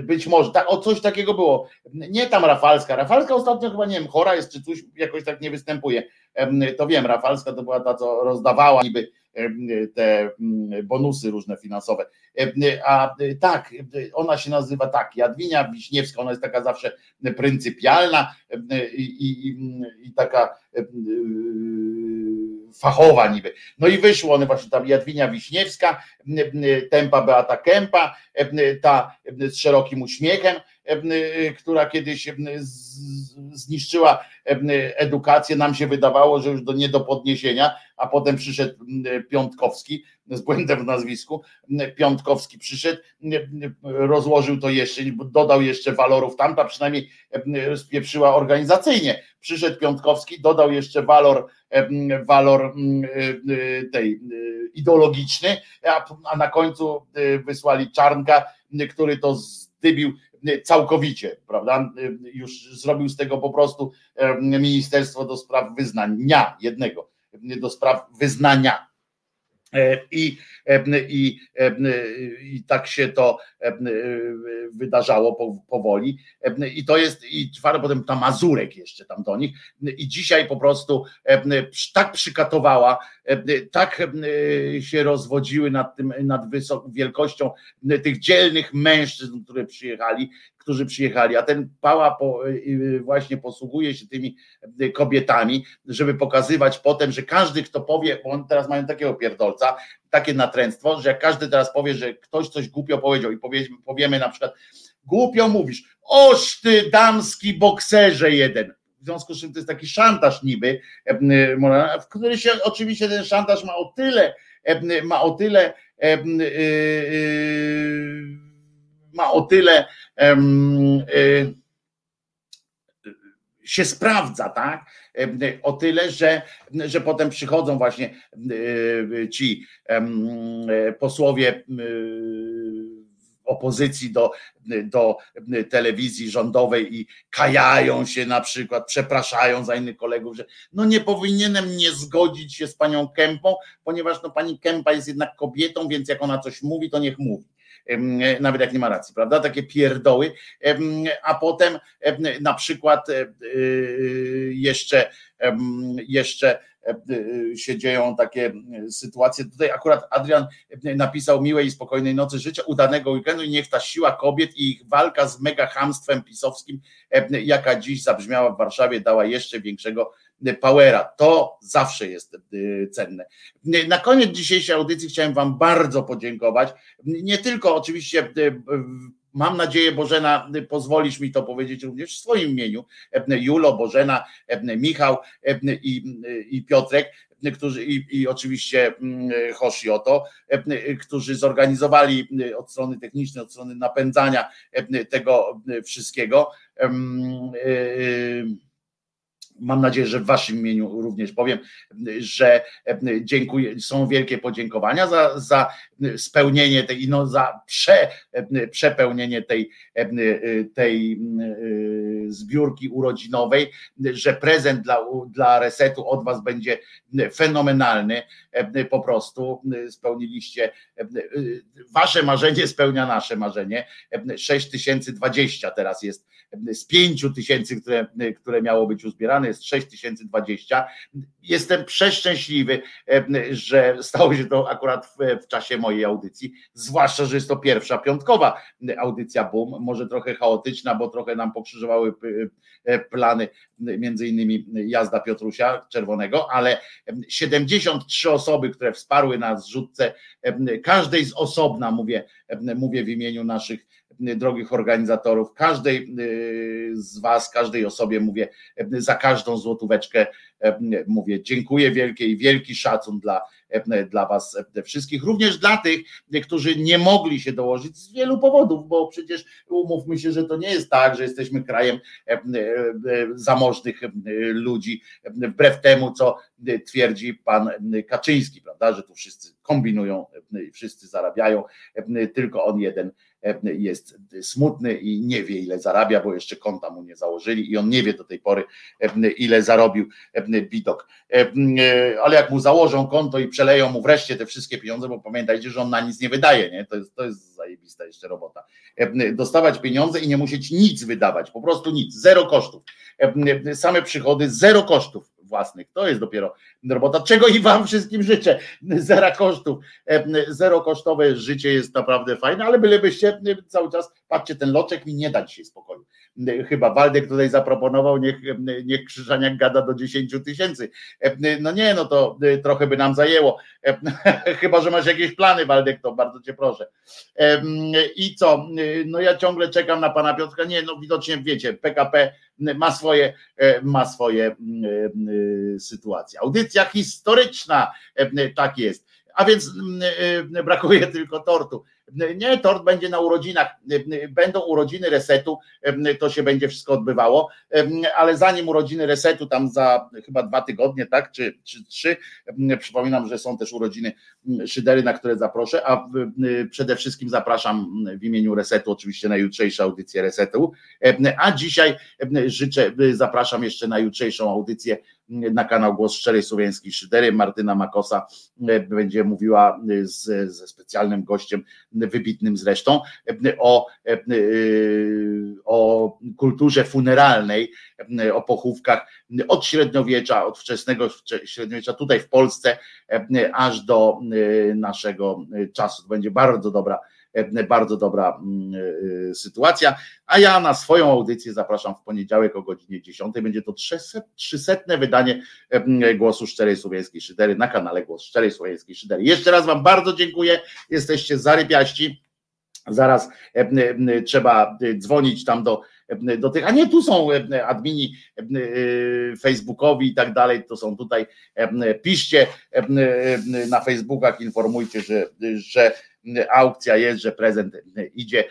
być może, tak, o coś takiego było. Nie tam Rafalska. Rafalska ostatnio chyba, nie wiem, chora jest, czy coś jakoś tak nie występuje. To wiem, Rafalska to była ta, co rozdawała niby te bonusy różne finansowe. A tak, ona się nazywa tak, Jadwinia Wiśniewska, ona jest taka zawsze pryncypialna i, i, i taka fachowa niby. No i wyszło one właśnie tam Jadwinia Wiśniewska, tempa Beata Kępa, ta z szerokim uśmiechem, która kiedyś zniszczyła edukację, nam się wydawało, że już do nie do podniesienia, a potem przyszedł Piątkowski z błędem w nazwisku, Piątkowski przyszedł, rozłożył to jeszcze, dodał jeszcze walorów, tamta przynajmniej spieprzyła organizacyjnie, przyszedł Piątkowski, dodał jeszcze walor, walor tej ideologiczny, a na końcu wysłali Czarnka, który to zdybił całkowicie, prawda? Już zrobił z tego po prostu Ministerstwo do Spraw Wyznania jednego, do spraw wyznania. E, I, i, I tak się to wydarzało powoli. I to jest, i czwarty potem ta Mazurek jeszcze tam do nich. I dzisiaj po prostu tak przykatowała, tak się rozwodziły nad tym, nad wysok, wielkością tych dzielnych mężczyzn, które przyjechali, którzy przyjechali, a ten pała po, właśnie posługuje się tymi kobietami, żeby pokazywać potem, że każdy, kto powie, bo on teraz mają takiego pierdolca, takie natręctwo, że jak każdy teraz powie, że ktoś coś głupio powiedział i powiemy, powiemy na przykład, głupio mówisz, oż ty damski bokserze jeden, w związku z czym to jest taki szantaż niby, w który się oczywiście ten szantaż ma o tyle, ma o tyle ma o tyle się sprawdza, tak? O tyle, że, że potem przychodzą właśnie ci posłowie opozycji do, do telewizji rządowej i kajają się na przykład, przepraszają za innych kolegów, że no nie powinienem nie zgodzić się z panią Kępą, ponieważ no pani Kępa jest jednak kobietą, więc jak ona coś mówi, to niech mówi nawet jak nie ma racji, prawda? Takie pierdoły, a potem na przykład e, jeszcze, jeszcze się dzieją takie sytuacje. Tutaj akurat Adrian napisał miłej i spokojnej nocy życzę, udanego weekendu i niech ta siła kobiet i ich walka z mega hamstwem pisowskim, jaka dziś zabrzmiała w Warszawie, dała jeszcze większego powera. To zawsze jest cenne. Na koniec dzisiejszej audycji chciałem Wam bardzo podziękować. Nie tylko oczywiście Mam nadzieję, Bożena, pozwolisz mi to powiedzieć również w swoim imieniu. Julo, Bożena, Michał i, i Piotrek, którzy i, i oczywiście mm, Hoshioto, którzy zorganizowali od strony technicznej, od strony napędzania tego wszystkiego mam nadzieję, że w Waszym imieniu również powiem, że e, dziękuję, są wielkie podziękowania za, za spełnienie tej, no za prze, e, przepełnienie tej, e, tej zbiórki urodzinowej, że prezent dla, dla resetu od Was będzie fenomenalny. Po prostu spełniliście Wasze marzenie, spełnia nasze marzenie. 6020 teraz jest z 5 tysięcy, które, które miało być uzbierane, jest 6020. Jestem przeszczęśliwy, że stało się to akurat w, w czasie mojej audycji, zwłaszcza, że jest to pierwsza piątkowa audycja Boom, może trochę chaotyczna, bo trochę nam pokrzyżowały e, plany, między innymi jazda Piotrusia Czerwonego, ale 73 osoby, które wsparły nas w rzutce, każdej z osobna, mówię, mówię w imieniu naszych drogich organizatorów, każdej y, z Was, każdej osobie mówię, za każdą złotóweczkę mówię dziękuję wielkie i wielki szacun dla, dla Was wszystkich, również dla tych, którzy nie mogli się dołożyć z wielu powodów, bo przecież umówmy się, że to nie jest tak, że jesteśmy krajem zamożnych ludzi, wbrew temu, co twierdzi pan Kaczyński, prawda, że tu wszyscy kombinują, wszyscy zarabiają, tylko on jeden jest smutny i nie wie, ile zarabia, bo jeszcze konta mu nie założyli i on nie wie do tej pory, ile zarobił Bidok. Ale jak mu założą konto i przeleją mu wreszcie te wszystkie pieniądze, bo pamiętajcie, że on na nic nie wydaje, nie? To jest, to jest zajebista jeszcze robota. Dostawać pieniądze i nie musieć nic wydawać, po prostu nic, zero kosztów. Same przychody, zero kosztów własnych. To jest dopiero robota, czego i Wam wszystkim życzę. Zero kosztów. Zero kosztowe życie jest naprawdę fajne, ale bylebyście cały czas, patrzcie, ten loczek mi nie da dzisiaj spokoju. Chyba Waldek tutaj zaproponował, niech, niech Krzyżaniak gada do 10 tysięcy. No nie, no to trochę by nam zajęło. [laughs] Chyba, że masz jakieś plany, Waldek, to bardzo cię proszę. I co? No ja ciągle czekam na pana Piotrka. Nie, no widocznie wiecie, PKP ma swoje, ma swoje sytuacje. Audycja historyczna, tak jest. A więc brakuje tylko tortu. Nie, tort będzie na urodzinach, będą urodziny resetu, to się będzie wszystko odbywało, ale zanim urodziny resetu, tam za chyba dwa tygodnie, tak, czy, czy trzy, przypominam, że są też urodziny Szydery, na które zaproszę, a przede wszystkim zapraszam w imieniu resetu, oczywiście na jutrzejszą audycję resetu, a dzisiaj życzę, zapraszam jeszcze na jutrzejszą audycję na kanał Głos Szczerej Słowiańskiej Szydery. Martyna Makosa będzie mówiła z, ze specjalnym gościem wybitnym zresztą, o, o kulturze funeralnej, o pochówkach od średniowiecza, od wczesnego średniowiecza tutaj w Polsce, aż do naszego czasu. To będzie bardzo dobra bardzo dobra sytuacja. A ja na swoją audycję zapraszam w poniedziałek o godzinie 10. Będzie to 300 wydanie Głosu Szczerej Słowiańskiej Szydery na kanale Głos Szczerej Słowiańskiej Szydery. Jeszcze raz Wam bardzo dziękuję. Jesteście zarypiaści. Zaraz trzeba dzwonić tam do, do tych, a nie tu są admini facebookowi i tak dalej, to są tutaj, piszcie na facebookach, informujcie, że, że aukcja jest, że prezent idzie.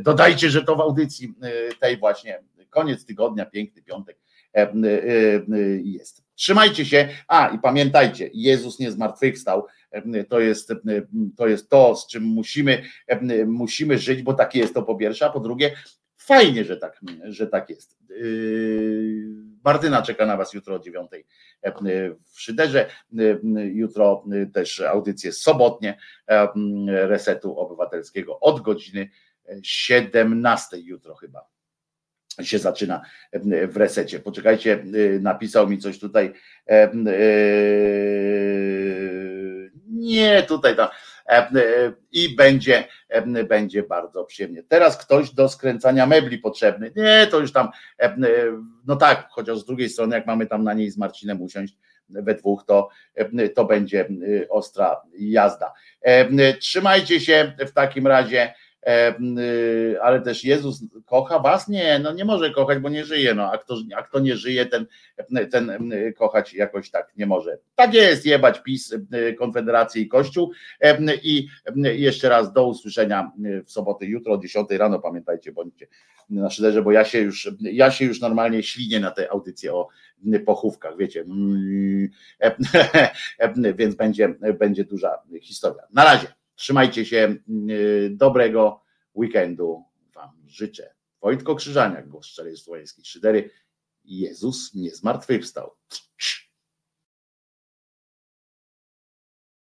Dodajcie, że to w audycji tej właśnie, koniec tygodnia, piękny piątek jest. Trzymajcie się. A i pamiętajcie, Jezus nie zmartwychwstał. To jest, to jest to, z czym musimy, musimy żyć, bo takie jest to po pierwsze, a po drugie, fajnie, że tak, że tak jest. Martyna czeka na Was jutro o dziewiątej w Szyderze. Jutro też audycje sobotnie Resetu Obywatelskiego od godziny 17 jutro chyba. się zaczyna w resecie. Poczekajcie, napisał mi coś tutaj. Nie, tutaj tam. I będzie, będzie bardzo przyjemnie. Teraz ktoś do skręcania mebli potrzebny. Nie, to już tam, no tak, chociaż z drugiej strony, jak mamy tam na niej z Marcinem usiąść, we dwóch, to, to będzie ostra jazda. Trzymajcie się w takim razie. Y, ale też Jezus kocha was? Nie, no nie może kochać, bo nie żyje. No, a kto, a kto nie żyje, ten, ten kochać jakoś tak nie może. Tak jest, jebać PiS, Konfederację i Kościół. I jeszcze raz do usłyszenia w sobotę, jutro o 10 rano. Pamiętajcie, bądźcie na szyderze, bo ja się już, ja się już normalnie ślinię na te audycje o pochówkach, wiecie. [laughs] Więc będzie, będzie duża historia. Na razie. Trzymajcie się. Y, dobrego weekendu Wam życzę. Wojtko Krzyżaniak, głos szczerej słowiańskiej szydery. Jezus nie zmartwychwstał.